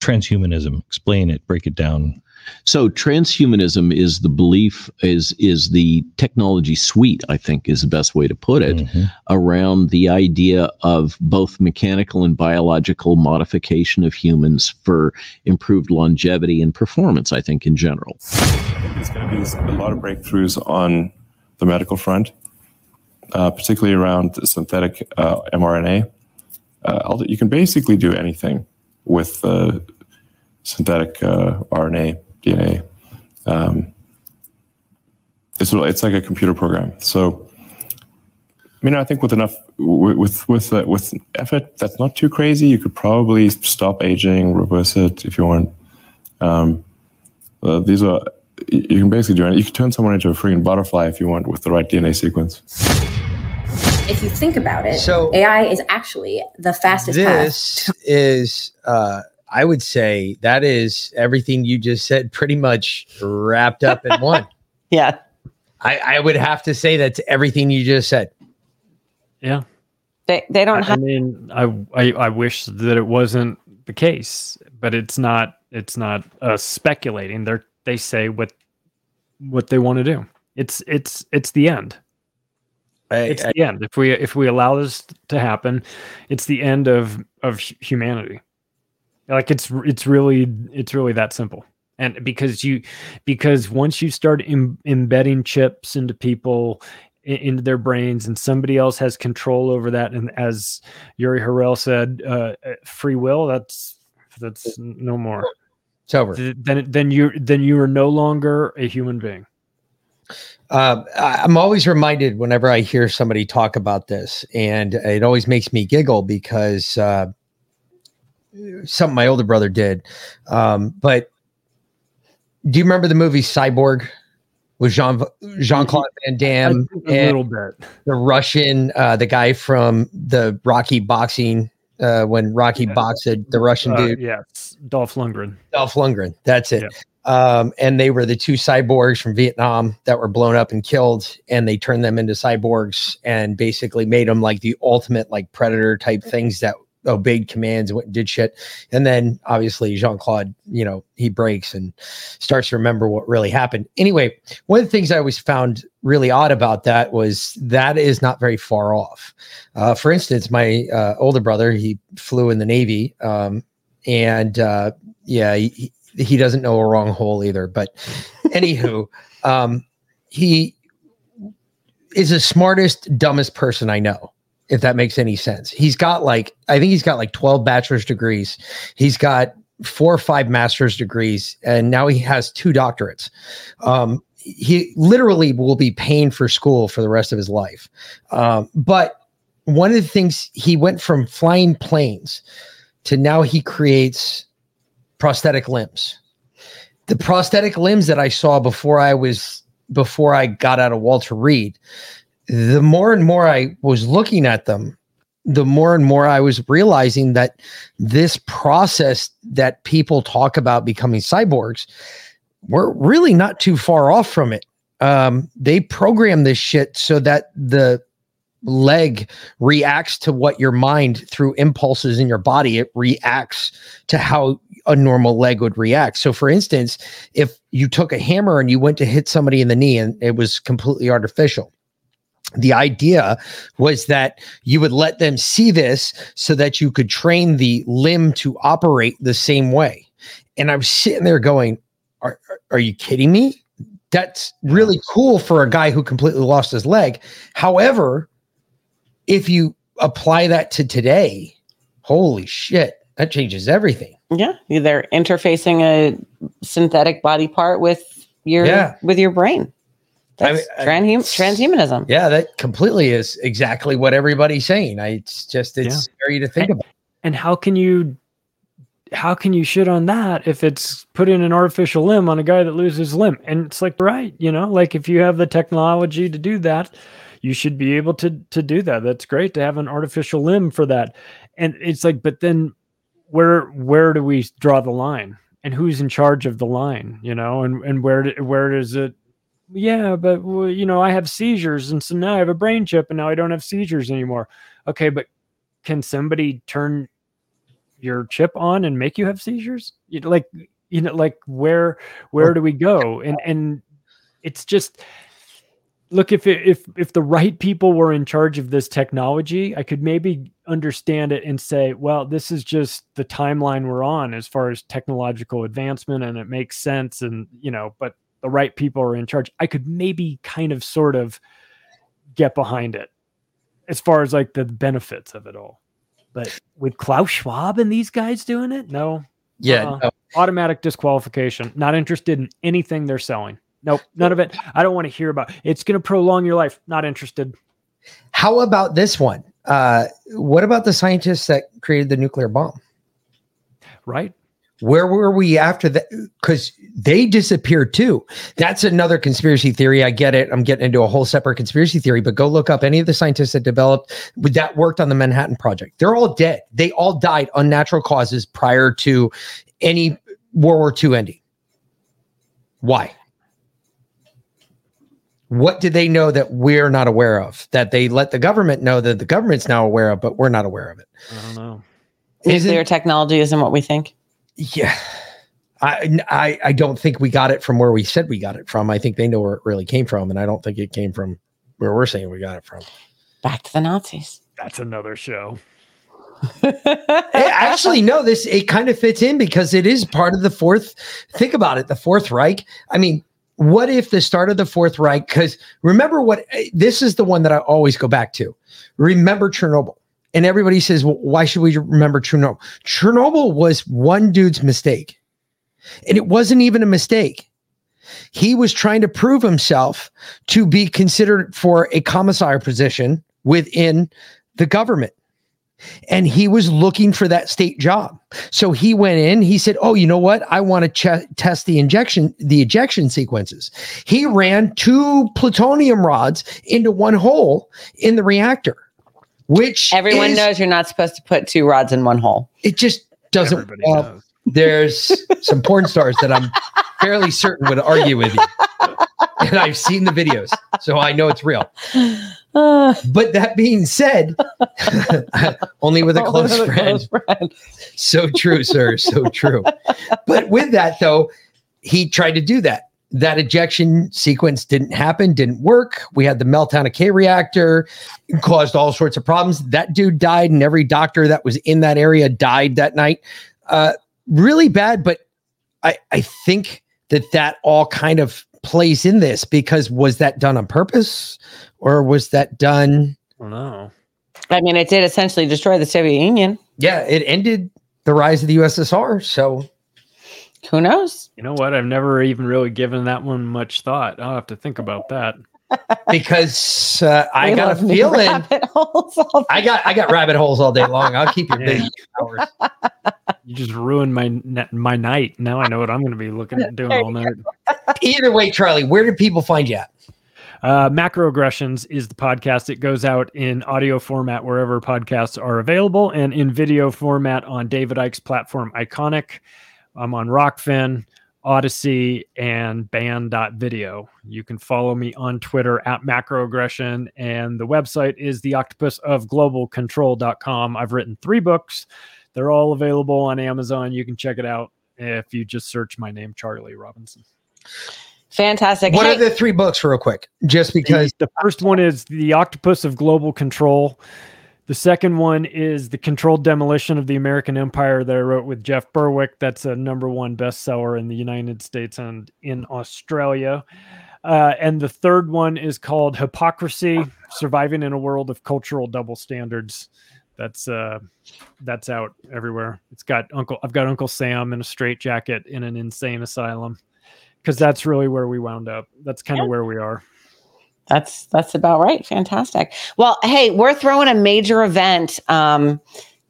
transhumanism. Explain it. Break it down. So transhumanism is the belief is is the technology suite I think is the best way to put it around the idea of both mechanical and biological modification of humans for improved longevity and performance I think in general. There's going to be a lot of breakthroughs on the medical front, uh, particularly around synthetic uh, mRNA. Uh, you can basically do anything with uh, synthetic uh, RNA, DNA. Um, it's it's like a computer program. So, I mean, I think with enough with with with, uh, with effort, that's not too crazy. You could probably stop aging, reverse it if you want. Um, uh, these are you you can basically do it. You can turn someone into a freaking butterfly if you want with the right DNA sequence. If you think about it, So- AI is actually the fastest path. this is uh i would say that is everything you just said pretty much wrapped up in one yeah i i would have to say that's everything you just said Yeah. They they don't I, I have mean, I, I I wish that it wasn't the case, but it's not. It's not uh, speculating. They're they say what what they want to do. It's it's it's the end. it's the end. If we if we allow this to happen, it's the end of of humanity. Like it's it's really it's really that simple. And because you because once you start Im- embedding chips into people into their brains and somebody else has control over that and as Yuval Harari said uh, uh, free will that's that's no more. It's over. Then then you then you are no longer a human being. Uh, I'm always reminded whenever I hear somebody talk about this, and it always makes me giggle because uh, something my older brother did. Um, but do you remember the movie Cyborg with Jean Jean Claude Van Damme a little bit the Russian, uh, the guy from the Rocky boxing uh, when Rocky boxed the Russian Uh, dude? yes Dolph Lundgren Dolph Lundgren. That's it. Um, and they were the two cyborgs from Vietnam that were blown up and killed, and they turned them into cyborgs and basically made them like the ultimate like predator type things that obeyed commands and went and did shit. And then obviously Jean Claude, you know, he breaks and starts to remember what really happened. Anyway, one of the things I always found really odd about that was that is not very far off. Uh, for instance, my uh, older brother, he flew in the Navy, um, and uh, yeah, he, he doesn't know a wrong hole either. But anywho, um, he is the smartest, dumbest person I know. If that makes any sense, he's got like I think he's got like twelve bachelor's degrees. He's got four or five master's degrees, and now he has two doctorates. Um, he literally will be paying for school for the rest of his life. Um, but one of the things he went from flying planes to now he creates prosthetic limbs. The prosthetic limbs that I saw before I was before I got out of Walter Reed, the more and more I was looking at them, the more and more I was realizing that this process that people talk about becoming cyborgs, we're really not too far off from it. Um, they program this shit so that the leg reacts to what your mind through impulses in your body it reacts to how a normal leg would react so for instance if you took a hammer and you went to hit somebody in the knee and it was completely artificial the idea was that you would let them see this so that you could train the limb to operate the same way and i was sitting there going are, are- you kidding me that's really cool for a guy who completely lost his leg however if you apply that to today, holy shit, that changes everything. Yeah, they're interfacing a synthetic body part with your Yeah. with your brain. I mean, transhum- transhumanism. Yeah, that completely is exactly what everybody's saying. I, it's just it's scary to think about. and how can you how can you shit on that if it's putting an artificial limb on a guy that loses limb? And it's like, right, you know, like if you have the technology to do that, you should be able to to do that. That's great to have an artificial limb for that. And it's like, but then where where do we draw the line? And who's in charge of the line, you know? And and where do, where does it yeah, but well, you know, I have seizures and so now I have a brain chip and now I don't have seizures anymore. Okay, but can somebody turn your chip on and make you have seizures? You know, like you know, like where where do we go? And and it's just look if it, if if the right people were in charge of this technology, I could maybe understand it and say, well, this is just the timeline we're on as far as technological advancement, and it makes sense. And you know, but the right people are in charge. I could maybe kind of sort of get behind it as far as like the benefits of it all. But with Klaus Schwab and these guys doing it, no. Yeah, Uh-uh. no. Automatic disqualification. Not interested in anything they're selling. Nope, none of it. I don't want to hear about. it. It's going to prolong your life. Not interested. How about this one? Uh, what about the scientists that created the nuclear bomb? Right. Where were we after that? Because they disappeared too. That's another conspiracy theory. I get it. I'm getting into a whole separate conspiracy theory, but go look up any of the scientists that developed that worked on the Manhattan Project. They're all dead. They all died unnatural causes prior to any World War II ending. Why? What did they know that we're not aware of? That they let the government know that the government's now aware of, but we're not aware of it. I don't know. Nuclear technology isn't what we think. Yeah. I, I I don't think we got it from where we said we got it from. I think they know where it really came from, and I don't think it came from where we're saying we got it from. Back to the Nazis. That's another show. Actually, no. This it kind of fits in because it is part of the fourth. Think about it, the Fourth Reich. I mean, what if the start of the Fourth Reich? Because remember what eh, this is the one that I always go back to. Remember Chernobyl. And everybody says, well, why should we remember Chernobyl? Chernobyl was one dude's mistake. And it wasn't even a mistake. He was trying to prove himself to be considered for a commissar position within the government. And he was looking for that state job. So he went in, he said, Oh, you know what? I want to ch- test the injection, the ejection sequences. He ran two plutonium rods into one hole in the reactor, which Everyone is- knows you're not supposed to put two rods in one hole. it just doesn't. well, there's some porn stars that I'm fairly certain would argue with you, and I've seen the videos, so I know it's real. But that being said, only with a Only close with a friend. close friend. So true, sir. So true. But with that, though, he tried to do that. That ejection sequence didn't happen, didn't work. We had the meltdown of K reactor, caused all sorts of problems. That dude died, and every doctor that was in that area died that night. Uh, really bad, but I, I think that that all kind of plays in this because was that done on purpose or was that done? I don't know. I mean, it did essentially destroy the Soviet Union. Yeah, it ended the rise of the USSR. So who knows? You know what? I've never even really given that one much thought. I'll have to think about that. because uh, I We got a feeling holes all I got I got rabbit holes all day long. I'll keep you busy. hours. You just ruined my ne- my night. Now I know what I'm going to be looking at doing all night. Either way, Charlie, where do people find you at? Uh, Macroaggressions is the podcast. It goes out in audio format wherever podcasts are available and in video format on David Icke's platform Ickonic. I'm on Rokfin, Odysee, and Banned.video. You can follow me on Twitter at Macroaggression, and the website is the octopus of globalcontrol.com. I've written three books. They're all available on Amazon. You can check it out if you just search my name, Charlie Robinson. Fantastic. What Hey, are the three books, real quick? Just because the, the first one is the octopus of global control the second one is the controlled demolition of the american empire that i wrote with jeff berwick. That's a number one bestseller in the united states and in australia. Uh, and the third one is called hypocrisy surviving in a world of cultural double standards. That's uh that's out everywhere. It's got uncle i've got uncle sam in a straitjacket in an insane asylum because that's really where we wound up. That's kind of where we are That's that's about right. Fantastic. Well, hey, we're throwing a major event. Um,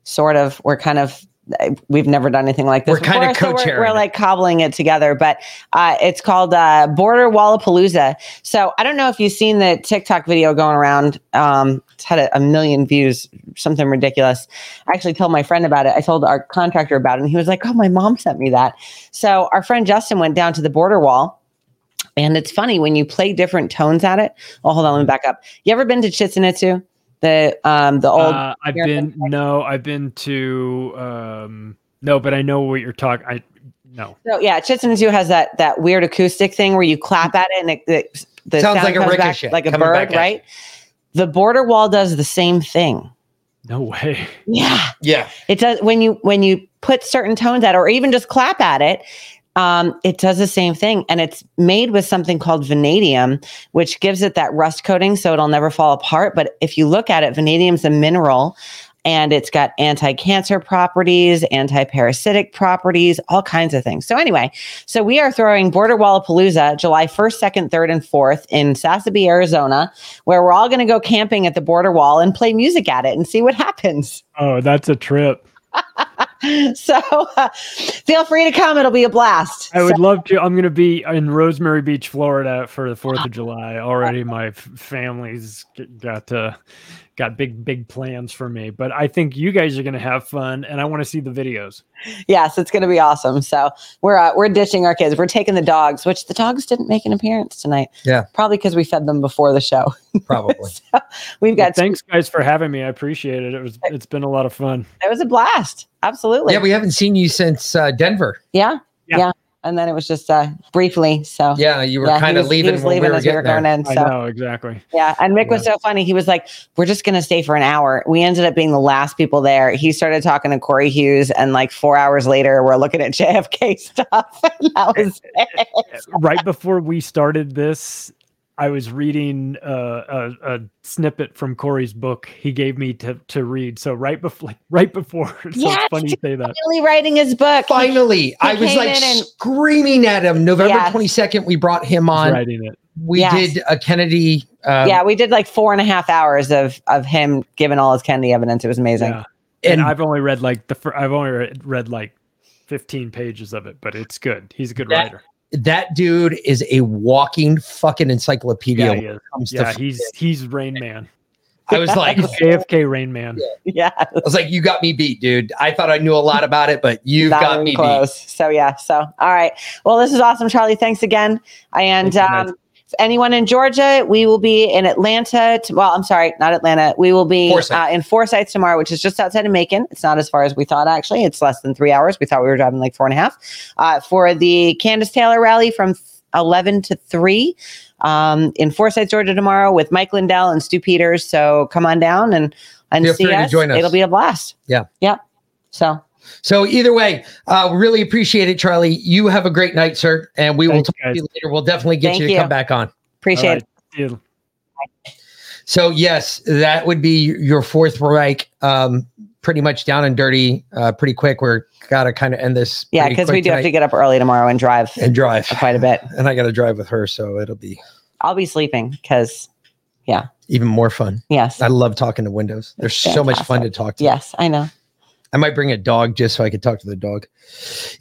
sort of. We're kind of uh, we've never done anything like this. We're kinda before, so we're, co-chairing we're like cobbling it together, but uh, it's called uh, Border Wallapalooza. So I don't know if you've seen the TikTok video going around. Um, it's had a, a million views, something ridiculous. I actually told my friend about it. I told our contractor about it, and he was like, "Oh, my mom sent me that." So our friend Justin went down to the border wall. And it's funny when you play different tones at it. Oh, hold on, let me back up. You ever been to Chichen Itza? The um the old Uh, I've been no, I've been to um no, but I know what you're talking. I no. So yeah, Chichen Itza has that that weird acoustic thing where you clap at it and it, it the Sounds sound like a comes back ricochet like a bird, right? The border wall does the same thing. No way. Yeah. Yeah. It does when you when you put certain tones at it or even just clap at it, um, it does the same thing. And it's made with something called vanadium, which gives it that rust coating so it'll never fall apart. But if you look at it, vanadium's a mineral and it's got anti-cancer properties, anti-parasitic properties, all kinds of things. So anyway, so we are throwing Border Wallapalooza July 1st, 2nd, 3rd, and 4th in Sasabe, Arizona, where we're all going to go camping at the border wall and play music at it and see what happens. Oh, that's a trip. so uh, feel free to come. It'll be a blast. I would love to. I'm going to be in Rosemary Beach, Florida for the 4th of July. Already my f- family's got uh, got big big plans for me, but I think you guys are going to have fun and I want to see the videos. yes, it's going to be awesome. So we're uh, we're ditching our kids. We're taking the dogs, which the dogs didn't make an appearance tonight. Yeah. Probably because we fed them before the show. Probably. We've Well, got thanks guys for having me. I appreciate it. It was it's been a lot of fun. it was a blast. Absolutely. Yeah, we haven't seen you since uh, Denver. yeah. Yeah. Yeah. And then it was just uh, briefly. So Yeah, you were Yeah, kind of was- he leaving was when we were as we were getting there. going in. I know exactly. Yeah, and Mick was so funny. He was like, "We're just gonna stay for an hour." We ended up being the last people there. He started talking to Corey Hughes, and like four hours later, we're looking at JFK stuff. And that was it. right before we started this, I was reading uh, a, a snippet from Corey's book he gave me to to read. So right before, like, right before, so Yes, it's funny you say that. finally writing his book. He- Finally, I was came like in and- screaming at him. November Yes. 22nd, we brought him He's on. writing it. We Yes. did a Kennedy. Um, yeah, we did like four and a half hours of of him giving all his Kennedy evidence. It was amazing. Yeah. And, And- I've only read like the fir- I've only read, read like 15 pages of it, but it's good. He's a good That- writer. That dude is a walking fucking encyclopedia. Yeah, he comes Yeah, f- he's he's Rain Man. I was like, JFK Rain Man. Yeah, I was like, you got me beat, dude. I thought I knew a lot about it, but you not got me close. So yeah. So all right. Well, this is awesome, Charlie. Thanks again. And Thank um, if anyone in Georgia, we will be in Atlanta. To, well, I'm sorry, not Atlanta. We will be Forsyth. uh, in Forsyth tomorrow, which is just outside of Macon. It's not as far as we thought. Actually, it's less than three hours. We thought we were driving like four and a half uh, for the Kandiss Taylor rally from 11 to 3 um, in Forsyth, Georgia tomorrow with Mike Lindell and Stu Peters. So come on down and and Feel see us. join us. It'll be a blast. Yeah. Yep. So So either way, uh, really appreciate it, Charlie. You have a great night, sir, and we will Thanks, talk to you later. We'll definitely get Thank you to you. come back on. appreciate All it. right. See you. So yes, that would be your fourth Reich. Um, pretty much down and dirty, uh, pretty quick. We're gotta kind of end this. Yeah, because we do have to get up early tomorrow and drive and drive, quite a bit. and I got to drive with her, so it'll be I'll be sleeping because, yeah, even more fun. yes, I love talking to windows. They're so much fun to talk to. yes, I know. I might bring a dog just so I could talk to the dog.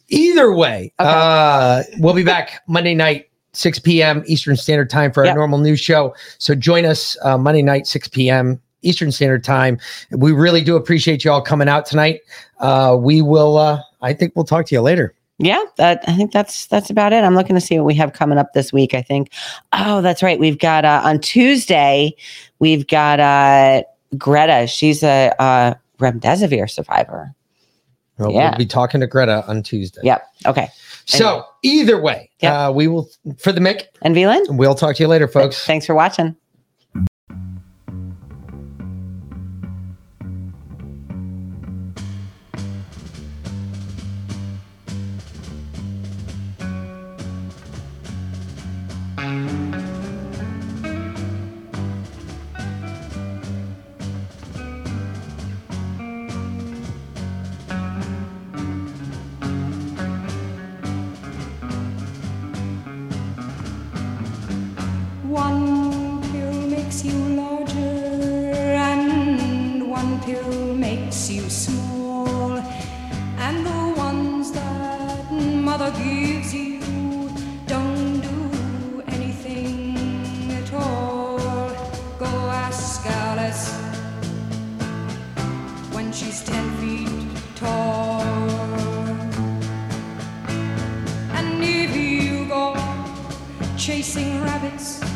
Either way, Okay. uh, we'll be back Monday night, 6 p.m. Eastern Standard Time for our Yep. normal news show. So join us uh, Monday night, 6 p.m. Eastern Standard Time. We really do appreciate you all coming out tonight. Uh, we will, uh, I think we'll talk to you later. Yeah, that I think that's that's about it. I'm looking to see what we have coming up this week. I think. Oh, that's right. We've got uh, on Tuesday. We've got uh, Greta. She's a uh, remdesivir survivor. Well, Yeah. We'll be talking to Greta on Tuesday. Yep. Okay. So either way, Yep. uh, we will, for the Mick, And Velan. we'll talk to you later, folks. Thanks for watching. Chasing rabbits,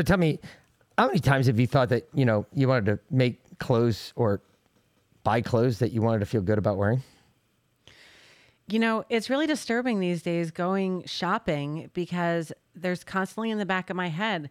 So tell me, how many times have you thought that you know you wanted to make clothes or buy clothes that you wanted to feel good about wearing? You know, it's really disturbing these days going shopping because there's constantly in the back of my head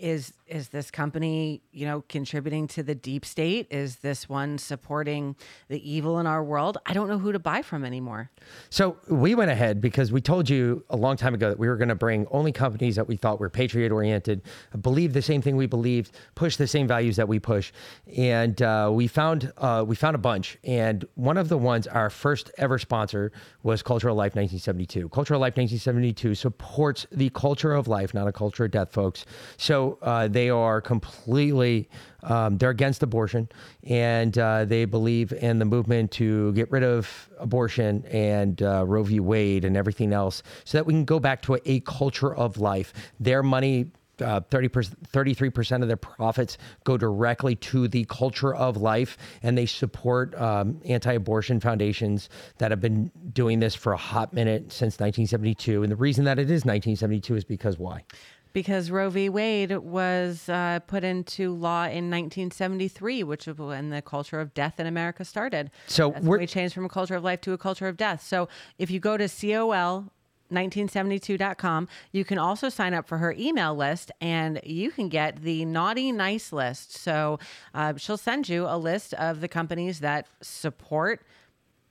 is is this company, you know, contributing to the deep state? Is this one supporting the evil in our world? I don't know who to buy from anymore. So we went ahead because we told you a long time ago that we were going to bring only companies that we thought were patriot oriented, believe the same thing we believed, push the same values that we push, and uh, we found uh, we found a bunch. And one of the ones, our first ever sponsor, was Cultural Life 1972. Cultural Life 1972 supports the culture of life, not a culture of death, folks. So uh, they are completely um, they're against abortion, and uh, they believe in the movement to get rid of abortion and uh, Roe v. Wade and everything else, so that we can go back to a, a culture of life. Their money. Uh, 30 33% of their profits go directly to the culture of life, and they support um, anti abortion foundations that have been doing this for a hot minute since 1972. And the reason that it is 1972 is because why? Because Roe v. Wade was uh, put into law in 1973, which was when the culture of death in America started. So we changed from a culture of life to a culture of death. So if you go to COL 1972.com. You can also sign up for her email list and you can get the naughty nice list. So uh, she'll send you a list of the companies that support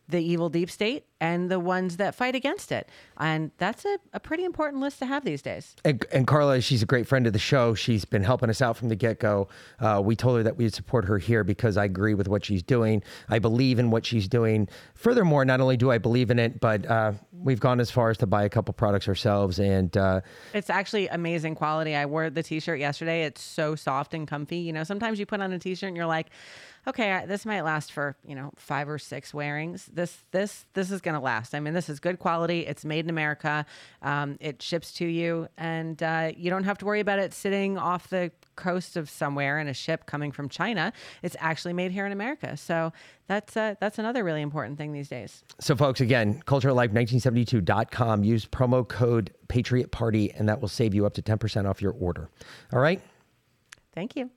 the evil deep state and the ones that fight against it. And that's a, a pretty important list to have these days. And, and Carla, she's a great friend of the show. She's been helping us out from the get go. Uh, we told her that we'd support her here because I agree with what she's doing. I believe in what she's doing. Furthermore, not only do I believe in it, but uh, we've gone as far as to buy a couple products ourselves. And uh, It's actually amazing quality. I wore the t-shirt yesterday. It's so soft and comfy. You know, sometimes you put on a t-shirt and you're like, okay, I- this might last for, you know, five or six wearings. This, this, this is going to last. I mean, this is good quality. It's made in America. Um, it ships to you and uh, you don't have to worry about it sitting off the coast of somewhere in a ship coming from China. It's actually made here in America. So that's, uh, that's another really important thing these days. so, folks, again, culturalife1972.com. Use promo code Patriot Party, and that will save you up to 10% off your order. All right? Thank you.